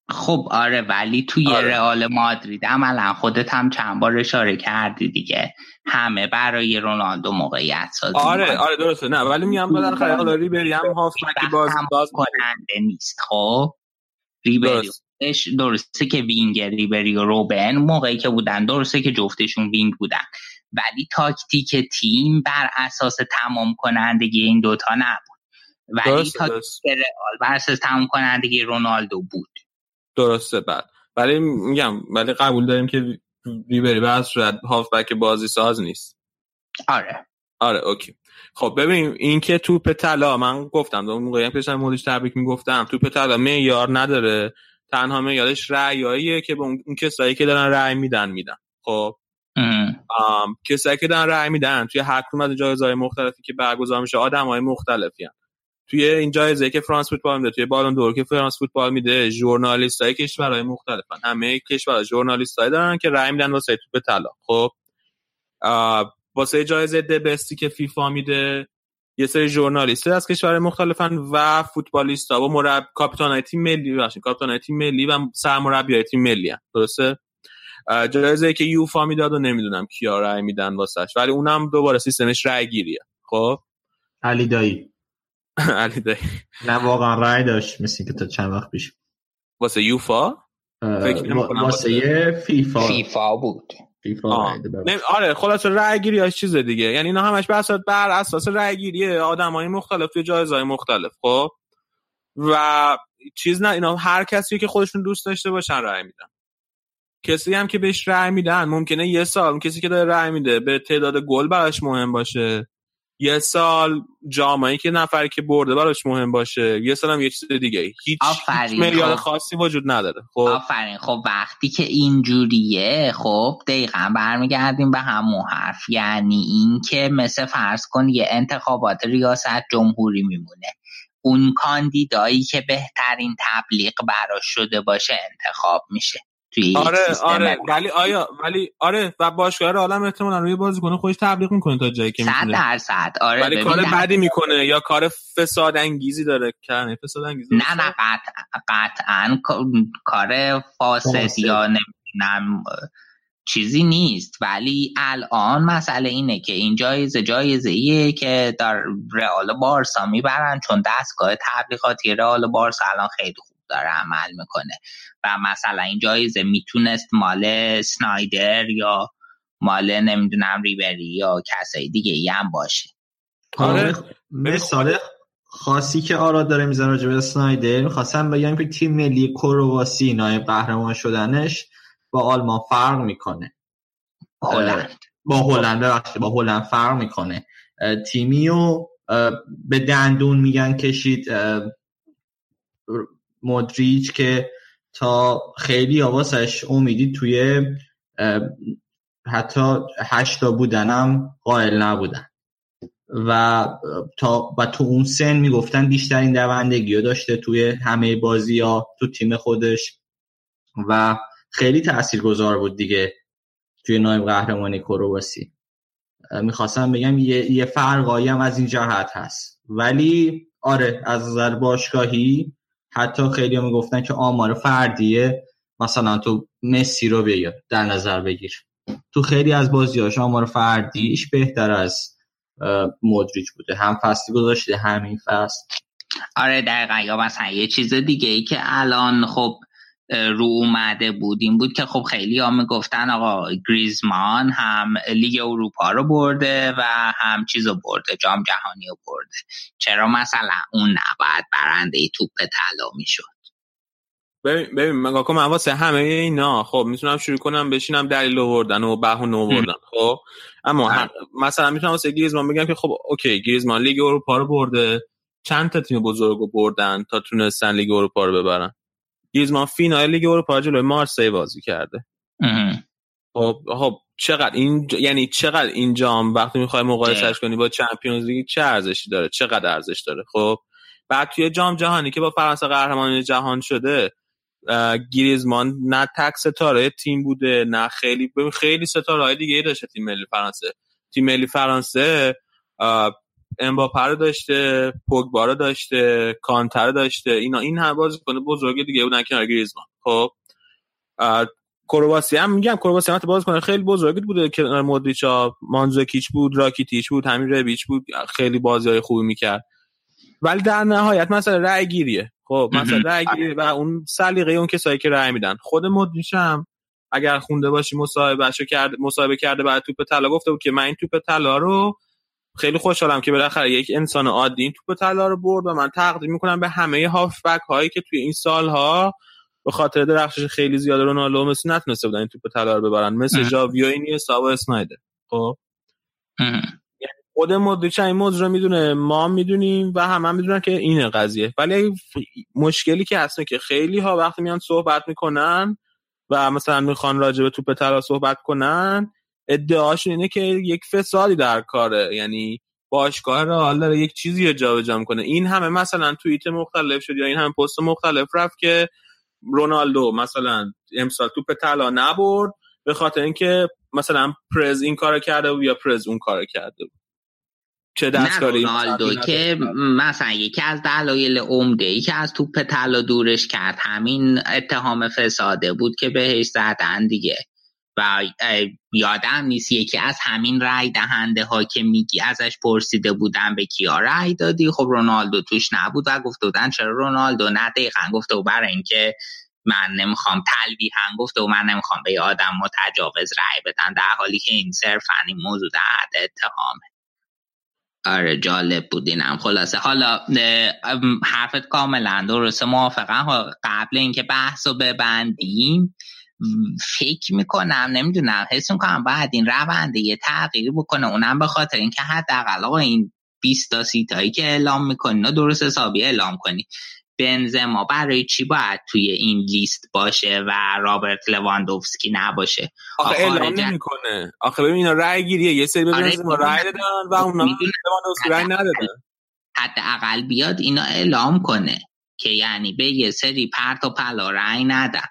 خب آره ولی توی آره. رئال مادرید عملا خودت هم چند بار اشاره کردی دیگه. همه برای رونالدو موقعیت سازی آره آره درسته. نه ولی میگم بالاخره حالا ریبری هم هافبک باز باز کننده نیست خب؟ ریبری درسته که وینگر ریبری و روبن موقعی که بودن درسته که جفتشون وینگ بودن. ولی تاکتیک تیم بر اساس تمام کنندگی این دوتا نبود. ولی تاکتیک رئال بر اساس تمام کنندگی رونالدو بود. درسته بعد. ولی میگم ولی قبول داریم که ریبری به صورت هافبک بازی ساز نیست. آره. آره اوکی. خب ببینیم. این که توپ طلا من گفتم اون موقعی پیشم مودش تبریک می‌گفتم. توپ طلا معیار نداره. تنها معیارش رأیاییه که به اون کسایی که دارن رأی میدن میدن. خب. کسایی که دارن رأی میدن توی هر کدوم از جایزهای مختلفی که برگزار میشه آدمای مختلفی توی این جایزه که فرانس فوتبال میده توی بالون دور که فرانس فوتبال میده ژورنالیست های کشورهای مختلفن. همه کشورها ژورنالیست دارن که رأی میدن واسه توپ طلا. خب واسه جایزه دبستی که فیفا میده یه سری ژورنالیست از کشور مختلفن و فوتبالیست ها و مرب کاپیتان تیم ملی باشین کاپیتان تیم ملی و سرمربی تیم ملی هم. درسته؟ جایزه که یوفا می‌داد و نمی‌دونم کیا رأی میدن واسش ولی اونم دوباره سیستمش رأی گیریه خب؟ علی دایی. علی دایی. نه واقعا رأی داشت مثل که تا چند وقت پیش. واسه یوفا؟ واسه فیفا. فیفا بود. آره خلاص رأی گیری چیز دیگه. یعنی اینا همش بر اساس بر اساس رأی گیری آدمای مختلف توی جایزهای مختلف خب؟ و چیز نه اینا هر کسی که خودشون دوست داشته باشن رأی میدن. کسی هم که بهش رأی میدن ممکنه یه سال کسی که داره رأی میده به تعداد گل براش مهم باشه. یه سال جامعه که نفری که برده براش مهم باشه. یه سال هم یه چیز دیگه. هیچ, هیچ خب. خاصی وجود نداره. خب. آفرین. خب وقتی که اینجوریه خب دقیقا برمیگردیم به همون حرف. یعنی این که مثل فرض کن یه انتخابات ریاست جمهوری میمونه. اون کاندیدایی که بهترین تبلیغ براش شده باشه انتخاب میشه. توی آره آره. ولی آیا ولی آره و باشگاه عالم احتمالاً روی بازیکن خودش تبلیغ می‌کنه تا جایی که می‌تونه. 100 درصد. آره ولی کار بدی می‌کنه یا کار فساد انگیزی داره کنه فساد انگیزی نه نه قطعا کار فاسد یا نمی‌دونم چیزی نیست. ولی الان مسئله اینه که این جایزه جایزه ایه که در رئال بارسا می‌برن چون دستگاه تبلیغاتی رئال بارسا الان خیلی خوب داره عمل می‌کنه. و مثلا این جایزه می‌تونست مال سنایدر یا مال نمی‌دونم ریبری یا کسای دیگه ای هم باشه. آره مثال خاصی که آرا داره میزن راجع به سنایدر می‌خواستم بگم که تیم ملی کرواسی نایب قهرمان شدنش با آلمان فرق می‌کنه. هلند. با هلند با هلند فرق می‌کنه. تیمی و به دندون میگن کشید مدریج که تا خیلی آواسش امیدی توی حتی هشتا بودنم قائل نبودن. و تا و تو اون سن می‌گفتن بیشترین دوندگی رو داشته توی همه بازی ها تو تیم خودش. و خیلی گذار بود دیگه توی نایب قهرمانی کرواسی. می‌خواستم بگم یه, یه فرقایی هم از این جهت هست. ولی آره از نظر باشگاهی حتی خیلی هم می‌گفتن که آمار فردیه مثلا تو مسی رو بیا در نظر بگیر. تو خیلی از بازیاش آمار فردیش بهتر از مدریج بوده. هم فصلی گذاشته همین فصل. آره دقیقا. یا مثلا یه چیز دیگه ای که الان خب رو اومده بود. این بود که خب خیلی ها می‌گفتن آقا گریزمان هم لیگ اروپا رو برده و هم چیز رو برده جام جهانی رو برده. چرا مثلا اون نباید برنده توپ طلا می‌شد؟ ببین ببین من واسه همه اینا خب می‌تونم شروع کنم بشینم دلیل آوردن و بهونه آوردن خب؟ اما مثلا می‌تونم واسه گریزمان بگم که خب okay گریزمان لیگ اروپا رو برده. چند تا تیم بزرگ رو بردن تا تونستن لیگ اروپا رو ببرن؟ گریزمان فینال لیگ اروپا جلوی مارسی بازی کرده. خب خب چقدر این یعنی چقدر این جام وقتی می‌خوای مقایسه‌ش کنی با چمپیونز لیگ چه ارزشی داره؟ چقدر ارزش داره؟ خب بعد توی جام جهانی که با فرانسه قهرمان جهان شده گریزمان نه تک ستاره تیم بوده نه خیلی خیلی ستاره های دیگه داشته تیم ملی فرانسه. تیم ملی فرانسه امباپه رو داشته پوگبا رو داشته کانتر داشته اینا. این هم بازیکن بزرگ دیگه بودن کنار گریزمان. خب. کرواسی هم میگم کرواسی هم بازیکن خیلی بزرگی بوده که مودریچا مانزوکیچ بود راکیتیچ بود همین رویچ بود خیلی بازی های خوبی می‌کرد. ولی در نهایت مثلا رأی گیریه. خب مثلا رأی گیریه و اون سلیقه اون کسایی که رأی میدن. خود مودریچ هم اگر خونده باشی مصاحبهشو کرد مصاحبه کرده بعد توپ طلا گفته بود که من این توپ طلا رو خیلی خوشحالم که بالاخره یک انسان عادی این توپ طلا رو برد و من تقدیم می‌کنم به همه هافبک هایی که توی این سالها به خاطر درخشش خیلی زیاد رونالدو و مسی نتونسته بودن این توپ طلا رو ببرن. مثل ژاوی و اینیستا و اسنایدر. خب؟ خود مودریچ این موضوع رو می‌دونه ما می‌دونیم و همه هم می‌دونن که اینه قضیه. ولی مشکلی که هست که خیلی ها وقتی میان صحبت می‌کنن و مثلا می‌خوان راجع به توپ طلا صحبت کنن ادعاشون اینه که یک فسادی در کاره. یعنی باشگاه رئال داره یک چیزی رو جابجا می‌کنه. این همه مثلا توییت مختلف شد یا این همه پست مختلف رفت که رونالدو مثلا امسال توپ طلا نبرد به خاطر اینکه مثلا پرز این کارو کرده بود یا پرز اون کارو کرده بود. چه دستکاری رونالدو که مثلا یکی از دلایل عمده ای که از توپ طلا دورش کرد. همین اتهام فساده بود که بهش زدن دیگه. و یادم نیست یکی از همین رای دهنده ها که میگی ازش پرسیده بودن به کیا رای دادی. خب رونالدو توش نبود و گفته بودن چرا رونالدو؟ نه دقیقا. گفته و برای اینکه من نمی‌خوام تلویح هم گفته و من نمی‌خوام به آدم متجاوز رای بدن. در حالی که این صرفا این موضوع در اتهامه. آره جالب بود اینم. خلاصه حالا حرفت کاملا درسته. موافقم. قبل اینکه بحث رو ببندیم فکر می‌کنم نمی‌دونم حس می‌کنم باید این رونده یه تغییری بکنه. اونم به خاطر اینکه حداقل آقا این 20 تا سیتایی که اعلام می‌کنی درست حسابی اعلام کنی بنزما برای چی باید توی این لیست باشه و رابرت لواندوفسکی نباشه؟ آخه اعلام نمی‌کنه. آخه ببین اینا رأی گیریه. یه سری ببین آره رأی دادن و اونا لواندوفسکی رأی ندادن. حداقل بیاد اینا اعلام کنه که یعنی به یه سری پرت و پلا رأی ندن.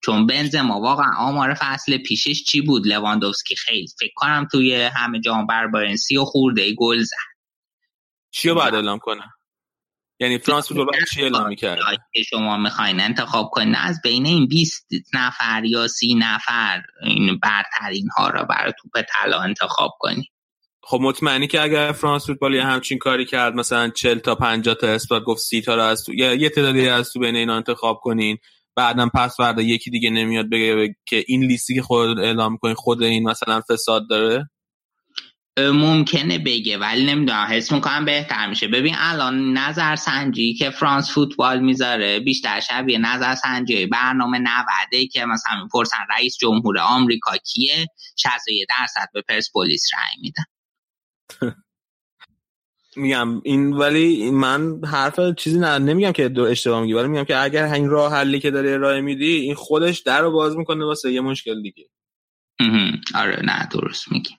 چون بنزما واقعا آمار فصل پیشش چی بود؟ لواندوفسکی. خیلی فکر کنم توی همه جام برا بایرن سی و خورده گل زد. چی باید اعلام کنه؟ یعنی فرانس فوتبال باید چی اعلام می‌کرد شما می‌خواین انتخاب کنین. از بین این 20 نفر یا 30 نفر این برترین ها را برای توپ طلا انتخاب کنین. خب مطمئنی که اگر فرانس فوتبال یه همچین کاری کرد مثلا 40 تا 50 تا اثبات گفت 30 تا را از تو یا یه تعدادی از تو بین اینا انتخاب کنین. بعدم پس فردا یکی دیگه نمیاد بگه که این لیستی که خود اعلام کنی خود این مثلا فساد داره؟ ممکنه بگه ولی نمی‌دونم. حس می‌کنم بهتر میشه. ببین الان نظر سنجی که فرانس فوتبال می‌ذاره بیشتر شبیه نظر سنجی برنامه نوده که مثلا می‌پرسن رئیس جمهور آمریکا کیه؟ 61 درصد به پرسپولیس رأی میدن. میگم. این ولی من حرف چیزی نه نمیگم که دو اشتباه میگی ولی میگم که اگر این راه حلی که داری ارائه میدی این خودش در رو باز می‌کنه واسه یه مشکل دیگه. آره نه درست میگی.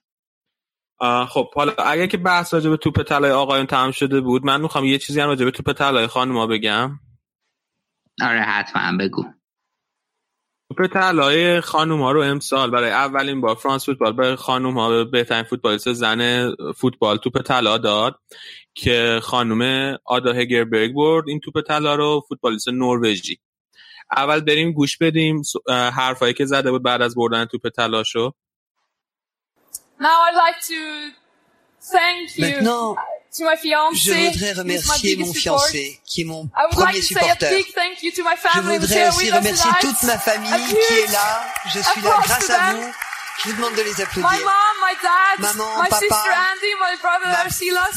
خب حالا اگر که بحث راجع به توپ طلای آقایون تمام شده بود من می‌خوام یه چیزی هم راجع به توپ طلای خانوما بگم. آره حتما بگو. توپ طلای خانوم ها رو امسال برای اولین بار فرانس فوتبال برای خانوم ها بهترین فوتبالیست زن فوتبال توپ طلا داد که خانم آدا هگربرگ برد این توپ طلا رو فوتبالیست نروژی. اول بریم گوش بدیم حرفایی که زده بود بعد از بردن توپ طلا شو Now I'd like to thank you. Maintenant, to my fiancé, je voudrais remercier mon fiancé, qui est mon I would premier supporter. big thank you to my Je voudrais aussi remercier toute ma famille qui est là. Je suis là grâce à vous. Je vous demande de les My applaudir. mom, my dad, Maman, my papa, sister Andy, my brother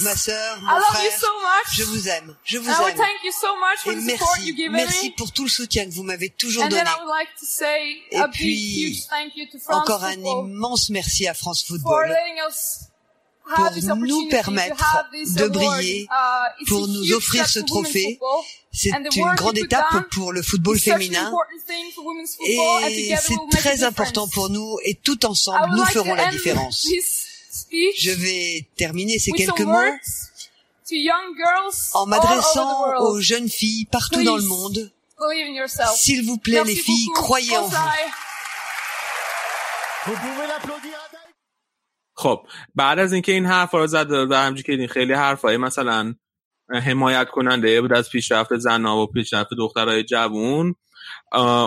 Ma, sœur, I mon love you frère, so much. je vous aime. Je vous And I aime. thank you so much for Et the support you merci, give merci me. pour tout le soutien que vous m'avez toujours And then donné. I would like to say Et a big, puis, huge thank you to France Encore un immense merci à France for Football letting us pour nous permettre de briller, pour nous offrir ce trophée. C'est une grande étape pour le football féminin et c'est très important pour nous et tout ensemble, nous ferons la différence. Je vais terminer ces quelques mots en m'adressant aux jeunes filles partout dans le monde. S'il vous plaît, les filles, croyez en vous. Vous pouvez l'applaudir. خب بعد از اینکه این حرفا رو زد و همچنین که خیلی حرفای مثلا حمایت کننده بود از پیشرفت زنها و پیشرفت دخترای جوون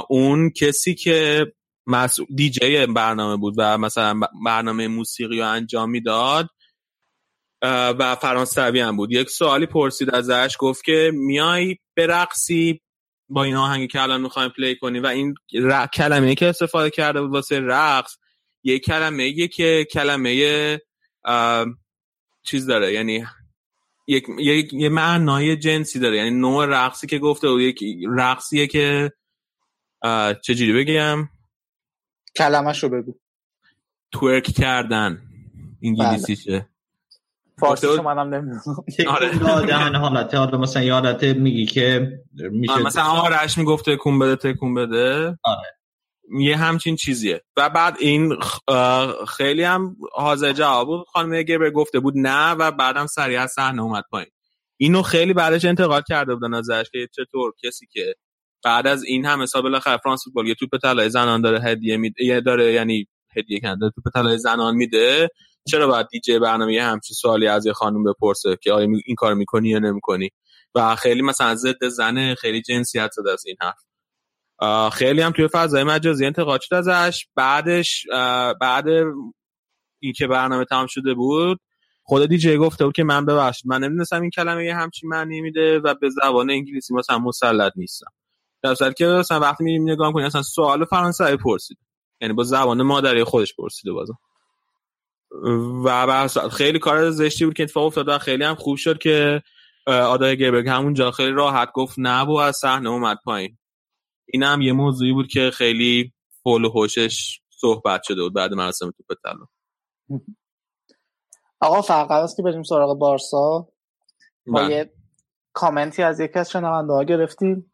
اون کسی که مسئول دیجی برنامه بود و مثلا برنامه موسیقی رو انجام می‌داد و فرانسوی هم بود. یک سوالی پرسید ازش گفت که میای برقصی با این آهنگی که الان می‌خوایم پلی کنی و این کلمه که استفاده کرده بود واسه رقص یه کلمه یه که کلمه چیز داره یعنی یک یه, یه معنای جنسی داره یعنی نوع رقصی که گفته بود یک رقصیه که چجوری بگم؟ کلمش رو بگو. تورک کردن انگلیسیشه فارسی منم نمی‌دونم. آره. حالت حالا مثلا یادت میگی که میشه مثلا آرش می‌گفته تکون بده تکون بده. آره. یه همچین چیزیه. و بعد این خیلی هم حاضر جواب بود. خانم گبر گفته بود نه و بعدم سریع از صحنه اومد پایین. اینو خیلی بعدش انتقاد کرده بودن ازش که چطور کسی که بعد از این هم حساب بالاخره فرانس فوتبال یه توپ طلای زنان داره هدیه میده داره یعنی هدیه کنده توپ طلای زنان میده. چرا باید دیجی برنامه یه همچین سوالی از یه خانم بپرسه که آیا این کار می‌کنی یا نمی‌کنی؟ و خیلی مثلا ضد زنه خیلی جنسیت زده از این حرف. خیلی هم توی فضای مجازی انتقاد شد ازش. بعدش بعد اینکه برنامه تمام شده بود خود دیجی گفته بود که من ببخشید من نمی‌دونستم این کلمه یه همچین معنی میده و به زبان انگلیسی مثلا مسلط نیستم. در که مثلا وقتی میریم نگاه کنیم اصلا سوال فرانسوی پرسید. یعنی با زبان مادری خودش پرسیده بازم. و خیلی کار زشتی بود که اتفاق افتاد و خیلی هم خوب شد که آدای گربرگ همونجا خیلی راحت گفت نه و از صحنه اومد پایین. این هم یه موضوعی بود که خیلی حول و حوشش صحبت شده بود بعد مراسم توپ طلا. آقا فرق است که بریم سراغ بارسا. ما بله. یه کامنتی از یکی از شنونده ها گرفتیم.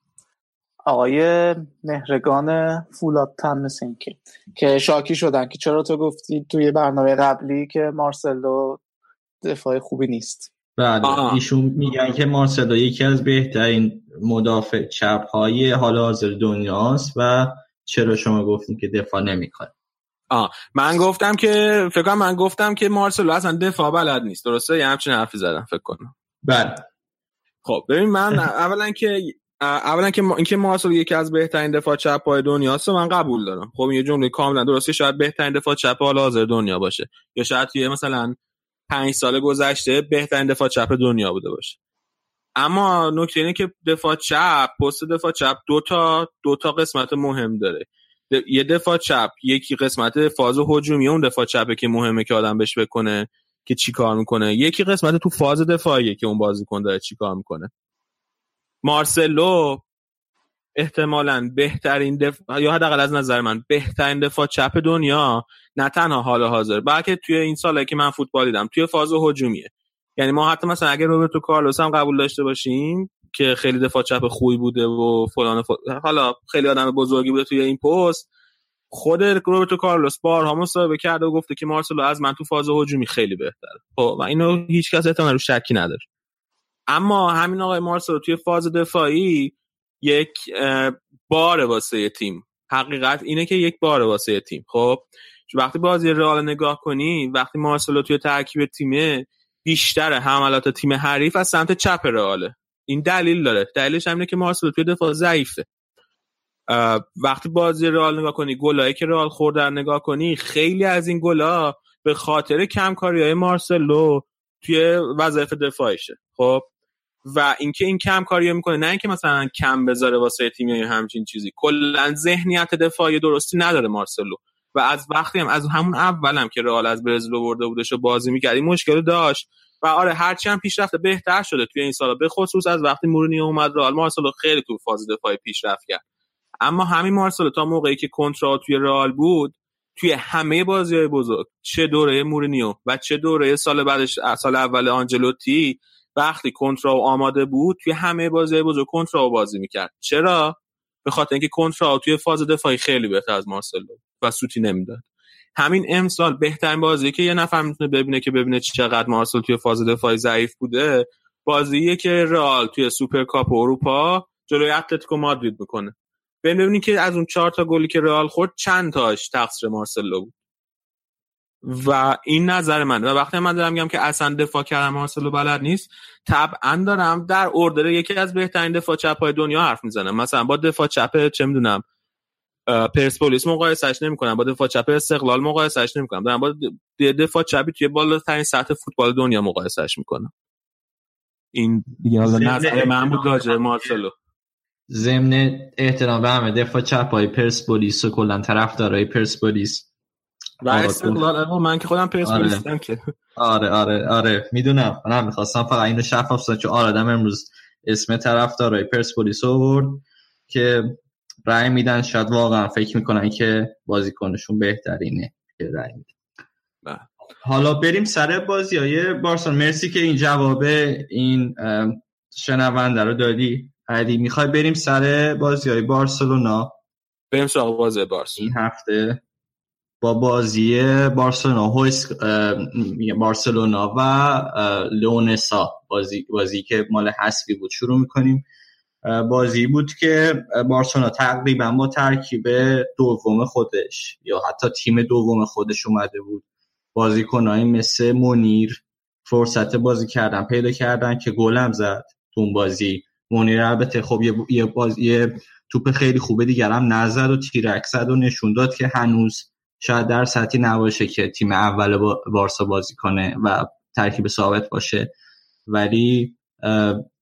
آقای مهرگان فولاد تن مثل که که شاکی شدن که چرا تو گفتی توی برنامه قبلی که مارسلو دفاع خوبی نیست. بله. ایشون میگن که مارسلو یکی از بهترین مدافع چپ های حال حاضر دنیاست و چرا شما گفتیم که دفاع نمی‌کنه. آه. من گفتم که فکر کنم من گفتم که مارسلو اصلا دفاع بلد نیست. درسته؟ یه همچین حرفی زدم فکر کنم. بله. خب ببین من اولا که اولا که اینکه مارسلو یکی از بهترین دفاع چپ های دنیاست من قبول دارم. خب یه جمله کاملا درسته. شاید بهترین دفاع چپ حال حاضر دنیا باشه. یا شاید توی مثلا پنج سال گذشته بهترین دفاع چپ دنیا بوده باشه. اما نکته اینه که دفاع چپ پست دفاع چپ دو تا دو تا قسمت مهم داره. یه دفاع چپ یکی قسمت فاز هجومی اون دفاع چپه که مهمه که آدم بهش بکنه که چی کار می‌کنه. یکی قسمت تو فاز دفاعیه که اون بازیکن داره چی کار می‌کنه. مارسلو احتمالا بهترین دفاع یا حداقل از نظر من بهترین دفاع چپ دنیا نه تنها حال حاضر بلکه توی این سالی که من فوتبال دیدم توی فاز هجومیه. یعنی ما حتی مثلا اگه روبرتو کارلوس هم قبول داشته باشیم که خیلی دفاع چپ خوبی بوده و فلان حالا خیلی آدم بزرگی بوده توی این پست خود روبرتو کارلوس بارها مصاحبه کرده و گفته که مارسلو از من تو فاز هجومی خیلی بهتره. خب و اینو هیچ کس احتمال رو شکی نداره. اما همین آقای مارسلو توی فاز دفاعی یک بار واسه تیم. حقیقت اینه که یک بار واسه تیم. خب وقتی بازی رئال نگاه کنی وقتی مارسلو توی ترکیب تیمه بیشتر حملات تیم حریف از سمت چپ رئاله. این دلیل داره. دلیلش همینه که مارسلو توی دفاع ضعیفه. وقتی بازی رئال نگاه کنی گلایی که رئال خوردن نگاه کنی خیلی از این گلا به خاطر کمکاری های مارسلو توی وظایف دفاعشه. خب و اینکه این کم کاری می‌کنه نه اینکه مثلا کم بذاره واسه تیم یا همچین چیزی. کلا ذهنیت دفاعی درستی نداره مارسلو. و از وقتی هم از همون اولم که رئال از برزیل برده بودش و بازی می‌کرد این مشکل داشت. و آره هرچی هم پیشرفت بهتر شده توی این سالا به خصوص از وقتی مورینیو اومد رئال مارسلو خیلی تو فاز دفاعی پیشرفت کرد. اما همین مارسلو تا موقعی که کنترا توی رئال بود توی همه بازی های بزرگ چه دوره مورینیو و چه دوره سال بعدش سال اول آنجلوتی وقتی کنترا آماده بود توی همه بازی بزرگ کنترا بازی می‌کرد. چرا؟ به خاطر اینکه کنترا توی فاز دفاعی خیلی بهتر از مارسلو و سوتی نمی‌داد. همین امسال بهترین بازی که یه نفر می‌تونه ببینه که ببینه چقدر مارسلو توی فاز دفاعی ضعیف بوده بازیه که رئال توی سوپرکاپ اروپا جلوی اتلتیکو مادرید می‌کنه. ببینید که از اون چهار تا گلی که رئال خورد چند تاش تقصیر مارسلو بود. و این نظر من. و وقتی من دارم میگم که اصلا دفاع کردن مارسلو بلد نیست طبعا دارم در اردر یکی از بهترین دفاع چپ های دنیا حرف می‌زنم. مثلا با دفاع چپ چه می‌دونم پرسپولیس مقایسش نمی‌کنم. با دفاع چپ استقلال مقایسش نمی‌کنم. دارم با دفاع چپی توی بالاترین سطح فوتبال دنیا مقایسش می‌کنم. این دیگه نظر من بود راجع مارسلو. ضمن احترام به همه دفاع چپ های پرسپولیس و کلا طرفدارای پرسپولیس و استقلال من که خودم پرسپولیس آره. که. آره آره آره. می‌دونم. من هم می‌خواستم فقط اینو شفاف سازم چون آرادم امروز اسم طرفدارای پرسپولیس آورد که رأی میدن. شاید واقعا فکر می‌کنن که بازیکنشون بهترینه که رأی میدن. بله. حالا بریم سر بازی های بارسلون. مرسی که این جواب این شنونده رو دادی. علی می‌خوای بریم سر بازی های بارسلونا؟ بریم سراغ بازی بارس این هفته. با بازی بارسلونا. بارسلونا و لونسا بازی بازی که مال حسبی بود. شروع می‌کنیم. بازی بود که بارسلونا تقریبا با ترکیب دوم خودش یا حتی تیم دوم خودش اومده بود. بازیکنایی مثل مونیر فرصت بازی کردن پیدا کردن که گلم زد تو بازی. مونیر البته خب یه, بازی توپ خیلی خوبه دیگر هم نزد و تیرک زد و نشون داد که هنوز شاید در سطحی نباشه که تیم اول بارسا بازی کنه و ترکیب ثابت باشه. ولی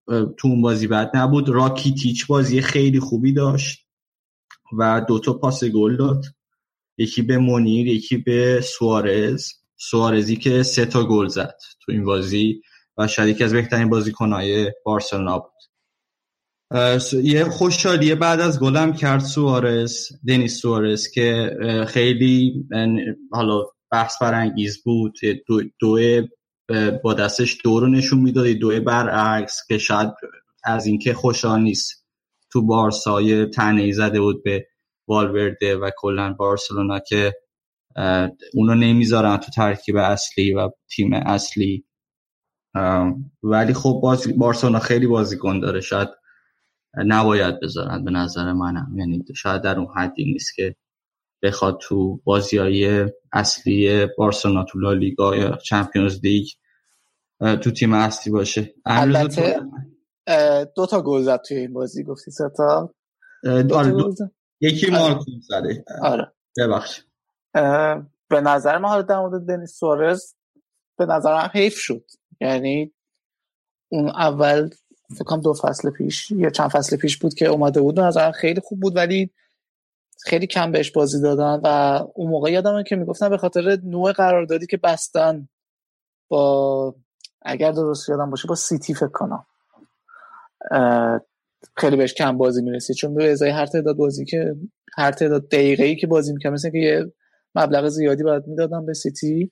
تو اون بازی بعد نبود. راکی تیچ بازی خیلی خوبی داشت و دوتا پاس گل داد. یکی به مونیر یکی به سوارز. سوارزی که سه تا گل زد تو این بازی و شاید یکی از بهترین بازیکنهای بارسلونا بود. یه خوشحالیه بعد از گلم کرد سوارز دنیس سوارز که خیلی حالا بحث برانگیز بود دو, دو با دستش دو رو نشون می‌داد دو برعکس که شاید از اینکه خوشحال نیست تو بارسای تنهی زده بود به والورده و کلا بارسلونا که اونو نمی‌ذارن تو ترکیب اصلی و تیم اصلی. ولی خب بارسلونا خیلی بازیکن داره. شاید نباید بذارن به نظر منم. یعنی شاید در اون حدی نیست که بخواد تو بازی های اصلی بارسلونا تو لالیگا یا چمپیونز لیگ تو تیم اصلی باشه. البته دو تا گل زد توی این بازی گفتی سه تا؟ آره. یکی مارکون زده. آره. ببخش به نظر من حالا در مورد دنیس سوارز به نظرم حیف شد. یعنی اون اول فکر دو فصل پیش یا چند فصل پیش بود که اومده بود نظر خیلی خوب بود ولی خیلی کم بهش بازی دادن و اون موقع یادم که می‌گفتن به خاطر نوع قراردادی که بستن با اگر درست یادم باشه با سیتی فکر کنم. خیلی بهش کم بازی می‌رسید چون به ازای هر تعداد بازی که هر تعداد دقیقه ای که بازی می‌کنه مثل که یه مبلغ زیادی باید می‌دادم به سیتی.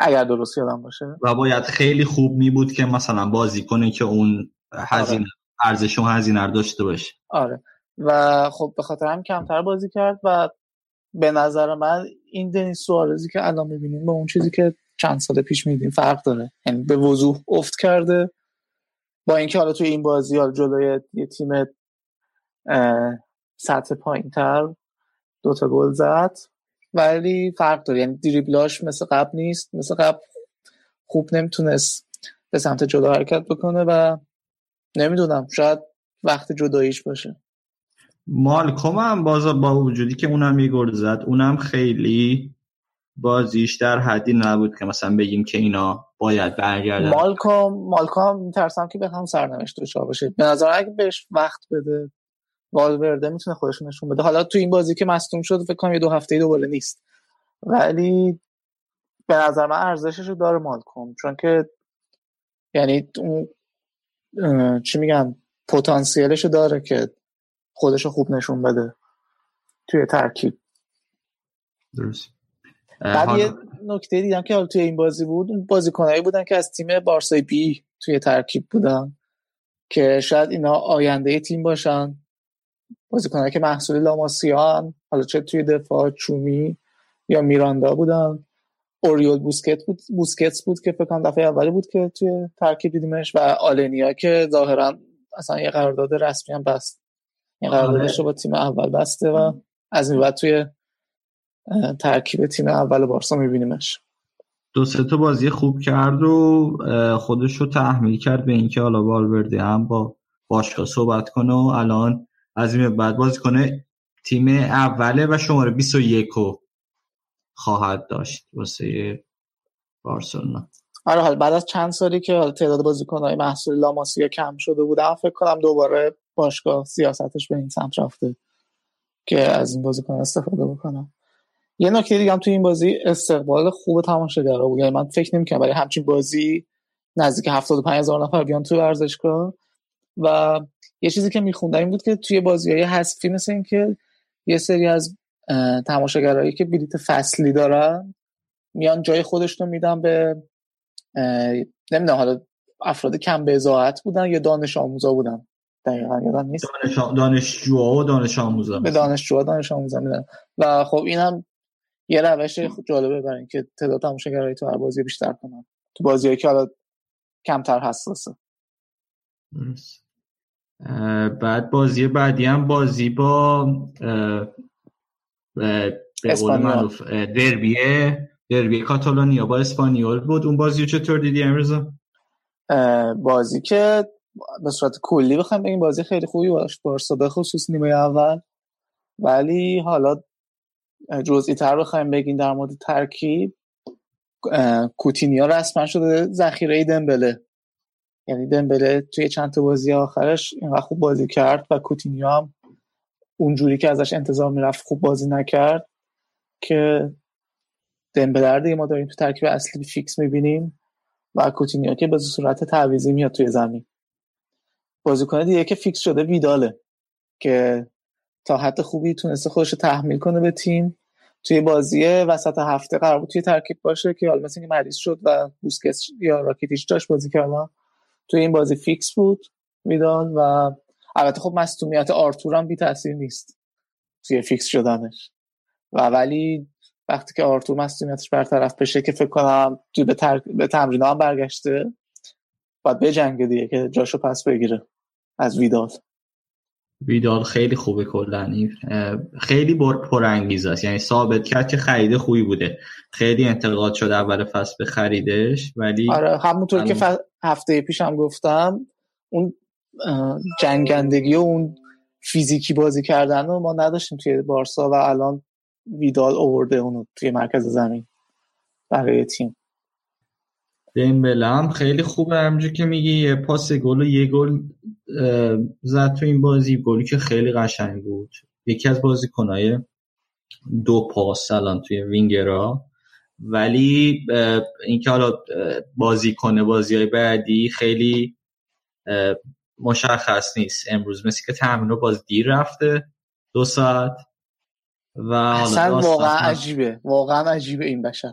اگر درست یادم باشه. و باید خیلی خوب می بود که مثلا بازی کنه که اون هزینه آره. ارزش اون هزینه داشته باشه. آره. و خب به خاطر هم کمتر بازی کرد و به نظر من این دنیس سوارزی که الان می‌بینیم با اون چیزی که چند سال پیش میدیم فرق داره. یعنی به وضوح افت کرده. با اینکه حالا توی این بازی حالا جلوی یه تیم سطح پایین تر دوتا گل زد. ولی فرق داره. یعنی دریبلاش مثل قبل نیست مثل قبل خوب نمی‌تونست به سمت جلو حرکت بکنه و نمی‌دونم شاید وقت جداییش باشه. مالکوم هم باز با وجودی که اونم یه گل زد اونم خیلی بازیش در حدی نبود که مثلا بگیم که اینا باید برگردن. مالکوم مالکوم میترسم که به هم سرنوشت دچار باشه. به نظر اگه بهش وقت بده والورده می‌تونه خودش نشون بده. حالا تو این بازی که مصدوم شد فکر کنم یه دو هفته دوباره نیست. ولی به نظر من ارزشش رو داره مالکوم. چون که یعنی اون چی میگن پتانسیلش رو داره که خودش رو خوب نشون بده توی ترکیب. درست. بعد یه نکته دیدم که حالا توی این بازی بود اون بازیکنایی بودن که از تیم بارسای بی توی ترکیب بودن که شاید اینا آینده تیم باشن. بازیکنایی که محصول لاماسیان حالا چه توی دفاع چومی یا میراندا بودن. اوریول بوسکت بود بوسکتس بود که فکر کنم دفعه اولی بود که توی ترکیب دیدیمش و آلنیا که ظاهرا اصلا یه قرارداد رسمی هم بست. این قراردادش رو با تیم اول بسته و از این بعد توی ترکیب تیم اول بارسا میبینیمش. دو سه تا بازی خوب کرد و خودش رو تحمیل کرد به اینکه حالا والورده هم با باشگاه صحبت کنه و الان از این بعد بازی کنه تیم اوله و شماره 21 رو خواهد داشت واسه بارسلونا. آره حال بعد از چند سالی که تعداد بازیکن‌های محصول لاماسیا کم شده بودم فکر کنم دوباره باشگاه سیاستش به این سمت رفته که از این بازیکن استفاده بکنم. یه نکته دیگه هم تو این بازی استقبال خوب تماشاگرها بود. یعنی من فکر نمی‌کنم برای همچین بازی نزدیک 75 هزار نفر بیان تو ورزشگاه و یه چیزی که میخوندم این بود که توی بازی های حذفی مثل این که یه سری از تماشاگرایی که بلیت فصلی دارن میان جای خودشون میدن به نمی‌دونم حالا افراد کم به ازاحت بودن یا دانش آموزا بودن؟ دقیقا یادم نیست. دانش دانشجوها و دانش آموزا به دانشجوها دانش آموزا میدن. و خب اینم یه روش جالبه برای اینکه تعداد تماشاگرای تو هر بازی بیشتر کنن. تو بازیایی که حالا کمتر حساسه. بعد بازی بعدی هم بازی با به قول معروف دربیه دربی کاتالونیا با اسپانیول بود. اون بازی چطور دیدی امروز بازی که به صورت کلی بخوام بگیم بازی خیلی خوبی باش. بارسا به خصوص نیمه اول. ولی حالا جزئی تر بخوایم بگیم در مورد ترکیب کوتینیو رسما شده. ذخیره دمبله. یعنی دمبله توی چند تا بازی آخرش اینقدر خوب بازی کرد و کوتینیو هم اونجوری که ازش انتظار می‌رفت خوب بازی نکرد که دمبله دیگه ما داریم تو ترکیب اصلی فیکس می‌بینیم و کوتینیو که به صورت تعویضی میاد توی زمین. بازیکن دیگه که فیکس شده ویداله که تا حد خوبی تونسته خودش تحمیل کنه به تیم. توی بازی وسط هفته قرار بود توی ترکیب باشه که حالا مثل اینکه مریض شد و بوسکس یا راکیتیش داشت بازی کردن. توی این بازی فیکس بود ویدال و البته خب مصدومیت آرتور هم بی تاثیر نیست توی فیکس شدنش. و ولی وقتی که آرتور مصدومیتش برطرف بشه که فکر کنم توی به, تر... به تمرین هم برگشته باید به جنگ دیگه که جاشو پس بگیره از ویدال. ویدال خیلی خوبه کلا. خیلی پرانگیز است. یعنی ثابت کرد که خرید خوبی بوده. خیلی انتقاد شد اول فصل به خریدش ولی آره همونطور که ف... هفته پیش هم گفتم اون جنگندگی و اون فیزیکی بازی کردن رو ما نداشتیم توی بارسا و الان ویدال اوورده اونو توی مرکز زمین برای تیم. دیمبله هم خیلی خوبه همجور که میگی یه پاس گل و یه گل زد تو این بازی. گلی که خیلی قشنگ بود. یکی از بازیکنهای دو پاس الان توی وینگرا. ولی اینکه حالا بازی کنه بازی های بعدی خیلی مشخص نیست. امروز مثل که تمرین رو باز دیر رفته. دو ساعت. و اصلا واقعا عجیبه. واقعا عجیبه این بشر.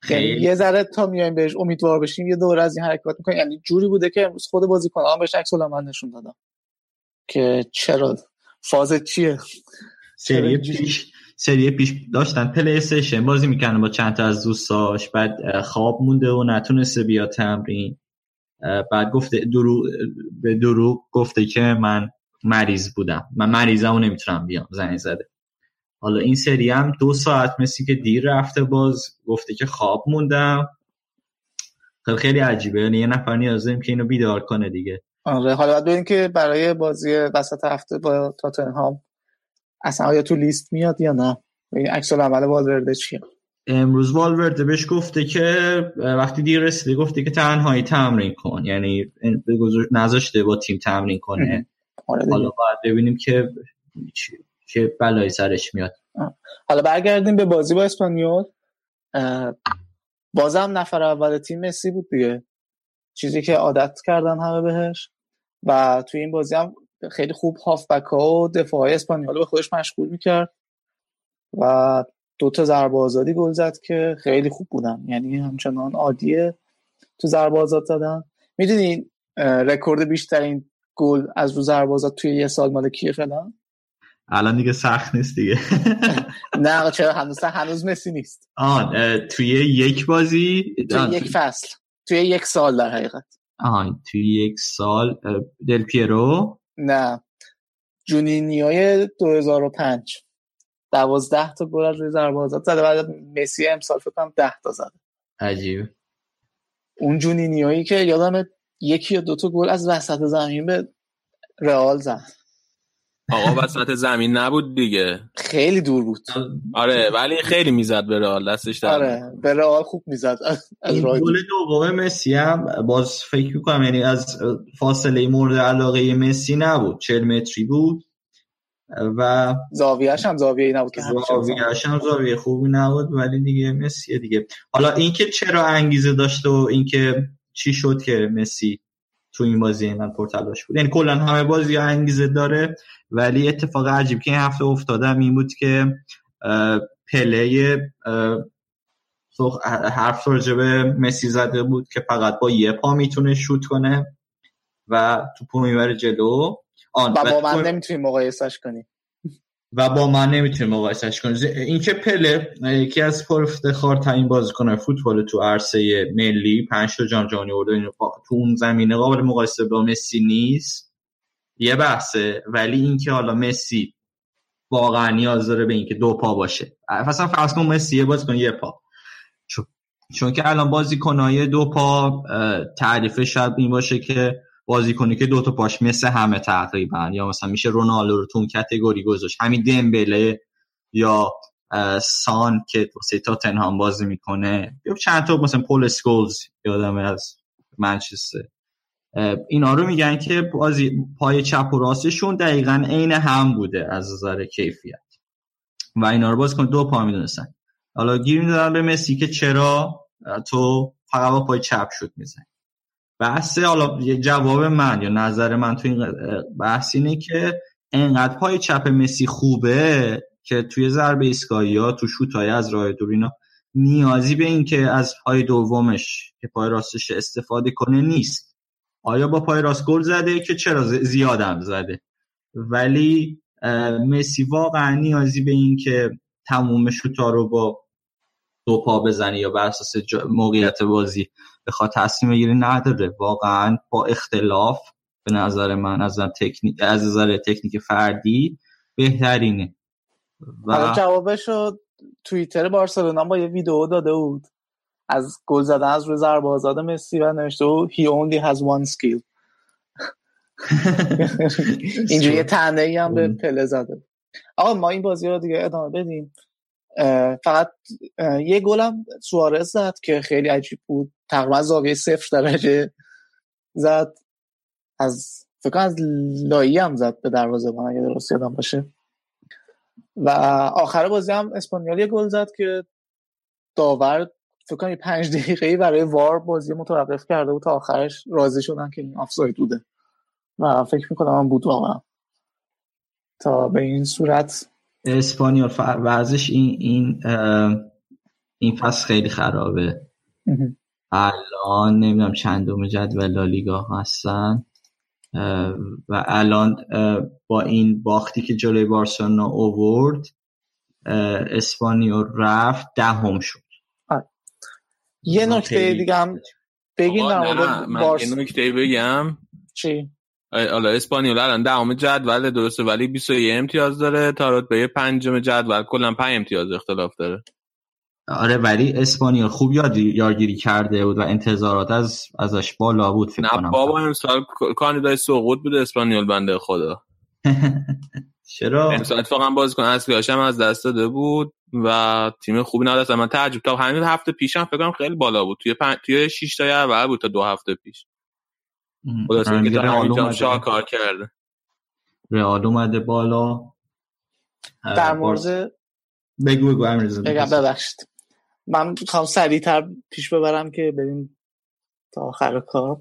خیلی. یه ذره تا میایم بهش امیدوار بشیم یه دور از این حرکات می‌کنیم. یعنی جوری بوده که امروز خود بازیکن ها بهش عکس من نشون دادم. که چرا؟ فاز چیه؟ سری پیش سری پیش داشتن. پلی استیشن بازی می‌کنن با چند تا از دوستاش. بعد خواب مونده و نتونسته بیا تمرین. بعد گفته درو به دروغ گفته که من مریض بودم. من مریضم و نمی‌تونم بیام زنگ زده. حالا این سری هم دو ساعت مثل که دیر رفته باز گفته که خواب موندم. خیلی خیلی عجیبه. یعنی یه نفر نیازه که اینو بیدار کنه دیگه. آره حالا باید ببینیم که برای بازی وسط هفته با تاتنهام اصلا آیا تو لیست میاد یا نه؟ این عکس العمل والورده چیه؟ امروز والورده بهش گفته که وقتی دیر رسیده گفته که تنهایی تمرین کن. یعنی نذاشته با تیم تمرین کنه. آره حالا باید ببینیم که که بلایی سرش میاد. حالا برگردیم به بازی با اسپانیول. بازم نفر اول تیم مسی بود دیگه. چیزی که عادت کردن همه بهش. و توی این بازی هم خیلی خوب هافبک ها و دفاع های اسپانیول به خودش مشغول می‌کرد. و دو تا ضربه آزادی گل زد که خیلی خوب بودن. یعنی همچنان عادیه. تو ضربه آزاد زدن. می‌دونین رکورد بیشترین گل از رو ضربه آزاد توی یه سال مال کیه فعلا؟ الان دیگه سخت نیست دیگه. نه چرا؟ هنوز هنوز مسی نیست. آه توی یک بازی توی یک فصل. توی یک سال در حقیقت. آه توی یک سال دل پیرو؟ نه. جونینیوی 2005 دوازده تا گل از روی ضربه آزاد زده. بعد مسی امسال فکر کنم 10 تا زده. عجیب. اون جونینیویی که یادم یکی یا دو تا گل از وسط زمین به رئال زد. آقا وسط زمین نبود دیگه. خیلی دور بود. آره ولی خیلی می‌زد به رئال دستش در آره به رئال خوب می‌زد. از گل دوم مسی هم باز فکر می‌کنم یعنی از فاصله مورد علاقه مسی نبود. 40 متری بود و زاویه‌اش هم زاویه‌ای نبود که. زاویه‌اش هم زاویه خوبی نبود ولی دیگه مسی دیگه. حالا اینکه چرا انگیزه داشت و اینکه چی شد که مسی تو این بازی اینقدر پرتلاش بود. یعنی کلا همه بازی ها انگیزه داره ولی اتفاق عجیب که این هفته افتادم این بود که پله حرف راجع به مسی زده بود که فقط با یه پا می‌تونه شوت کنه و توپو می‌بره جلو. آن و با من تو- نمی‌تونی مقایسش کنی. و با من نمی‌تونیم مقایسش کنیم. این که پله یکی از پر افتخار ترین بازیکن فوتبال تو عرصه ملی پنج تا جام جهانی برده تو اون زمینه قابل مقایسه با مسی نیست. یه بحثه ولی اینکه حالا مسی واقعا نیاز داره به اینکه دو پا باشه. اصلا فرض کن مسی یه بازیکن یه پا. چون, که الان بازیکنای دو پا اه، تعریف شاید این باشه که بازیکنی که دو تا پاش مثل همه تقریبا یا مثلا میشه رونالدو رو تو اون کتگوری گذاشت. همین دمبله یا سان که واسه تاتنهام بازی می‌کنه. یا چند تا مثلا پول سکولز یادم از منچستر. اینا رو میگن که بازی پای چپ و راستشون دقیقا عین هم بوده از نظر کیفیت. و اینا رو باز کن دو پا می‌دونستن. حالا گیر می‌دادن به مسی که چرا تو فقط با پای چپ شد می‌زنی. بحث حالا یه جواب من یا نظر من تو این بحث اینه که انقدر پای چپ مسی خوبه که توی ضربه ایستگاهی ها تو شوتای از راه دور اینا نیازی به این که از پای دومش که پای راستش استفاده کنه نیست. آیا با پای راست گل زده که چرا ز- زیادم زده؟ ولی مسی واقعا نیازی به این که تموم شوتا رو با دو پا بزنه یا بر اساس موقعیت بازی بخواد تصمیم بگیره نداره واقعا با اختلاف به نظر من از نظر تکنیک از نظر تکنیک فردی بهترینه. و جوابش رو توییتر بارسلونا با یه ویدیو داده بود. از گل زدن از روی ضربه آزاد مسی و نوشته بود he only has one skill. اینجوری یه تنه ای هم به. پله زده. آقا ما این بازی رو دیگه ادامه بدیم. فقط یه گلم سوارز زد که خیلی عجیب بود. تقریبا زاویه صفر درجه زد. از فکر از لایی هم زد به دروازه من اگه درست یادم باشه. و آخر بازی هم اسپانیال یه گل زد که داور فکر کنم پنج دقیقه برای وار بازی متوقف کرده بود تا آخرش راضی شدن که این آفساید بوده. و فکر می‌کنم هم بود واقعا. تا به این صورت اسپانیول وضعش این این این فصل خیلی خرابه. الان نمی‌دونم چندم جدول لالیگا هستن. و الان با این باختی که جلوی بارسلونا اوورد اسپانیول رفت دهم شد. یه نکته دیگه هم بگین من یه نکته بگم. چی؟ حالا اسپانیول الان دهم جدول درسته ولی 21 امتیاز داره. تا رتبه پنجم جدول کلا 5 امتیاز اختلاف داره. آره ولی اسپانیول خوب یاد یارگیری کرده بود و انتظارات از ازش بالا بود فکر نه کنم. بابا امسال کاندیدای سقوط بود اسپانیول بنده خدا. چرا؟ امسال اتفاقا بازیکن اصلیش هم از دست داده بود و تیم خوبی نداشت. من تعجب تا همین هفته پیشم فکر کنم خیلی بالا بود. توی پن... توی 6 تا اول بود تا دو هفته پیش. خلاصه که اومده. شاهکار کرده. رئال اومده بالا. در مورد بگو بگو. بگم ببخشید. من می‌خوام سریعتر پیش ببرم که بریم تا آخر کار.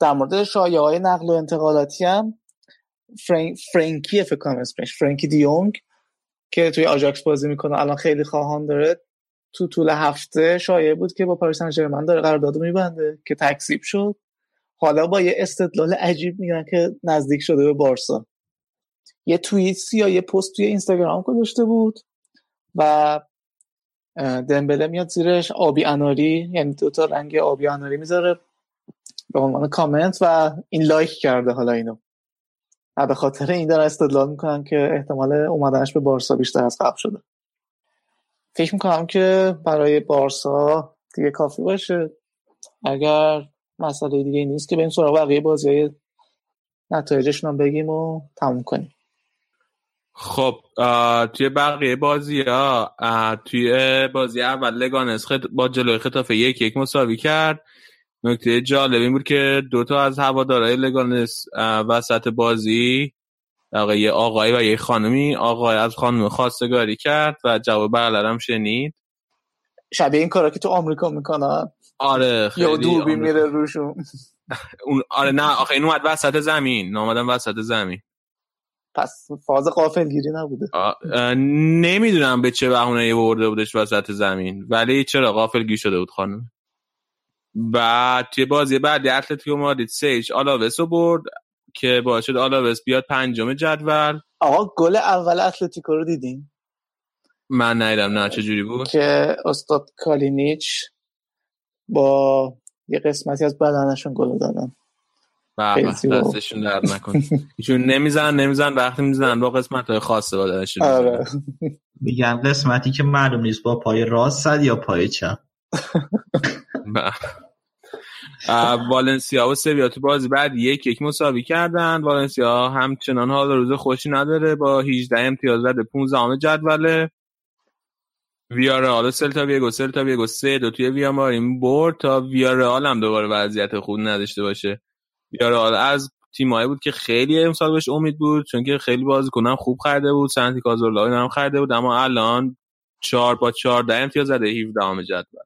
در مورد شایعه های نقل و انتقالاتی هم فرانک فرانکی فکر کنم اسمش فرانکی دیونگ که توی آژاکس بازی می‌کنه الان خیلی خواهان داره. تو طول هفته شایعه بود که با پاریس سن ژرمن داره قرارداد میبنده که تکذیب شد. حالا با یه استدلال عجیب میگن که نزدیک شده به بارسا. یه توییت یا یه پست توی اینستاگرام گذاشته بود و دمبله میاد زیرش آبی اناری یعنی دو تا رنگ آبی اناری می‌ذاره به عنوان کامنت و این لایک کرده حالا اینو. و به خاطر این دارن استدلال می‌کنن که احتمال اومدنش به بارسا بیشتر از قبل شده. فکر می‌کنم که برای بارسا دیگه کافی باشه. اگر مسئله دیگه نیست که به این سراغ بقیه بازی های نتایجشون هم بگیم و تموم کنیم. خب توی بقیه بازی ها توی بازی اول لگانس خط... با جلوی خطافه یک یک مساوی کرد. نکته جالب این بود که دوتا از هوادارهای لگانس وسط بازی یه آقایی و یه خانمی آقای از خانم خواستگاری کرد و جواب برلرم شنید. شبیه این کارا که تو آمریکا می‌کنن؟ آره خیلی یا دوربین میره روشون. اون آره نه آخه این اومد وسط زمین. نیومدن وسط زمین. پس فاز غافلگیری نبوده نمی‌دونم به چه بهونه یه برده بودش وسط زمین. ولی چرا؟ غافلگیر شده بود خانم. بعد توی بازی بعدی اتلتیکو مادرید سه هیچ آلاوس رو برد که باعث شد آلاوس بیاد پنجم جدول. آقا گل اول اتلتیکو رو دیدین؟ من ندیدم نه چه جوری بود؟ که استاد کالینیچ با یه قسمتی از بدنشون گل دادن دستشون درد نکن ایشون نمیزن نمیزن وقتی می‌زنن با قسمت های خاصه بدنشون آره. میگن قسمتی که معلوم نیست با پای راست زد یا پای چپ. والنسیا و سویا تو بازی بعد یک یک مساوی کردن. والنسیا همچنان حال روز خوشی نداره. با 18 امتیاز زده 15 جدوله. ویارال سلتا ویگو سلتا ویگو سه دو توی ویامارین برد تا ویارال هم دوباره وضعیت خوب نداشته باشه. ویارال از تیمایی بود که خیلی امسال بهش امید بود چون که خیلی بازیکنم خوب خریده بود. سنتی کازورلا هم خریده بود اما الان چهار با 14 امتیاز زده 17 جدول.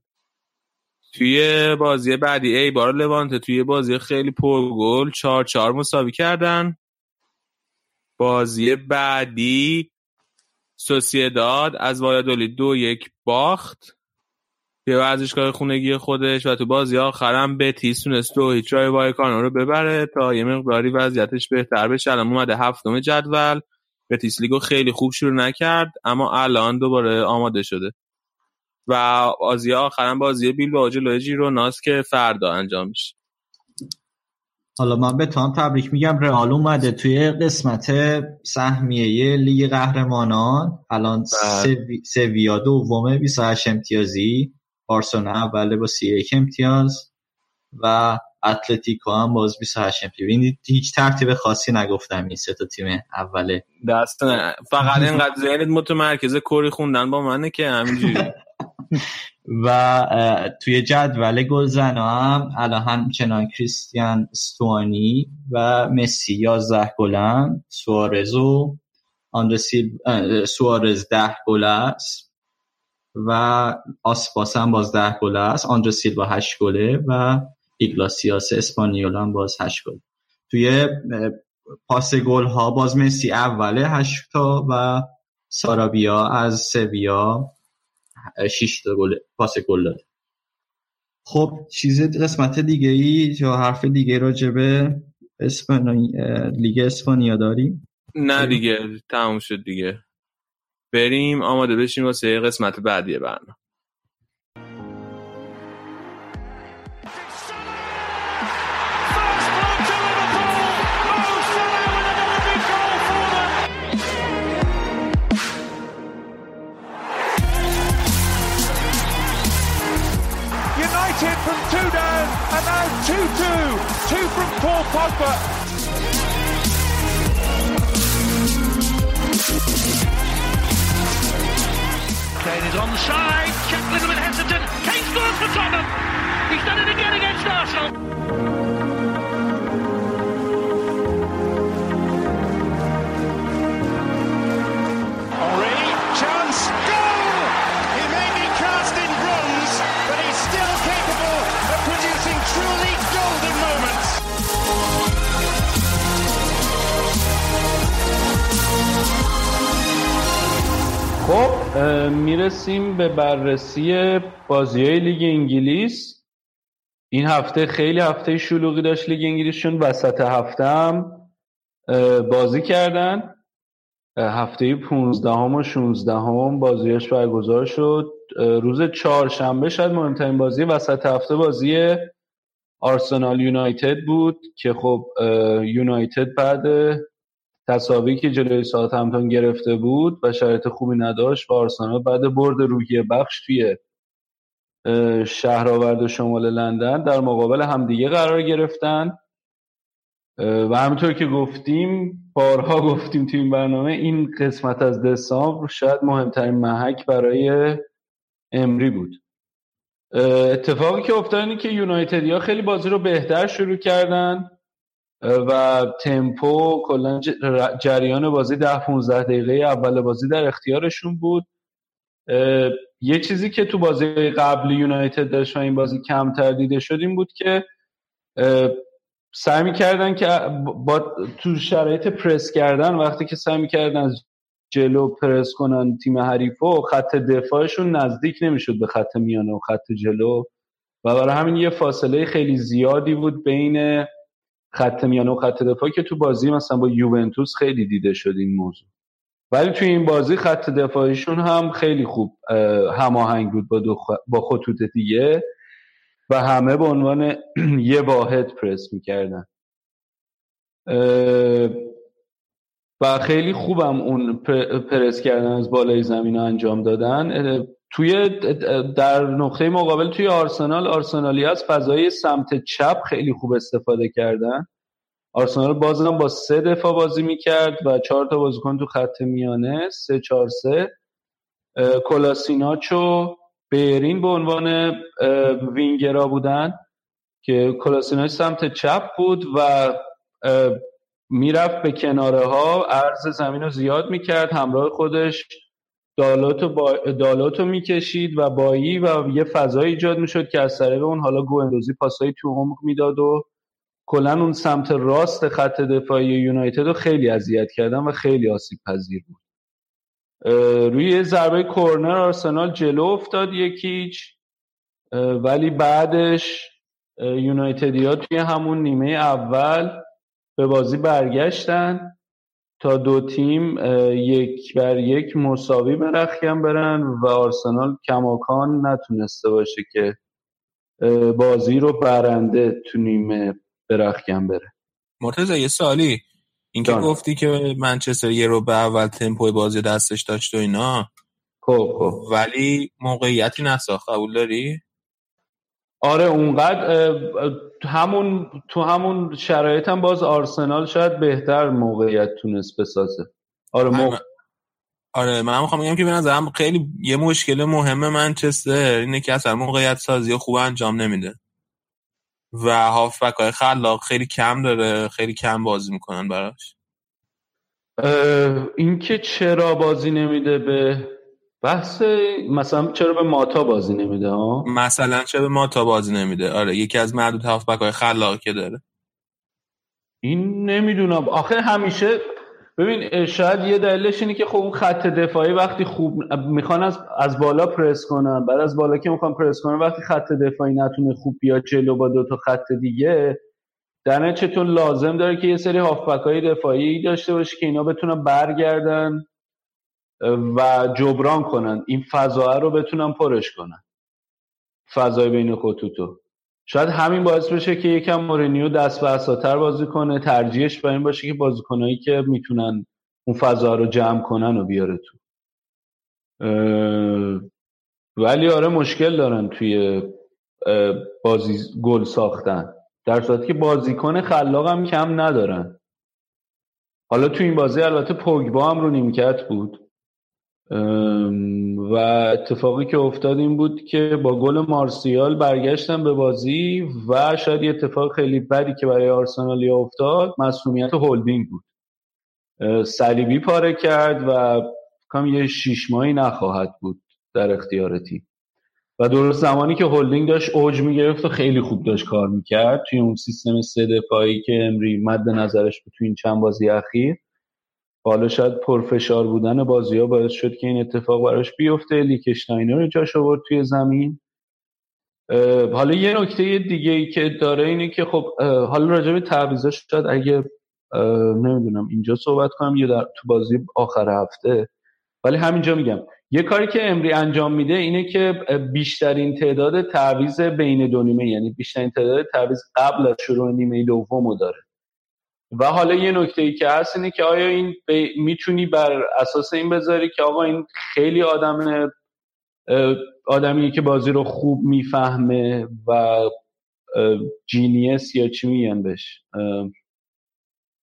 توی بازی بعدی ای بار لوانته توی بازی خیلی پرگل چهار چهار مساوی کردن. بازی بعدی سوسیداد از وایادولی دو یک باخت. به ورزشگاه خونگی خودش و تو بازی آخرم به تیس تونست دو هیچ رای وایکانو رو ببره تا یه مقداری وضعیتش بهتر بشه. الان اومده هفتم جدول. به تیس لیگو خیلی خوب شروع نکرد اما الان دوباره آماده شده. و بازی آخرم بازی بیل با جلوی جیروناست که فردا انجام میشه. حالا من به تام تبریک میگم رئال اومده توی قسمت سهمیه لیگ قهرمانان. الان سوی... سویا دومه 28 امتیازی. بارسلونا اوله با 31 امتیاز. و اتلتیکو هم باز 28 امتیاز. این هیچ ترتیب خاصی نگفتم این سه تا تیم اوله دست. فقط اینقدر ذهنت متمرکز کری خوندن با منه که همینجوری. و توی جدول گلزن هم الان همچنان کریستیان استوانی و مسی 11 گلن سوارز و سوارز 10 گل است و آسپاس هم باز 10 گل است. آندر سیلوا 8 گله و ایگلاسیاس اسپانیول هم باز 8 گل. توی پاس گل ها باز مسی اوله 8 تا و سارابیا از سویا 6 تا گل پاس گل داده خب چیز قسمت دیگه ای یا حرف دیگه راجع به اسپانی... لیگ اسپانیا داریم؟ نه دیگه تموم شد دیگه. بریم آماده بشیم واسه قسمت بعدی برنامه. 2-2. Two from Paul Pogba. Kane is on the side. Check a little bit hesitant. Kane scores for Tottenham. He's done it again against Arsenal. خب می‌رسیم به بررسی بازی های لیگ انگلیس. این هفته خیلی هفته شلوغی داشت لیگ انگلیسشون وسط هفته هم بازی کردن. هفته 15 هم و 16 هم بازیش برگزار شد. روز چهارشنبه شاید مهمترین بازی وسط هفته بازی آرسنال یونایتد بود که خب یونایتد بعد تصاوی که جلوی ساعت همتون گرفته بود و شرایط خوبی نداشت و آرسنال بعد برد روحیه بخش توی شهرآورد و شمال لندن در مقابل همدیگه قرار گرفتن. و همینطور که گفتیم بارها گفتیم توی این برنامه این قسمت از دسامبر شاید مهمترین محک برای امری بود. اتفاقی که افتاد اینه که یونایتدیا خیلی بازی رو بهتر شروع کردن. و تمپو کلا جریان بازی ده 15 دقیقه اول بازی در اختیارشون بود. یه چیزی که تو بازی قبل یونایتد داشت و این بازی کمتر دیده شد این بود که سعی می‌کردن که با تو شرایط پرس کردن وقتی که سعی می‌کردن از جلو پرس کنن تیم حریف و خط دفاعشون نزدیک نمی‌شد به خط میانه و خط جلو. و برای همین یه فاصله خیلی زیادی بود بین خط میانه و خط دفاع که تو بازی مثلا با یوونتوس خیلی دیده شد این موضوع. ولی توی این بازی خط دفاعیشون هم خیلی خوب هماهنگ بود با, با خطوط دیگه و همه به عنوان یه واحد پرس می‌کردن. و خیلی خوبم اون پرس کردن از بالای زمین انجام دادن. توی در نقطه مقابل توی آرسنال آرسنالی از فضای سمت چپ خیلی خوب استفاده کردن. آرسنال بازم با سه دفاع بازی می‌کرد و چهار تا بازیکن تو خط میانه سه چهار سه. کلاسیناچو بیرین به عنوان وینگرا بودن که کلاسیناچ سمت چپ بود و می‌رفت به کناره ها عرض زمین رو زیاد می‌کرد همراه خودش دالاتو, با... دالاتو می‌کشید و بایی و یه فضای ایجاد می‌شد که از طریق اون حالا گوندوزی پاسایی تو عمق می‌داد و کلا اون سمت راست خط دفاعی یونایتد رو خیلی اذیت کردن و خیلی آسیب پذیر بود. روی ضربه کورنر آرسنال جلو افتاد یکیچ ولی بعدش یونایتدیا توی همون نیمه اول به بازی برگشتن. تا دو تیم یک بر یک مساوی به رخیم برن و آرسنال کماکان نتونسته باشه که بازی رو برنده تو نیمه به رخیم بره. مرتضی یه سالی اینکه گفتی که منچستر یه رو به اول تمپوی بازی دستش داشت و اینا. خب خب. ولی موقعیتی نساخت قبول داری؟ آره اونقدر همون تو همون شرایط هم باز آرسنال شاید بهتر موقعیت تونست بسازه. آره من... آره من می‌خوام بگم که به نظرم خیلی یه مشکل مهم منچستر اینه که اصلا موقعیت سازی خوب انجام نمیده. و هافبک های خلاق خیلی کم داره خیلی کم بازی می‌کنن براش. اینکه چرا بازی نمیده به بحث مثلا چرا به ماتا بازی نمیده ها؟ مثلا چرا به ماتا بازی نمیده؟ آره یکی از معدود هافبک های خلاق که داره. این نمی‌دونم. آخه همیشه ببین شاید یه دلیلش اینه که خب اون خط دفاعی وقتی خوب می‌خوان از, از بالا پرس کنن. بعد از بالا که می‌خوان پرس کنن وقتی خط دفاعی نتونه خوب بیاد جلو با دو تا خط دیگه در چطور لازم داره که یه سری هافبک های دفاعی داشته باشه که اینا بتونن برگردن. و جبران کنن. این فضا رو بتونن پرش کنن. فضای بین خطوطو. شاید همین باعث بشه که یکم مورینیو دست به اساتر بازی کنه ترجیحش به این باشه که بازیکنایی که می‌تونن اون فضا رو جمع کنن و بیاره تو. ولی آره مشکل دارن توی بازی گل ساختن. در صورتی که بازیکن خلاق هم کم ندارن. حالا تو این بازی البته پوگبا هم رو نیمکت بود. و اتفاقی که افتاد این بود که با گل مارسیال برگشتن به بازی و شاید یه اتفاق خیلی بدی که برای آرسنالی افتاد مسئولیت هولدینگ بود. صلیبی پاره کرد و کم یه شیش ماهی نخواهد بود در اختیار تیم. و درست زمانی که هولدینگ داشت اوج می‌گرفت و خیلی خوب داشت کار می‌کرد توی اون سیستم سه دفاعی که امری مد نظرش بود توی این چند بازی اخیر. حالا شاید پرفشار بودن بازی ها باعث شد که این اتفاق براش بیفته. لیکشتاینر رو جاش آورد توی زمین. حالا یه نکته دیگه ای که داره اینه که خب حالا راجع به تعویضاش شاید اگه نمی‌دونم اینجا صحبت کنم یا در تو بازی آخر هفته. ولی همینجا میگم. یه کاری که امری انجام میده اینه که بیشترین تعداد تعویض بین دو نیمه یعنی بیشترین تعداد تعویض قبل از شروع نیمه دومو داره. و حالا یه نکته ای که هست اینه که آیا این می‌تونی بر اساس این بذاری که آقا این خیلی آدم آدمی که بازی رو خوب می‌فهمه و جینیس یا چی میگن بهش؟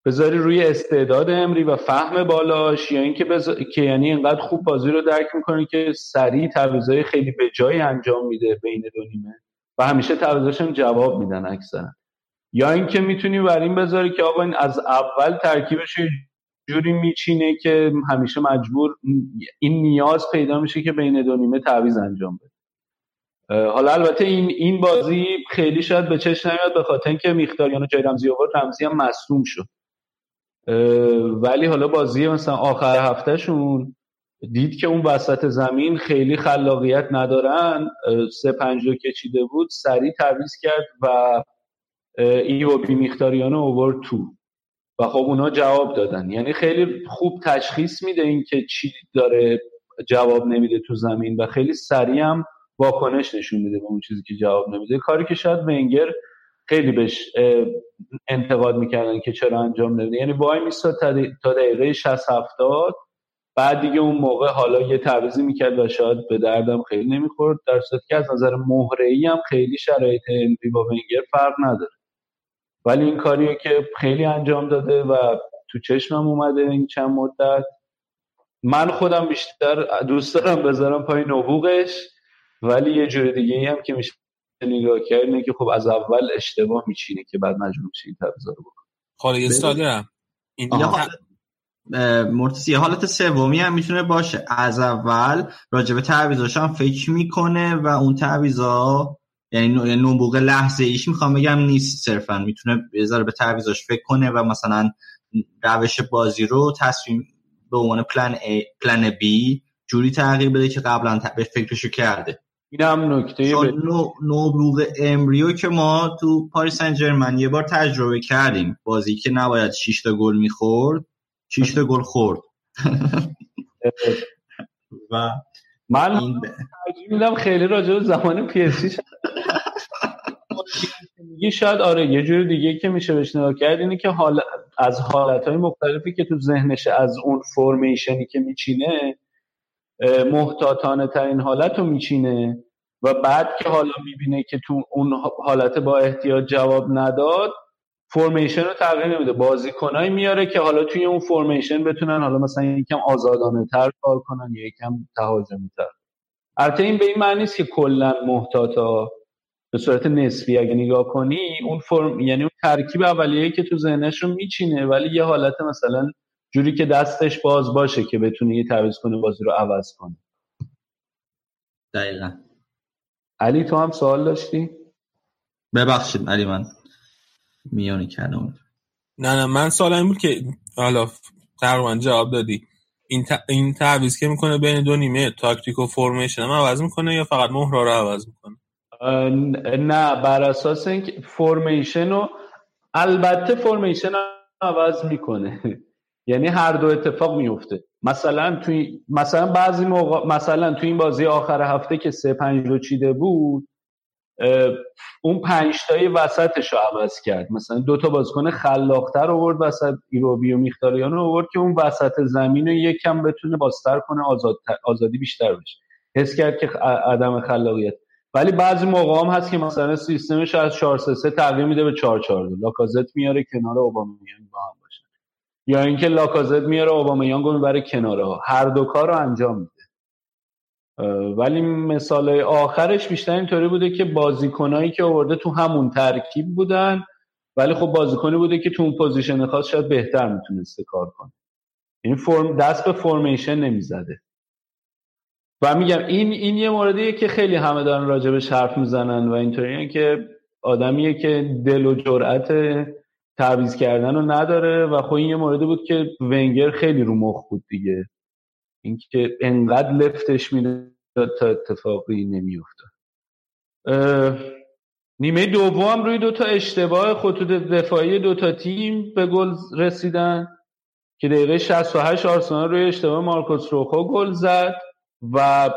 بذاری روی استعداد امری و فهم بالاش یا اینکه بز... که یعنی اینقدر خوب بازی رو درک می‌کنی که سریع تعویضای خیلی به جای انجام میده بین دو نیمه. و همیشه تعویضاش جواب میدن اکثرا. یا اینکه می‌تونی بر این بذاری که آقا این از اول ترکیبش جوری میچینه که همیشه مجبور این نیاز پیدا میشه که بین دو نیمه تعویض انجام بده. حالا البته این این بازی خیلی شاید به چشم نمیاد به خاطر اینکه میختاریان جای رمزی آورد رمزی هم مصدوم شد. ولی حالا بازی مثلا آخر هفتهشون دید که اون وسط زمین خیلی خلاقیت ندارن سه پنج رو کشیده بود سریع تعویض کرد و ایو بی میختاریان اوورد تو. و خب اونا جواب دادن. یعنی خیلی خوب تشخیص میده این که چی داره جواب نمیده تو زمین و خیلی سریع هم واکنش نشون میده به اون چیزی که جواب نمیده. کاری که شاید ونگر خیلی بهش انتقاد می‌کردن که چرا انجام نمیده. یعنی وای میستاد تا دقیقه 60 70 بعد دیگه اون موقع حالا یه تعویضی می‌کرد و شاید به دردم خیلی نمی‌خورد. در صورتی که از نظر مهره ای هم خیلی شرایط امری با ونگر فرق نداره. ولی این کاریه که خیلی انجام داده و تو چشمم اومده این چند مدت. من خودم بیشتر دوست دارم بذارم پای نبوغش ولی یه جور دیگه ای هم که میشه نگاه کرد اینه که خب از اول اشتباه میچینه که بعد مجبور میشه این تعویضا رو بکنه خاله یه سوال دارم. این مرتضی حالت سومی هم می‌تونه باشه. از اول راجبه تعویضاش هم فکر می‌کنه و اون تعویضا یعنی نبوغ لحظه ایش می‌خوام بگم نیست صرفا می‌تونه بذاره به تعویضاش فکر کنه و مثلا روش بازی رو تصمیم به عنوان پلن پلن B جوری تغییر بده که قبلا به فکرشو کرده. این هم نکته نبوغ امری رو که ما تو پاریس سن یه بار تجربه کردیم. بازی که نباید 6 تا گل می‌خورد 6 تا گل خورد. و من میدم خیلی راجع به زمان پی اس جی شاید آره یه جور دیگه که میشه بهش نگاه کرد اینه که حال از حالتهای مختلفی که تو ذهنش از اون formation ی که میچینه محتاطانه ترین حالت رو میچینه و بعد که حالا می‌بینه که تو اون حالت با احتیاط جواب نداد فرمیشن رو تغییر نمیده. بازیکنایی میاره که حالا توی اون فرمیشن بتونن حالا مثلا یکم آزادانه تر کار کنن یا یکم تهاجمی تر البته این به این معنی نیست که کلا محتاطا به صورت نسبی اگه نگاه کنی اون فرم یعنی اون ترکیب اولیه که تو ذهنش رو میچینه ولی یه حالت مثلا جوری که دستش باز باشه که بتونه یه تعویض کنه بازی رو عوض کنه. دقیقا. علی تو هم سوال داشتی؟ ببخشید علی من میانی کردم نه نه من سوال این بود که حالا تقریبا جواب دادی. این ت... این تعویض که می‌کنه بین دو نیمه تاکتیک و فرمیشن هم عوض می‌کنه یا فقط مهرا رو عوض می‌کنه؟ نه بر اساس اینکه فرمیشن رو البته فرمیشن عوض می‌کنه. یعنی هر دو اتفاق میفته مثلا توی مثلا بعضی موقع مثلا توی این بازی آخر هفته که سه پنج رو چیده بود اون پنج تای وسطش رو عوض کرد. مثلا دو تا بازیکن خلاقتر آورد وسط ایروبی و میختاریان رو آورد که اون وسط زمین رو یکم بتونه بازتر کنه آزاد آزادی بیشتر بشه. حس کرد که عدم خلاقیت. ولی بعضی موقع هم هست که مثلا سیستمش از 4 3 تغییر میده به 4 4 لاکازت میاره کنار اوبامیان با هم باشه یا اینکه لاکازت میاره اوبامیان رو می‌بره کناره ها. هر دو کار رو انجام میده. ولی مثال آخرش بیشتر اینطوری بوده که بازیکنایی که آورده تو همون ترکیب بودن ولی خب بازیکنی بوده که تو اون position خاص شاید بهتر می‌تونسته کار کنه. این فرم دست به formation نمی‌زده. و میگم این این یه موردیه که خیلی همه دارن راجبش حرف می‌زنن و اینطوریه که آدمیه که دل و جرأت تعویض کردن رو نداره و خب این یه موردی بود که ونگر خیلی رو مخ بود دیگه. اینکه انقدر لفتش می‌داد تا اتفاقی نمیافتاد. نیمه دوم روی دوتا اشتباه خطوط دفاعی دوتا تیم به گل رسیدن که دقیقه 68 آرسنال روی اشتباه مارکوس روخو گل زد و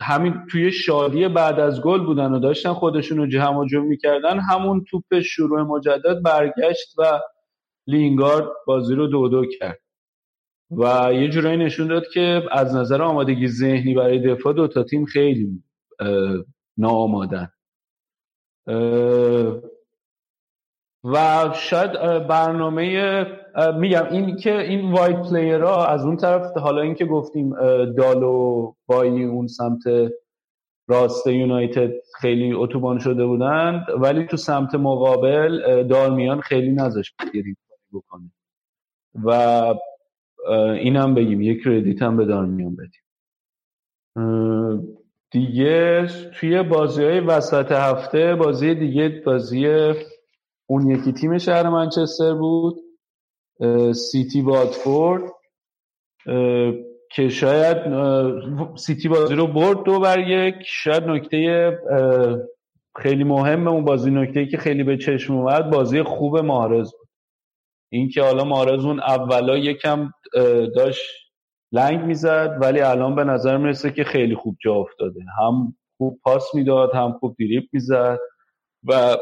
همین توی شادی بعد از گل بودن و داشتن خودشون رو جمع می‌کردن. همون توپ شروع مجدد برگشت و لینگارد بازی رو دو دو کرد. و یه جورایی نشون داد که از نظر آمادگی ذهنی برای دفاع دو تا تیم خیلی ناآمادن. و شاید برنامه میگم این که این wide player ها از اون طرف حالا اینکه گفتیم دالو بایی اون سمت راست یونایتد خیلی اتوبان شده بودند ولی تو سمت مقابل دارمیان خیلی نذاشت بکنه. و اینم بگیم یک credit هم به دارمیان بدیم. دیگه توی بازی های وسط هفته بازی دیگه بازی اون یکی تیم شهر منچستر بود سیتی واتفورد. که شاید سیتی بازی رو برد دو بر یک. شاید نکته خیلی مهم اون بازی نکته که خیلی به چشم اومد بازی خوب مارز بود. این که حالا مارز اون اولا یکم داشت لنگ می‌زد ولی الان به نظر می‌رسه که خیلی خوب جا افتاده. هم خوب پاس می‌داد هم خوب دریپ می‌زد و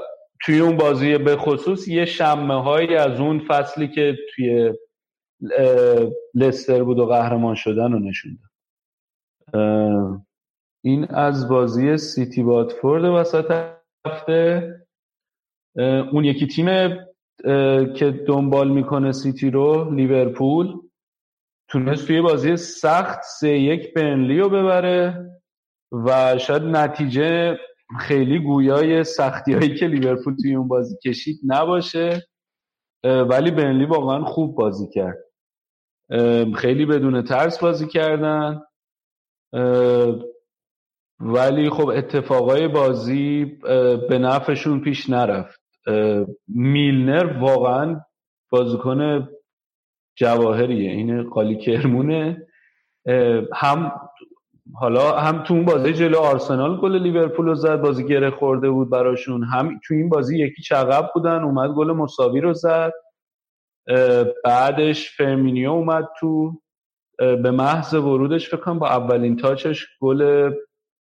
توی اون بازی به خصوص یه شمه هایی از اون فصلی که توی لستر بود و قهرمان شدن رو نشون این از بازی سیتی واتفورد وسط هفته. اون یکی تیم که دنبال می‌کنه سیتی رو لیورپول تونست توی بازی سخت سه یک برنلی رو ببره و شاید نتیجه خیلی گویای سختی هایی که لیورپول توی اون بازی کشید نباشه. ولی برنلی واقعا خوب بازی کرد. خیلی بدون ترس بازی کردن. ولی خب اتفاقای بازی به نفعشون پیش نرفت. میلنر واقعا بازیکن جواهریه این قالی کرمونه. هم حالا هم تو اون بازی جلو آرسنال گل لیورپول رو زد بازی گره خورده بود براشون. هم تو این بازی یکی چقب بودن اومد گل مساوی رو زد. بعدش فرمینیو اومد تو به محض ورودش فکر کنم با اولین تاچش گل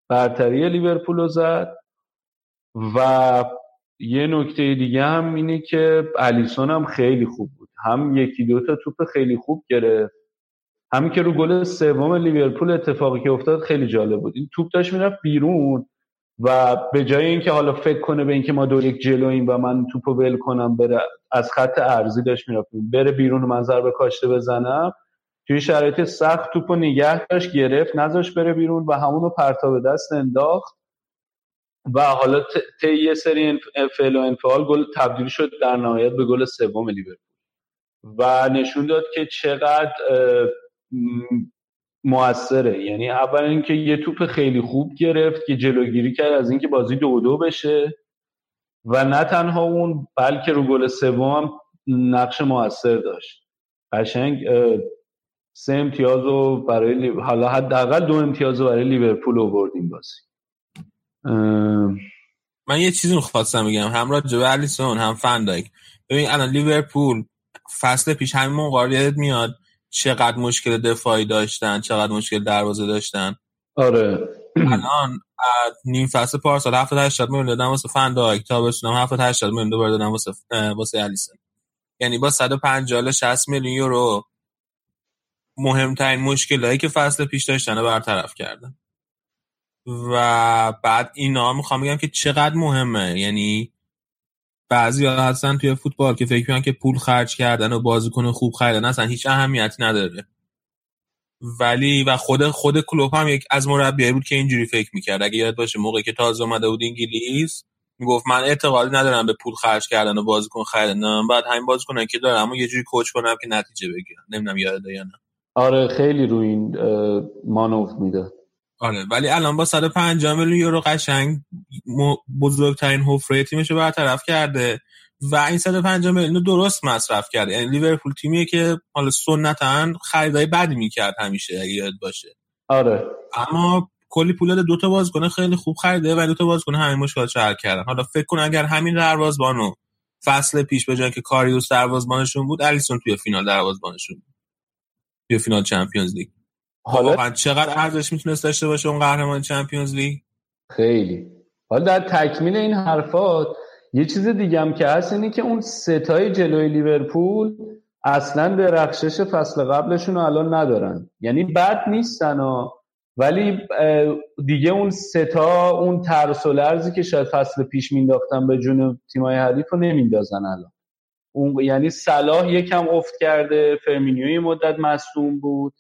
برتری لیورپول رو زد. و یه نکته دیگه هم اینه که الیسون هم خیلی خوب بود. هم یکی دو تا توپ خیلی خوب گرفت. همین که رو گل سوم لیورپول اتفاقی که افتاد خیلی جالب بود. این توپ داشت می‌رفت بیرون و به جای اینکه حالا فکر کنه به اینکه ما دو یک جلویم و من توپو ول کنم بره از خط ارزی داشت می‌رفت بره بیرون من ضربه کاشته بزنم. توی شرایط سخت توپو نگه داشت گرفت نذاش بره بیرون و همونو پرتا به دست انداخت. و حالا طی یه سری فعل و انفعال گل تبدیل شد در نهایت به گل سوم لیورپول. و نشون داد که چقدر موثره. یعنی اول اینکه یه توپ خیلی خوب گرفت که جلوگیری کرد از اینکه بازی دو دو بشه و نه تنها اون بلکه رو گل سوم نقش موثر داشت. قشنگ سه امتیاز رو برای. حالا حداقل دو امتیاز رو برای لیورپول آوردیم بازی. من یه چیزی رو خواستم بگم. همراه جو الیسون هم فندایک ببین الان لیورپول فصل پیش همین موقع میاد چقدر مشکل دفاعی داشتن چقدر مشکل دروازه داشتن؟ آره. الان نیم فصل پارسال 70 80 میلیون دادن واسه فندایک تا بسونم 70 80 میلیون دوباره دادن واسه واسه الیسون. یعنی با 150 60 میلیون یورو مهمترین مشکلایی که فصل پیش داشتن رو برطرف کردن. و بعد اینا می‌خوام بگم که چقدر مهمه. یعنی بعضی ها هستن توی فوتبال که فکر می‌کنن که پول خرج کردن و بازیکن خوب خریدن اصلا هیچ اهمیتی نداره. ولی و خود خود کلوب هم یک از مربیایی بود که اینجوری فکر می‌کرد. اگه یاد باشه موقعی که تازه اومده بود انگلیس می‌گفت من اعتقادی ندارم به پول خرج کردن و بازیکن خریدن بعد همین بازیکنن که دارم اما یه جوری کوچ کنم که نتیجه بگیرم نمی‌دونم یاد یا نه. آره خیلی روی این مانوف می‌داد آره ولی الان با 150 میلیون یورو قشنگ بزرگترین حفره تیمش رو برطرف کرده و این 150 میلیون درست مصرف کرده. یعنی لیورپول تیمیه که حالا سنتا خریدای بدی می‌کرد همیشه اگه یاد باشه. آره. اما کلی پول دو تا بازیکن خیلی خوب خریده و دو تا بازیکن همین مشکلات حل کردن. حالا فکر کن اگر همین دروازه‌بانو فصل پیش به جای که کاریوس دروازه‌بانشون بود الیسون توی فینال دروازه‌بانشون بود. توی فینال چمپیونز لیگ. حالا چقدر ارزش می‌تونست داشته باشه اون قهرمان چمپیونز لیگ؟ خیلی. حالا در تکمیل این حرفات یه چیز دیگه هم که هست اینه که اون ستای جلوی لیورپول اصلا درخشش فصل قبلشون رو الان ندارن. یعنی بد نیستن ها ولی دیگه اون ستا اون ترس و لرزی که شاید فصل پیش مینداختن به جون تیمای حریف رو نمیندازن الان. اون یعنی صلاح یکم افت کرده فرمینیو مدت مصدوم بود.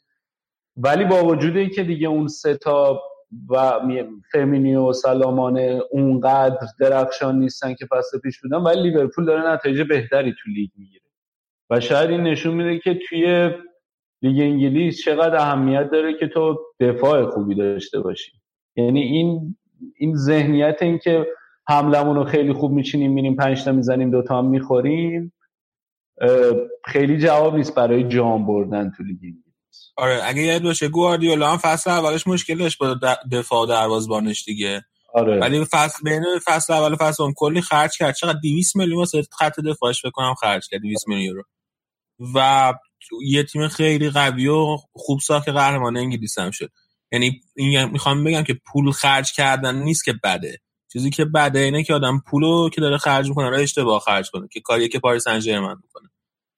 ولی با وجود اینکه دیگه اون سه تا و فرمینیو و صلاح و مانه اونقدر درخشان نیستن که فصل پیش بودن ولی لیورپول داره نتایج بهتری تو لیگ می‌گیره. و شاید این نشون میده که توی لیگ انگلیس چقدر اهمیت داره که تو دفاع خوبی داشته باشی. یعنی این این ذهنیت این که حمله‌مون رو خیلی خوب میچینیم میریم پنج تا می‌زنیم دوتا هم می‌خوریم خیلی جواب نیست برای جام بردن تو لیگ انگلیس. آره اگه یاد باشه گواردیولا هم فصل اولش مشکل داشت با دفاع دروازه‌بانش دیگه. آره. ولی فصل بین فصل اول فصل اون کلی خرج کرد. چقدر 200 میلیون واسه خط دفاعش بکنم خرج کرد 200 میلیون یورو. و یه تیم خیلی قوی و خوب ساخت که قهرمان انگلیس هم شد. یعنی می‌خوام بگم که پول خرج کردن نیست که بده. چیزی که بده اینه که آدم پولو که داره خرج می‌کنه رو اشتباه خرج کنه که کاریه که پاریس سن ژرمن می‌کنه.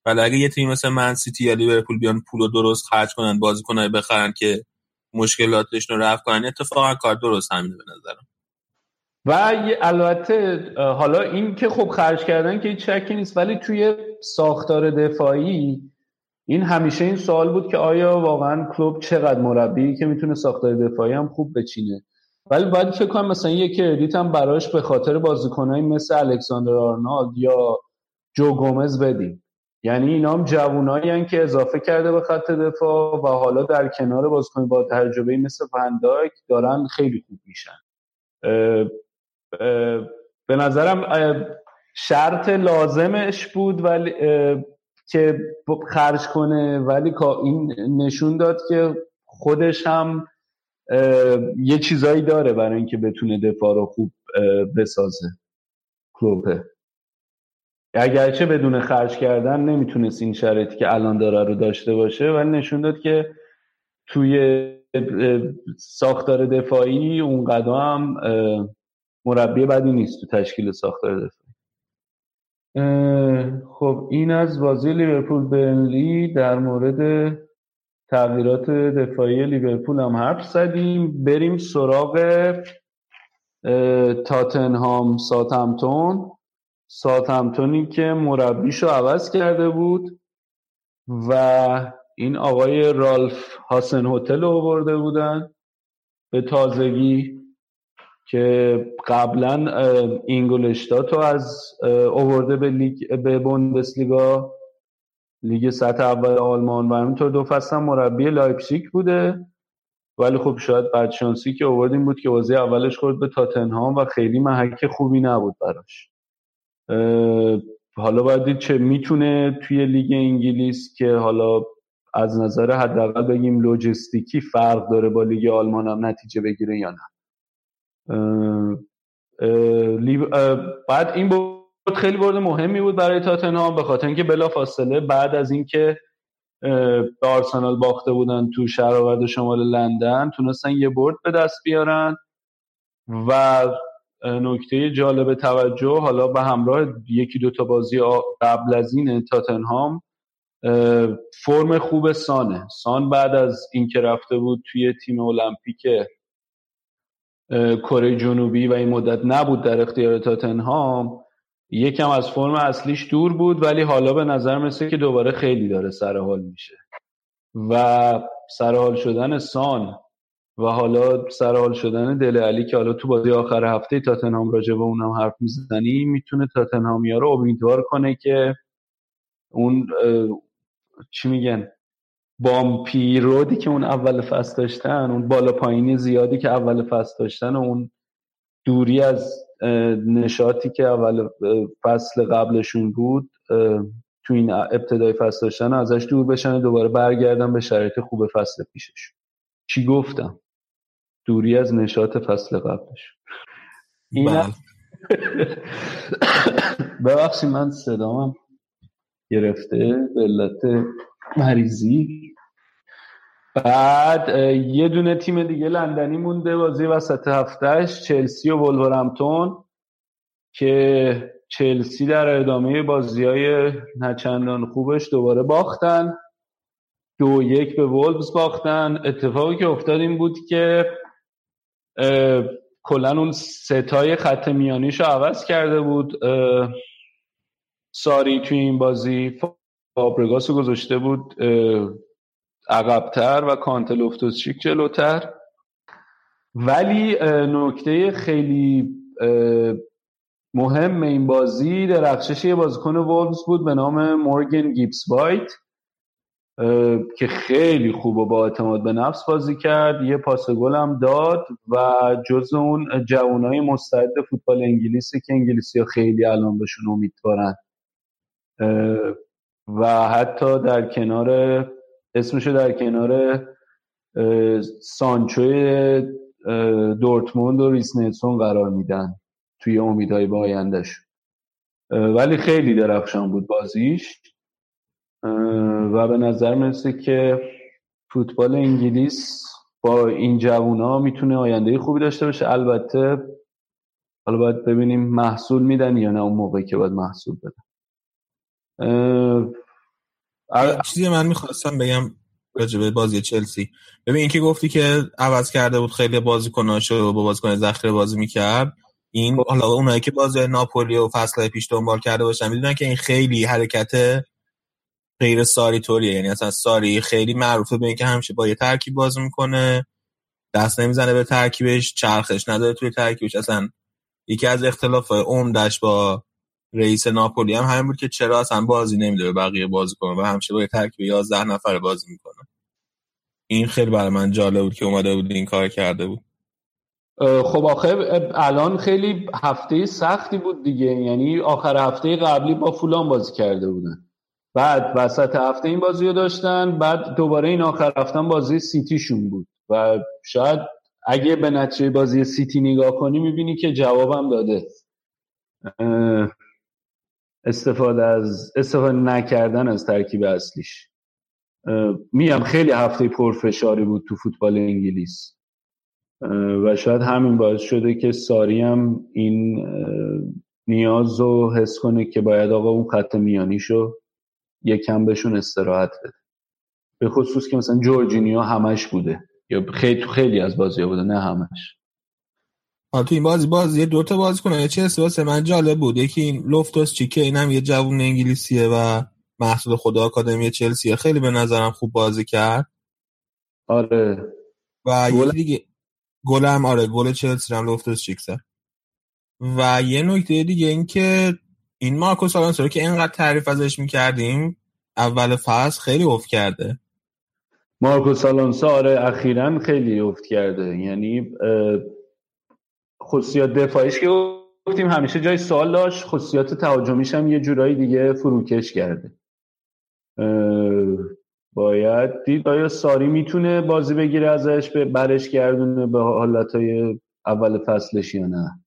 ولی اگه یه تیم مثل من سیتی یا لیورپول بیان پولو درست خرج کنن بازیکنای بخرن که مشکلاتش رو رفع کنن اتفاقا کار درست همینه به نظرم. و البته حالا این که خب خرج کردن که هیچ شکی نیست ولی توی ساختار دفاعی این همیشه این سوال بود که آیا واقعا کلوب چقدر مربی که می‌تونه ساختار دفاعی هم خوب بچینه. ولی باید فکر کنم مثلا یه کردیت هم براش به خاطر بازیکنایی مثل الکساندر آرنالد یا جو گومز بدیم. یعنی اینا هم جوونایی که اضافه کرده به خط دفاع و حالا در کنار بازیکن با تجربه مثل فنداک دارن خیلی خوب میشن. به نظرم شرط لازمش بود ولی که خرج کنه ولی این نشون داد که خودش هم یه چیزایی داره برای اینکه بتونه دفاع رو خوب بسازه. کلوپه. اگرچه بدون خرج کردن نمی‌تونست این شرایطی که الان داره رو داشته باشه ولی نشون داد که توی ساختار دفاعی اون قدم مربی بدی نیست تو تشکیل ساختار دفاعی. خب این از بازی لیورپول برنلی در مورد تغییرات دفاعی لیورپول هم حرف زدیم. بریم سراغ تاتنهام ساوتهمپتون ساوتهمپتونی که مربیشو عوض کرده بود و این آقای رالف هازنهوتل رو برده بودن به تازگی که قبلا اینگولشتات رو از اوورده به لیگ به بوندسلیگا لیگ سطح اول آلمان و همینطور دو فصل مربی لایپزیگ بوده. ولی خب شاید بدشانسی که اووردیم بود که بازی اولش خورد به تاتنهام و خیلی محک خوبی نبود براش. حالا باید دید چه می‌تونه توی لیگ انگلیس که حالا از نظر حداقل بگیم لوجستیکی فرق داره با لیگ آلمان هم نتیجه بگیره یا نه. بعد این بود خیلی برد مهمی بود برای تاتنهام به خاطر اینکه بلا فاصله بعد از اینکه به آرسنال باخته بودن تو شهرآورد شمال لندن تونستن یه برد به دست بیارن و نکته جالب توجه حالا به همراه یکی دوتا بازی قبل از این تاتنهام فرم خوب سانه. سان بعد از اینکه رفته بود توی تیم المپیک کره جنوبی و این مدت نبود در اختیار تاتنهام یکم از فرم اصلیش دور بود ولی حالا به نظر مثل که دوباره خیلی داره سرحال میشه. و سرحال شدن سان و حالا سرحال شدن دل علی که حالا تو بازی آخر هفته تاتنهام راجع به اونم حرف می‌زنی می‌تونه تاتنهامیا رو امیدوار کنه که اون چی میگن بامپی رودی که اون اول فصل داشتن اون بالا پایینی زیادی که اول فصل داشتن و اون دوری از نشاطی که اول فصل قبلشون بود تو این ابتدای فصل داشتن ازش دور بشن دوباره برگردن به شرایط خوب فصل پیشش. چی گفتم؟ دوری از نشاط فصل قبلش. این ببخشید من صدامم گرفته به علت مریضی. بعد یه دونه تیم دیگه لندنی مونده بازی وسط هفتهش چلسی و ولورهمپتون که چلسی در ادامه بازی های نچندان خوبش دوباره باختن. دو یک به وولفز باختن. اتفاقی که افتاد این بود که کلا اون ستای خط میانیش رو عوض کرده بود. ساری توی این بازی فابرگاس رو گذاشته بود عقبتر و کانتل افتوسچیک جلوتر. ولی نکته خیلی مهم این بازی درخشش یه بازیکن وولفز بود به نام مورگن گیبس وایت. که خیلی خوب و با اعتماد به نفس بازی کرد. یه پاس گل هم داد و جز اون جوانای مستعد فوتبال انگلیسی که انگلیسی ها خیلی الان بهشون امیدوارن و حتی در کنار اسمشو در کنار سانچوی دورتموند و ریس قرار میدن توی امیدهای آیندهش ولی خیلی درخشان بود بازیش. و به نظر می‌رسه که فوتبال انگلیس با این جوونا می‌تونه آینده خوبی داشته باشه. البته حالا باید ببینیم محصول میدن یا نه اون موقعی که باید محصول بدن. چیزی من می‌خواستم بگم راجبه بازی چلسی. ببین اینکه گفتی که عوض کرده بود خیلی بازیکناشو با بازیکن ذخیره بازی می‌کرد این حالا اونایی که بازی ناپولی و فصل پیش دنبال کرده باشن می‌دونن که این خیلی حرکت غیر ساری طوریه. یعنی اصلا ساری خیلی معروفه به اینکه همیشه با یه ترکیب بازی می‌کنه دست نمی‌زنه به ترکیبش چرخش نداره توی ترکیبش. اصلا یکی از اختلاف عمدش با رئیس ناپولی هم همین بود که چرا اصلا بازی نمیده به بقیه بازی کنه و همیشه با یه ترکیب 11 نفر بازی می‌کنه. این خیلی برای من جالب بود که اومده بود این کار کرده بود. خب آخه الان خیلی هفته سختی بود دیگه. یعنی آخر هفته قبلی با فولان بازی کرده بودن. بعد وسط هفته این بازی رو داشتن بعد دوباره این آخر هفته بازی سیتیشون بود و شاید اگه به نتیجه بازی سیتی نگاه کنی می‌بینی که جوابم داده. استفاده از استفاده نکردن از ترکیب اصلیش. میم خیلی هفته پرفشاری بود تو فوتبال انگلیس. و شاید همین باعث شده که ساری هم این نیاز رو حس کنه که باید آقا اون خط میانیشو یکم بهشون استراحت بده. به خصوص که مثلا جورجینیو همش بوده. یا خیلی خیلی از بازی بوده نه همش. تو این بازی بازی دو تا بازی کنه. چه واسه من جالب بود. یکی این لوفتوس چیکه اینم یه جوون انگلیسیه و محصول خدا آکادمی چلسیه. خیلی به نظرم خوب بازی کرد. آره. و گل... یه دیگه گلم آره گل چلسی هم لوفتوس چیکسه. و یه نکته دیگه این که این مارکوس آلونسو که اینقدر تعریف ازش می‌کردیم؟ اول فصل خیلی افت کرده. مارکوس آلونسو آره اخیرا خیلی افت کرده. یعنی خصوصیات دفاعیش که گفتیم همیشه جای سوال داشت خصوصیات تهاجمیش هم یه جورایی دیگه فروکش کرده. باید دید آیا ساری می‌تونه بازی بگیره ازش به برش گردونه به حالتهای اول فصلش یا نه؟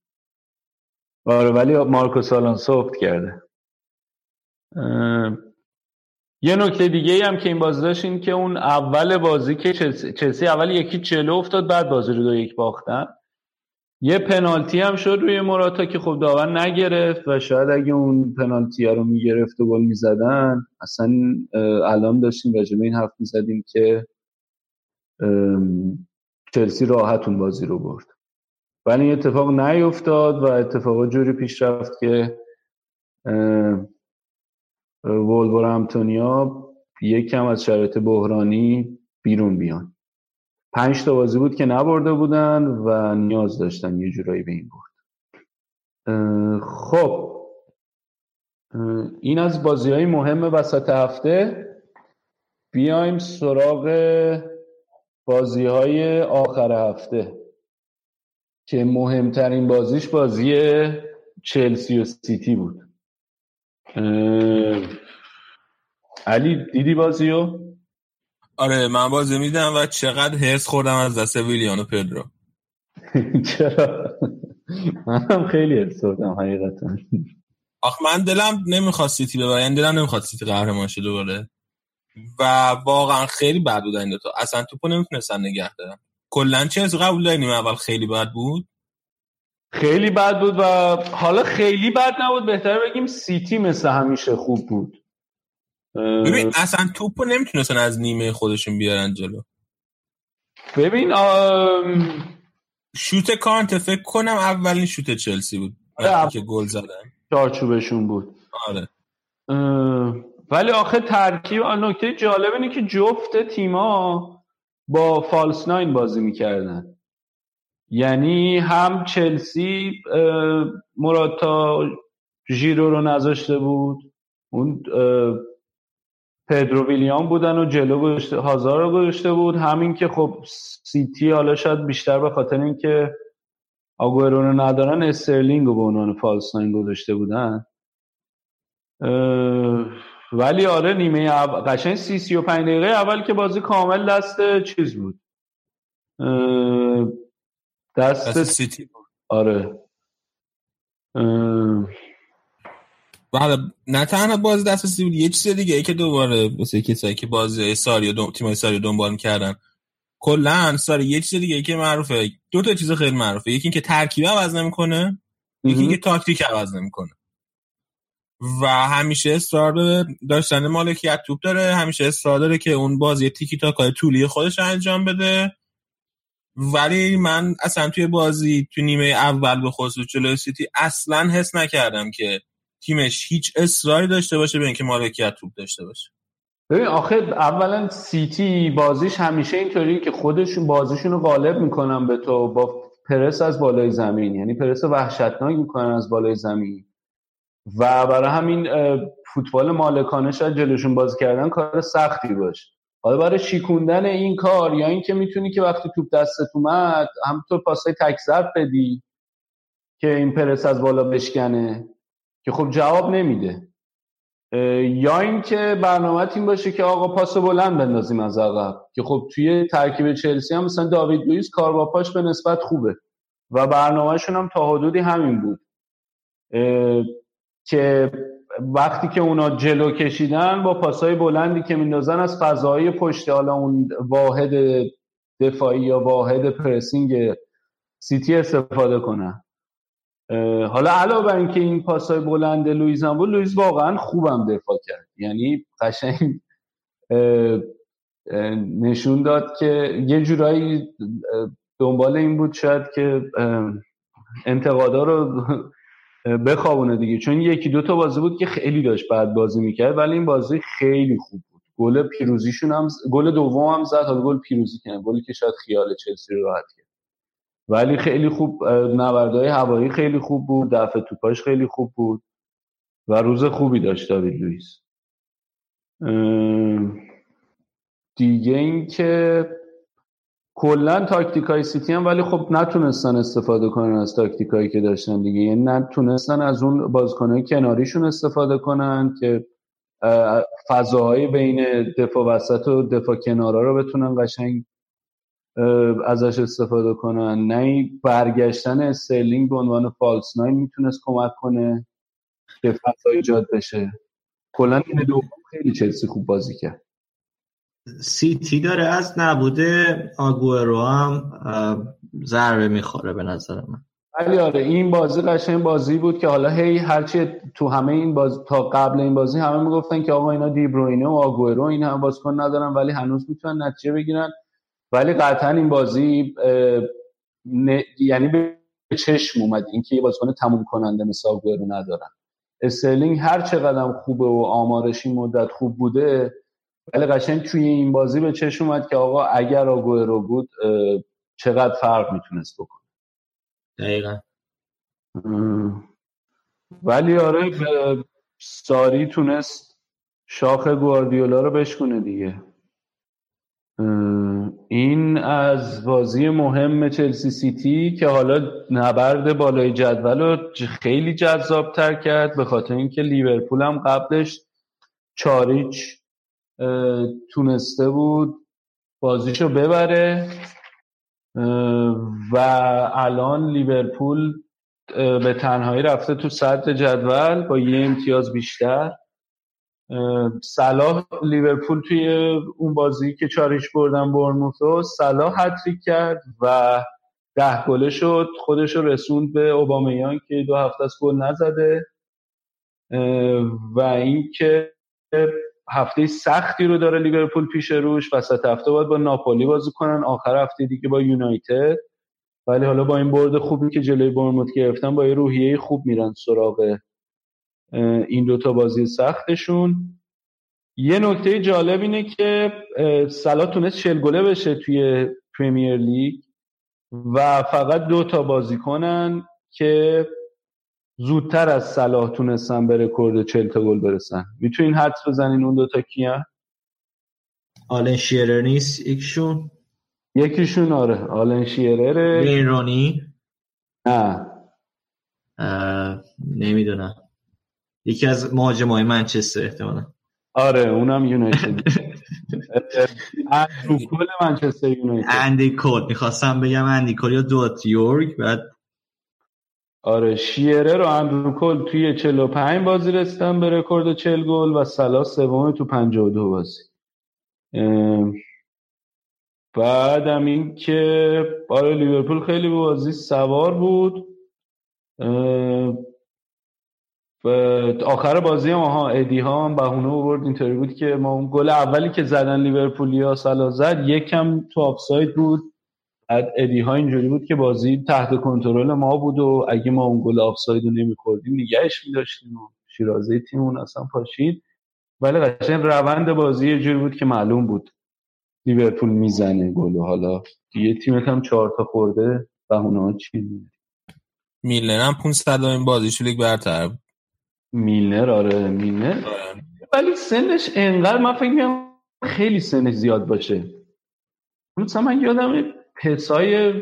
آره ولی مارکوس آلونسو افت کرده. یه نکته دیگه هم که این بازی داشت این که اون اول بازی که چلسی اول یکی چلو افتاد بعد بازی رو دو یک باختن. یه پنالتی هم شد روی مراتا که خب داور نگرفت و شاید اگه اون پنالتی رو می‌گرفت و گل می‌زدن اصلا الان داشتیم راجبه این حرف می‌زدیم که چلسی راحت اون بازی رو برد. ولی این اتفاق نیفتاد و اتفاق جوری پیش رفت که ولور همتونیا یکم از شرایط بحرانی بیرون بیان. پنج تا بازی بود که نبرده بودن و نیاز داشتن یه جورایی به این برد. خب این از بازی های مهم وسط هفته. بیایم سراغ بازی های آخر هفته. که مهمترین بازیش بازی چلسی و سیتی بود. علی دیدی بازیو؟ آره من بازی میدم و چقدر هرس خوردم از دست ویلیانو پدرو. چرا؟ منم خیلی هرس خوردم حقیقتا. آخ من دلم نمی‌خواست سیتی ببرن یعنی دلم نمی‌خواست سیتی قهرمان شه دوباره. و واقعا خیلی بد بود این دوتا. اصلا توپو نمی‌تونستن نگه دارن. کلا چه قبول داریم اول خیلی بد بود؟ خیلی بد بود و حالا خیلی بد نبود. بهتر بگیم سیتی مثل همیشه خوب بود. ببین اصلا توپو نمی‌تونستن از نیمه خودشون بیارن جلو. ببین آم... شوت کانت فکر کنم اولین شوت چلسی بود که گل زدن. چارچوبشون بود. آره. ولی آخه ترکیب نکته جالب اینه که جفت تیما با فالس ناین بازی می‌کردن. یعنی هم چلسی مراتا ژیرو رو نذاشته بود اون پدرو ویلیام بودن و جلو هازار رو گذاشته بود. همین که خب سیتی حالا شاید بیشتر به خاطر اینکه آگوئرو رو ندارن استرلینگ رو به عنوان false nine گذاشته بودن. ولی آره نیمه اول قشنگ سی سی و پنج دقیقه اول که بازی کامل دست چیز بود. دست, دست سیتی بود. آره. بله نه تنها بازی دست سیتی بود یه چیز دیگه ای که دوباره واسه کسایی که بازی ساری و. تیمای ساری دنبال می‌کردن. کلا ساری یه چیز دیگه ای که معروفه دو تا چیز خیلی معروفه. یکی اینکه ترکیب عوض نمی‌کنه یکی اینکه تاکتیک عوض نمی‌کنه. و همیشه اصرار داشتن مالکیت توپ داره. همیشه اصرار داره که اون بازی تیکی تاکای طولی خودش انجام بده. ولی من اصلا توی بازی توی نیمه اول به خصوص جلوی سیتی اصلا حس نکردم که تیمش هیچ اصراری داشته باشه به اینکه مالکیت توپ داشته باشه. ببین آخه اولا سیتی بازیش همیشه اینطوری که خودشون بازیشون رو غالب می‌کنن به تو با پرس از بالای زمین. یعنی پرس وحشتناک می‌کنن از بالای زمین. و برای همین فوتبال مالکانه شاید جلوشون بازی کردن کار سختی باشه. حالا برای شیکوندن این کار یا اینکه می‌تونی که وقتی توپ دستت اومد همونطور پاسای تک بدی که این پرس از بالا بشکنه که خب جواب نمیده. یا اینکه برنامه این باشه که آقا پاس بلند بندازیم از عقب که خب توی ترکیب چلسی هم مثلا داوید لوئیس کار با پاش به نسبت خوبه. و برنامهشون هم تا حدودی همین بود. که وقتی که اونا جلو کشیدن با پاسای بلندی که میندازن از فضای پشت حالا اون واحد دفاعی یا واحد pressing سیتی استفاده کنن. حالا علاوه بر اینکه این پاسای بلند لوئیز هم بود لوئیز واقعا خوبم دفاع کرد. یعنی قشنگ نشون داد که یه جورایی دنبال این بود شاید که انتقادا رو بخوابونه دیگه. چون یکی دو تا بازی بود که خیلی داشت بعد بازی می‌کرد ولی این بازی خیلی خوب بود. گل پیروزیشون هم گل دوم هم زد حالا گل پیروزی کنه گلی که شاید خیال چلسی رو راحت کرد. ولی خیلی خوب نبردهای هوایی خیلی خوب بود دفع توپاش خیلی خوب بود و روز خوبی داشت داوید لوئیس. دیگه اینکه کلا تاکتیک های سیتی هم ولی خب نتونستن استفاده کنن از تاکتیک هایی که داشتن دیگه. یعنی نتونستن از اون بازیکن کناریشون استفاده کنن که فضاهای بین دفاع وسط و دفاع کنارا رو بتونن قشنگ ازش استفاده کنن. نه برگشتن استرلینگ به عنوان false nine می‌تونست کمک کنه که فضا ایجاد بشه. کلا این دوم خیلی چلسی خوب بازی کرد. سیتی داره از نبوده آگوئرو هم ضربه می‌خوره به نظر من. ولی آره این بازی قشنگ بازی بود که حالا هی هرچی تو همه این باز تا قبل این بازی همه می‌گفتن که آقا اینا دیبروینه و آگوئرو این هم بازیکن ندارن ولی هنوز می‌تونن نتیجه بگیرن. ولی قطعا این بازی یعنی به چشم اومد اینکه یه بازیکن تموم کننده مثل آگوئرو ندارن. استرلینگ هر چقدر خوبه و آمارش این مدت خوب بوده ولی قشنگ توی این بازی به چشم اومد که آقا اگر آگوئرو بود چقدر فرق می‌تونست بکنه؟ دقیقا. ولی آره ساری تونست شاخ گواردیولا رو بشکنه دیگه. این از بازی مهم چلسی سیتی که حالا نبرد بالای جدول رو خیلی جذاب تر کرد به خاطر اینکه لیورپول هم قبلش چاریچ تونسته بود بازیشو ببره و الان لیورپول به تنهایی رفته تو صدر جدول با یه امتیاز بیشتر. صلاح لیورپول توی اون بازی که چارش بردن برنموثو صلاح هتریک کرد و ده گله شد. خودش رو رسوند به اوبامیان که دو هفته از گل نزده. و اینکه هفته سختی رو داره لیورپول پیش روش وسط هفته باید با ناپولی بازی کنن آخر هفته دیگه با یونایتد. ولی حالا با این برد خوبی که جلوی برموت گرفتن با یه روحیه خوب میرن سراغ این دوتا بازی سختشون. یه نکته جالب اینه که سلا تونست چل گله بشه توی پریمیر لیگ و فقط دو تا بازی کنن که زودتر از صلاح تونستن به رکورد 40 تا گل برسن می‌تونین حدس بزنین اون دوتا کی‌ان آلن شیرر نیست یکیشون یکیشون آره آلن شیرره بیرونی نه نمی‌دونم یکی از مهاجمای منچستر احتمالا آره اونم یونایتد اندرو کول منچستر یونایتد اندی کول می‌خواستم بگم اندی کول یا دوایت یورک بعد آره شیرر و اندرو کول توی 45 بازی رسیدن به رکورد 40 گل و صلاح سوم تو 52 بازی. بعدم این که آره لیورپول خیلی بازی سوار بود. آخر بازی ادی هاو هم بهونه آورد. اینطوری بود که ما اون گل اولی که زدن لیورپولیا صلاح زد یکم تو آفساید بود. بعد ادی ها اینجوری بود که بازی تحت کنترل ما بود و اگه ما اون گل آفساید رو نمیخوردیم نگهش میداشتیم و شیرازه تیمون اصلا پاشید. ولی قشنگ روند بازی یه جوری بود که معلوم بود لیورپول می‌زنه گل و حالا یه تیم هم چهار تا خورده بهونه ها چی میلنر هم 500 این بازیش لیگ برتر میلنر آره میلنر. ولی سنش انقدر من فکر می‌کنم خیلی سنش زیاد باشه. مثلا من یادم پسای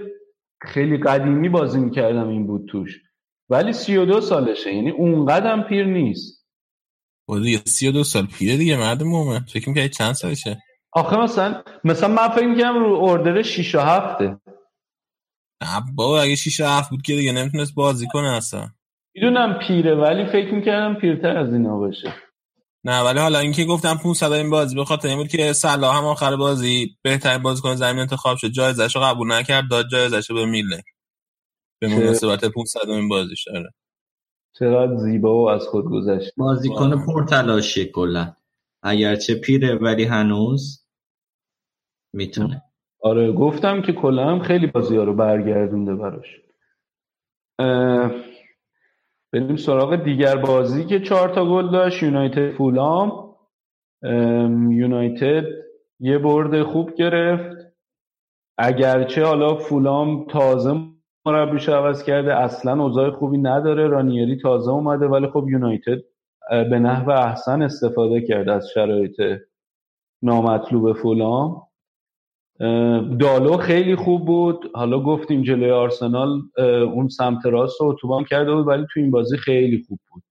خیلی قدیمی بازی می‌کردم این بود توش. ولی 32 سالشه یعنی اونقدر پیر نیست. و دیگه 32 سال پیره دیگه مرد مومن فکر می‌کنی چند سالشه؟ آخه مثلا مثلا من فکر می‌کنم رو اردر 6 و 7 نه بابا اگه 6 و 7 بود که دیگه نمی‌تونست بازی کنه اصلا. می‌دونم پیره ولی فکر می‌کردم پیرتر از اینا باشه. نه ولی حالا اینکه گفتم 500 این بازی به خاطر این بود که صلاح هم آخر بازی بهترین بازیکن زمین انتخاب شد. جایزش رو قبول نکرد داد جایزش به میلنر به مناسبت 500 این بازیش داره چقدر زیبا و از خود گذشت؟ بازیکن پرتلاشی کلا. اگرچه پیره ولی هنوز می‌تونه. آره گفتم که کلا هم خیلی بازی ها رو برگردونده براش. بریم سراغ دیگر بازی که چهار تا گل داشت. یونایتد فولام. یونایتد یه برد خوب گرفت. اگرچه حالا فولام تازه مربیش عوض کرده اصلا اوضاع خوبی نداره. رانیری تازه اومده ولی خب یونایتد به نحو احسن استفاده کرده از شرایط نامطلوب فولام. دالو خیلی خوب بود. حالا گفتیم جلوی آرسنال اون سمت راست رو اتوبان کرده بود ولی تو این بازی خیلی خوب بود.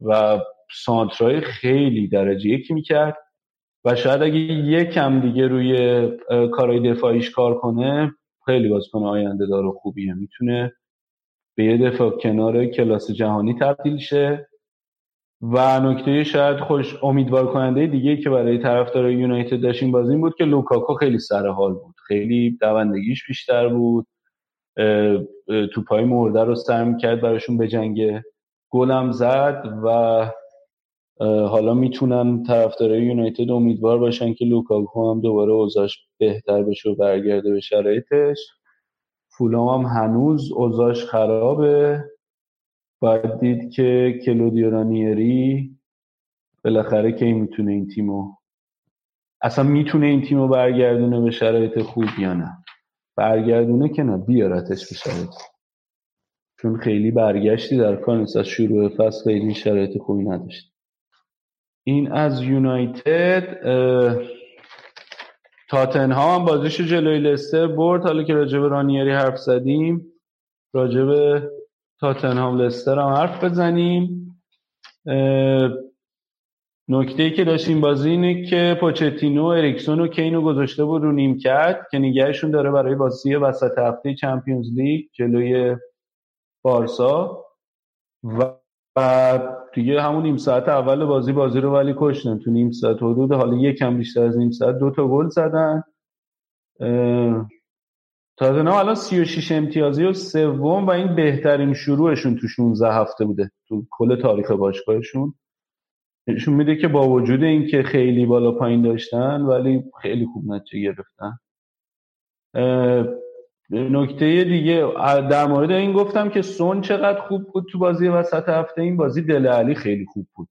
و سانترای خیلی درجه یکی می‌کرد. و شاید اگه یکم دیگه روی کارهای دفاعیش کار کنه خیلی بازیکن آینده داره خوبیه. می‌تونه به یه دفاع کنار کلاس جهانی تبدیل شه. و نکته شاید خوش امیدوار کننده دیگه که برای طرفدار یونایتد داشت این بازی بود که لوکاکو خیلی سر حال بود. خیلی دوندگیش بیشتر بود. توپای مرده رو سر کرد براشون به جنگ گلم زد و حالا می‌تونن طرفدارای یونایتد امیدوار باشن که لوکاکو هم دوباره اوضاعش بهتر بشه و برگرده به شرایطش. فولام هم هنوز اوضاعش خرابه. باید دید که کلودیو رانیری بالاخره کی می‌تونه این تیمو اصلا می‌تونه این تیمو برگردونه به شرایط خوب یا نه؟ برگردونه که نه بیارتش به شرایط چون خیلی برگشتی در کار از شروع فصل خیلی شرایط خوبی نداشت این از یونایتد تاتنهام هم بازیش جلوی لستر برد. حالا که راجب رانیری حرف زدیم راجب تاتنهام لستر هم حرف بزنیم. نکته ای که داشتیم بازی اینه که پوچتینو اریکسون و کینو گذاشته بود رو نیم کرد که نگهشون داره برای بازی وسط هفته چمپیونز لیگ جلوی بارسا. و دیگه همون نیم ساعت اول بازی بازی رو ولی کشتن. تو نیم ساعت حدود حالا یکم بیشتر از نیم ساعت دو تا گل زدن. تاتنهام الان 36 امتیازی و سوم و این بهترین شروعشون تو 16 هفته بوده تو کل تاریخ باشگاهشون. نشون میده که با وجود اینکه خیلی بالا پایین داشتن ولی خیلی خوب نتیجه گرفتن. نکته دیگه در مورد این گفتم که سون چقدر خوب بود تو بازی وسط هفته؟ این بازی دله علی خیلی خوب بود.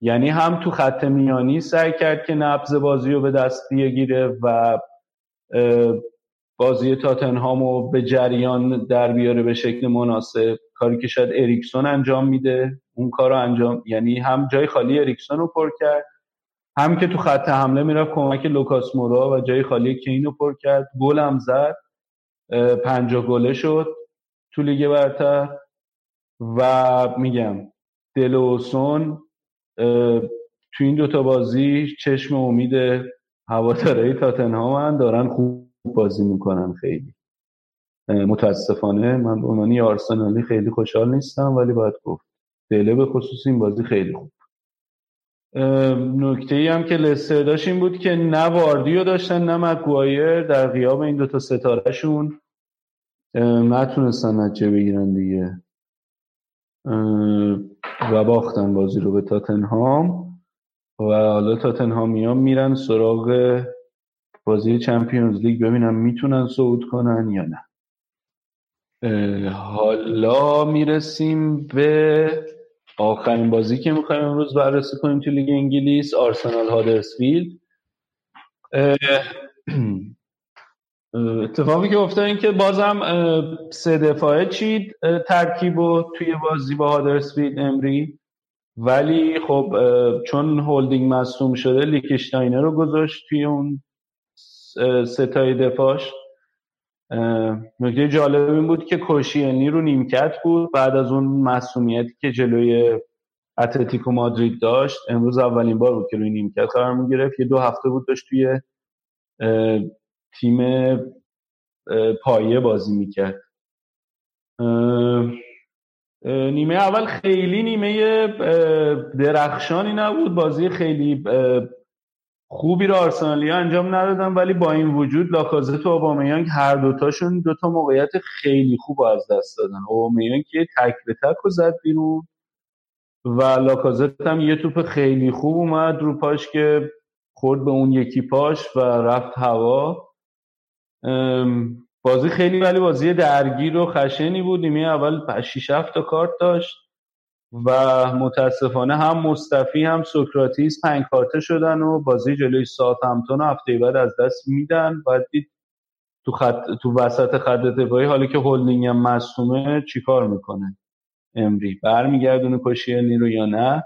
یعنی هم تو خط میانی سعی کرد که نبض بازی رو به دست بگیره و بازی تاتنهام رو به جریان در بیاره به شکل مناسب. کاری که شاید اریکسون انجام میده اون کار رو انجام یعنی هم جای خالی اریکسون رو پر کرد هم که تو خط حمله می‌رفت کمک لوکاس مورا و جای خالی کین رو پر کرد. گل هم زد. پنجاه گله شد تو لیگ برتر. و میگم دلوسون تو این دوتا بازی چشم امید هوادارهای تاتنهام دارن خوب بازی می‌کنن خیلی. متاسفانه من به عنوان آرسنالی خیلی خوشحال نیستم ولی باید گفت. دله به خصوص این بازی خیلی خوب. نکته ای هم که لستر داشت این بود که نه واردیو داشتن نه مگوایر در غیاب این دوتا ستارهشون. نتونستن نتیجه بگیرن دیگه. و باختن بازی رو به تاتنهام. و حالا تاتنهامیان میرن سراغ بازی چمپیونز لیگ ببینم می‌تونن صعود کنن یا نه. حالا می‌رسیم به آخرین بازی که می‌خوایم امروز بررسی کنیم تو لیگ انگلیس آرسنال هادرسفیلد. اتفاقی که افتاد این که بازم سه دفاعه چید ترکیب و توی بازی با هادرسفیلد امری. ولی خب چون هولدینگ مصدوم شده لیکشتاینر رو گذاشت توی اون سه تای دفاعش. نکته جالب این بود که کوشیلنی رو نیمکت بود. بعد از اون مصدومیتی که جلوی اتلتیکو مادرید داشت امروز اولین بار بود که روی نیمکت قرار می گرفت یه دو هفته بود داشت توی تیم پایه بازی می‌کرد. نیمه اول خیلی نیمه درخشانی نبود. بازی خیلی خوبی رو آرسنالی انجام ندادن ولی با این وجود لاکازت و اوبامیانگ هر دوتاشون دوتا موقعیت خیلی خوب از دست دادن. اوبامیانگ که تک به تک رو زد بیرون و لاکازت هم یه توپ خیلی خوب اومد رو پاش که خورد به اون یکی پاش و رفت هوا. بازی خیلی ولی بازی درگیر و خشنی بود. نیمه اول 6 7 تا کارت داشت. و متاسفانه هم مصطفی هم سوکراتیس پنج کارته شدن و بازی جلوی ساعت همتون و هفته بعد از دست میدن. باید دید تو, خط... تو وسط خط دفاعی حالی که هولدینگ هم مصومه چیکار می‌کنه امری؟ برمیگردونه کشیانی رو یا نه؟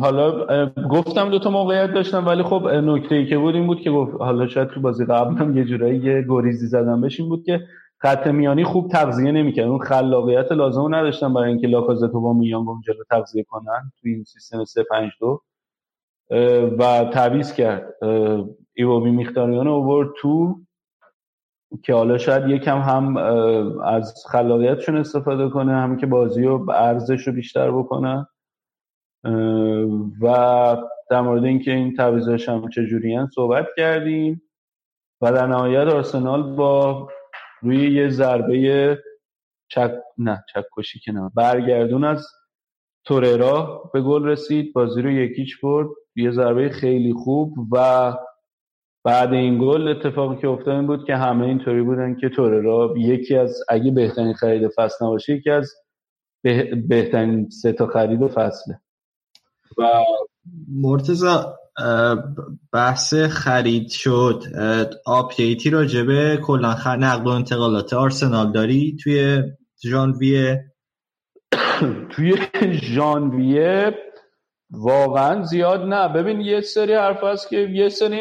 حالا گفتم دو تا موقعیت داشتم ولی خب نکته ای که بود این بود که حالا شاید تو بازی قبل هم یه جورایی یه گریزی زدم بهش این بود که خط میانی خوب تغذیه نمی‌کرد. اون خلاقیت لازم نداشتن برای اینکه لاکازت با میان جلو تغذیه کنن تو این سیستم 352 و تعویض کرد. ایوابی میختاریان اوورد تو که حالا شاید یکم هم از خلاقیتشون استفاده کنه هم که بازی رو ارزش رو بیشتر بکنه. و در مورد اینکه این تعویضاش هم چجوری صحبت کردیم. و در نهایت آرسنال با روی یه ضربه چک نه چکشی که نه. برگردون از توررا به گل رسید بازی رو یکیچ برد. یه ضربه خیلی خوب و بعد این گل اتفاقی که افتاد این بود که همه اینطوری بودن که توررا یکی از اگه بهترین خرید فصل نباشه یکی از بهترین سه تا خرید فصله. و مرتزا بحث خرید شد. آپدیتی راجبه کلا نقل و انتقالات آرسنال داری توی ژانویه؟ توی ژانویه واقعا زیاد نه. ببین یه سری حرف هست که یه سری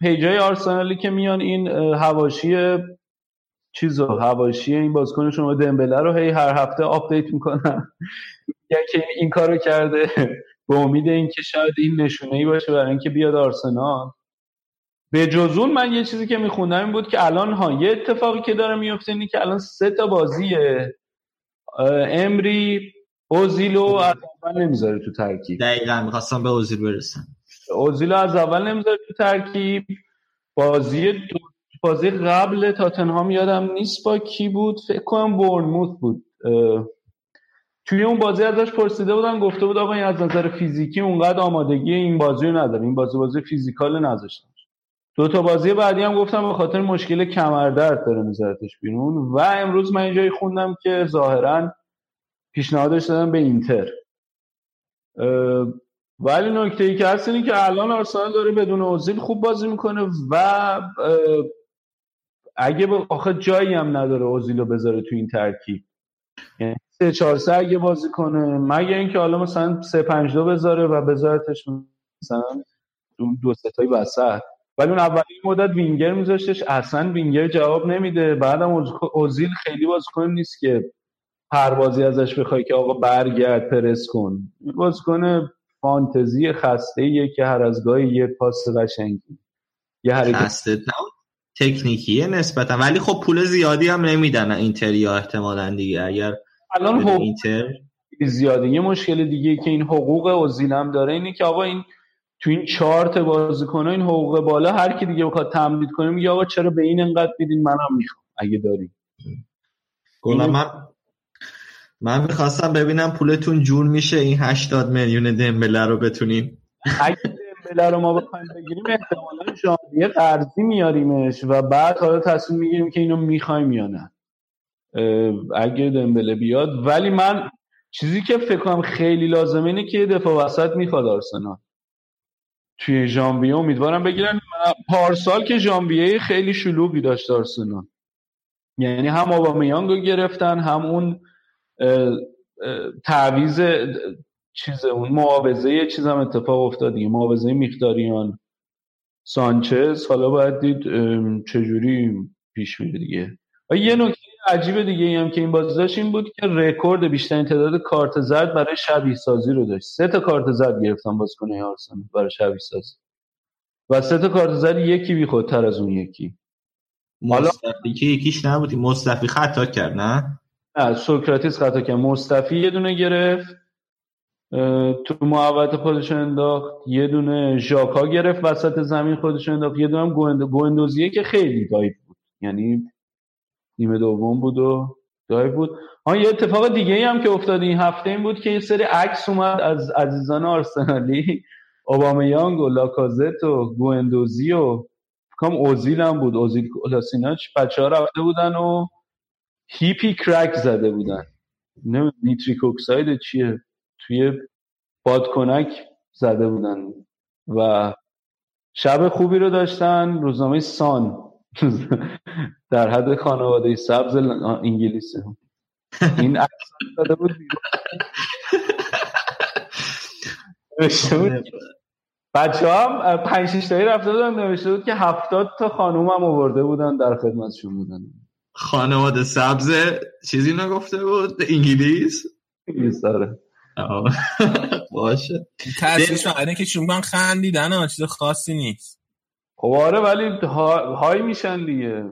پیجای آرسنالی که میان این هواشی چیز و حواشی این بازیکن شما دمبله رو هی هر هفته update می‌کنن. که این کارو کرده. به امید اینکه شاید این نشونه ای باشه برای اینکه بیاد آرسنال. به جز اون من یه چیزی که میخوندم این بود که الان ها یه اتفاقی که داره میفته اینه که الان سه تا بازیه. امری اوزیلو از اول نمی‌ذاره تو ترکیب. دقیقا می‌خواستم به اوزیل برسم. اوزیلو از اول نمی‌ذاره تو ترکیب. بازی دو... بازی قبل تاتنهام یادم نیست با کی بود. فکر کنم بورنموث بود. توی اون بازی ازش پرسیده بودن گفته بود آقا این از نظر فیزیکی اونقدر آمادگی این بازی رو نداره. این بازی بازی فیزیکال نذاشتن. دو تا بازی بعدی هم گفتم به خاطر مشکل کمردرد داره میذارتش بیرون. و امروز من اینجایی خوندم که ظاهرا پیشنهادش دادن به اینتر. ولی نکته ای که هست اینه که الان آرسنال داره بدون اوزیل خوب بازی می‌کنه و اگه آخه جایی هم نداره اوزیل رو بذاره تو این ترکیب. یعنی سه چهار سه اگه بازی کنه. مگه اینکه حالا مثلا سه پنج دو بذاره و بذارتش مثلا دو ستای وسط. ولی اون اولی مدت وینگر میذاشتش. اصلا وینگر جواب نمیده. بعدم اوزیل خیلی بازیکن نیست که هر بازی ازش بخوای که آقا برگرد پرس کن. بازیکن فانتزی خسته ایه که هر از گاهی یه پاس قشنگی یه حرکت. تکنیکیه نسبتا. ولی خب پول زیادی هم نمیدن اینتریا احتمالا دیگه. اگر الان حقوق اینتر. زیاده. یه مشکل دیگه که این حقوق اوزیل هم داره اینه که آقا این تو این چارت بازیکن این حقوق بالا هر کی دیگه بخواد تمدید کنه میگه آقا چرا به این انقدر میدین؟ منم می‌خوام اگه داری من من می‌خواستم ببینم پولتون جور میشه این 80 میلیون دمبله رو بتونین. اگه دمبله رو ما بخوایم بگیریم احتمالا ژانویه قرضی میاریمش و بعد حالا تصمیم می‌گیریم که اینو می‌خوایم یا نه. اگه دمبله بیاد. ولی من چیزی که فکر کنم خیلی لازمه اینه که دفاع وسط می‌خواد آرسنال. توی ژانویه امیدوارم بگیرن. پارسال که ژانویه خیلی شلوغی داشت آرسنال. یعنی هم آبامیانگ رو گرفتن هم اون تعویز چیز اون معاوضه چیز هم اتفاق افتاد دیگه. معاوضه میخداریان سانچز. حالا باید دید چجوری پیش میره دیگه. یه نکته عجیب دیگه هم که این بازی داشت این بود که رکورد بیشترین تعداد کارت زرد برای شبیه سازی رو داشت. سه تا کارت زرد گرفتن بازیکن آرسنال برای شبیه سازی و سه تا کارت زرد یکی بی خودتر از اون یکی. مصطفی که یکیش نبودی. مصطفی خطا کرد نه؟ نه سوکراتیس خطا کرد. مصطفی یه دونه گرفت تو محوط خودش انداخت. یه دونه ژاکا گرفت وسط زمین خودش انداخت. یه دونه هم گوندوزیه که خیلی دایو بود. یعنی نیمه دوم بود و دایو بود. ها یه اتفاق دیگه ای هم که افتاد این هفته این بود که یه سری عکس اومد از عزیزان آرسنالی. اوبامیانگ و لاکازت و گوندوزی و کام اوزیل هم بود. اوزیل کلاسیناچ بچه ها رفته بودن و hippy crack زده بودن. نه nitric oxide چیه؟ توی بادکنک زده بودن. و شب خوبی رو داشتن. روزنامه سان. در حد خانواده سبز انگلیس این عکس داده بود بچه هم پنج شیش تایی رفته بودن نوشته بود که هفتاد تا خانوم هم آورده بودن در خدمتشون بودن. خانواده سبز چیزی نگفته بود؟ انگلیس؟ انگلیس داره باشه. تاثیرش اینه که چون من خندیدن چیز خاصی نیست. خب آره ولی های میشن دیگه.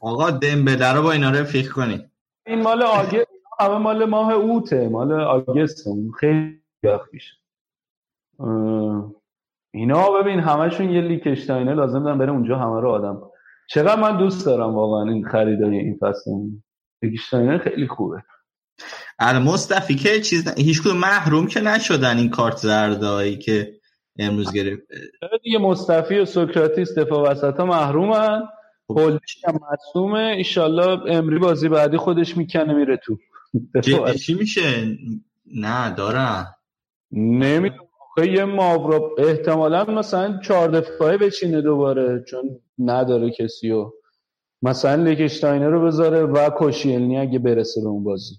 آقا دمبله رو با اینا رو فکر کنی. این مال آگست همه مال ماه اوته مال آگست خیلی وقت میشه. اینا ببین همشون یه لیکشتاینه لازم دارن بره اونجا همه رو آدم چقدر من دوست دارم واقعا این خریدای این فصل. لیکشتاینه خیلی خوبه. الان مصطفی که چیز هیچ محروم که نشدن این کارت زردایی که امروز گرفت. دیگه مصطفی و سوکراتیس دفاع وسط ها محرومن هولدیش هم مصومه ایشالله امری بازی بعدی خودش می‌کنه میره تو چی میشه؟ نه دارم نمی‌دونم. یه ماورا احتمالا مثلا چهار دفعه بچینه دوباره چون نداره کسی و مثلا لیکشتاینر رو بذاره و کوشیلنی اگه برسه به اون بازی.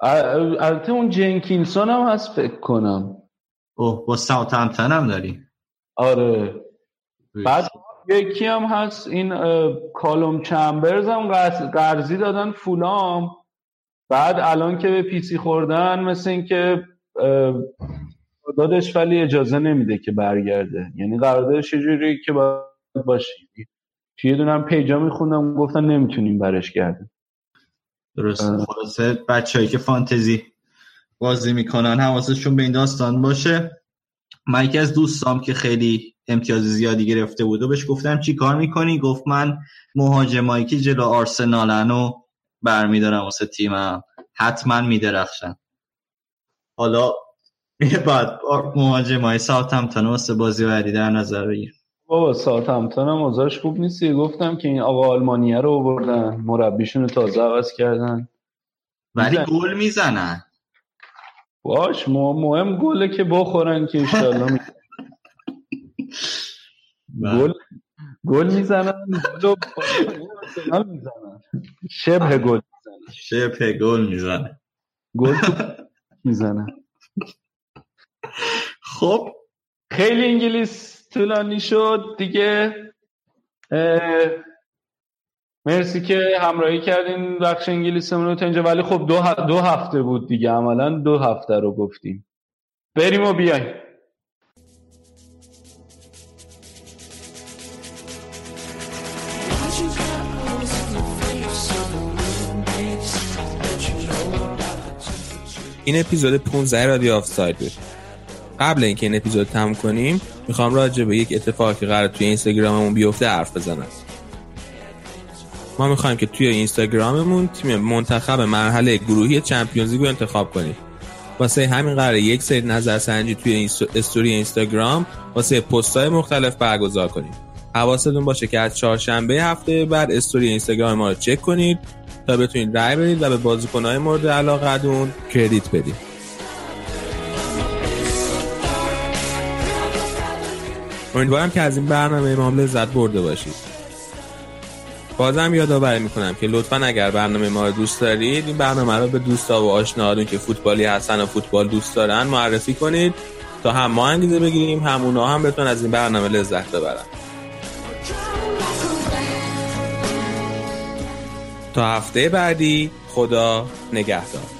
البته اون جنکینسون هم هست فکر کنم. اوه با ساوت هم داری؟ آره. بعد یکی هم هست این کالوم چمبرز هم قرضی دادن فولام. بعد الان که به پیسی خوردن مثل اینکه دادش ولی اجازه نمیده که برگرده. یعنی قراردادش جوری که باید باشه. توی دونم پیجا میخوندم گفتن نمی‌تونیم برش گرده درست. خلاصه بچه‌ای که فانتزی بازی می‌کنن حواسشون به این داستان باشه. من یکی از دوستام که خیلی امتیاز زیادی گرفته بود و بهش گفتم چی کار می‌کنی؟ گفت من مهاجمایی که جلو آرسنالن و برمیدارم واسه تیمم. حتما میدرخشن. حالا بعد مهاجمای ساعت همتن واسه بازی بعدی در نظر بگیر. بابا ساعت همتن هم اوضاعش خوب نیستی گفتم که این آقا آلمانیه رو بردن مربیشون رو تازه عوض کردن. ولی گل می‌زنن. باش مهم گله که بخورن که انشالله می... گل گل می‌زنن گل می‌زنن. شبه گل. شبه گل می‌زنن گل می‌زنن خب. خیلی انگلیس طولانی شد دیگه. مرسی که همراهی کردین بخش انگلیسمون رو تا اینجا. ولی خب دو. دو هفته بود دیگه. عملا دو هفته رو گفتیم. بریم و بیایم. این اپیزود 15 رادیو آفساید بود. قبل اینکه این اپیزود تموم کنیم می‌خوام راجع به یک اتفاقی قرار توی اینستاگراممون بیفته حرف بزنم. ما می‌خوایم که توی اینستاگراممون تیم منتخب مرحله گروهی چمپیونز رو انتخاب کنیم. واسه همین قراره یک سری نظرسنجی توی استوری اینستاگرام واسه پست‌های مختلف برگزار کنیم. حواستون باشه که از چهارشنبه هفته بعد استوری اینستاگرام ما رو چک کنید تا بتونید رای بدید و به بازیکن‌های مورد علاقتون کردیت بدید. امیدوارم که از این برنامه ما لذت برده باشید. بازم یادآوری می‌کنم که لطفا اگر برنامه ما رو دوست دارید این برنامه رو به دوستا و آشناهاتون که فوتبالی هستن و فوتبال دوست دارن معرفی کنید تا هم ما انگیزه بگیریم هم اونا هم بتونن از این برنامه لذت ببرن. تا هفته بعدی خدا نگهدار.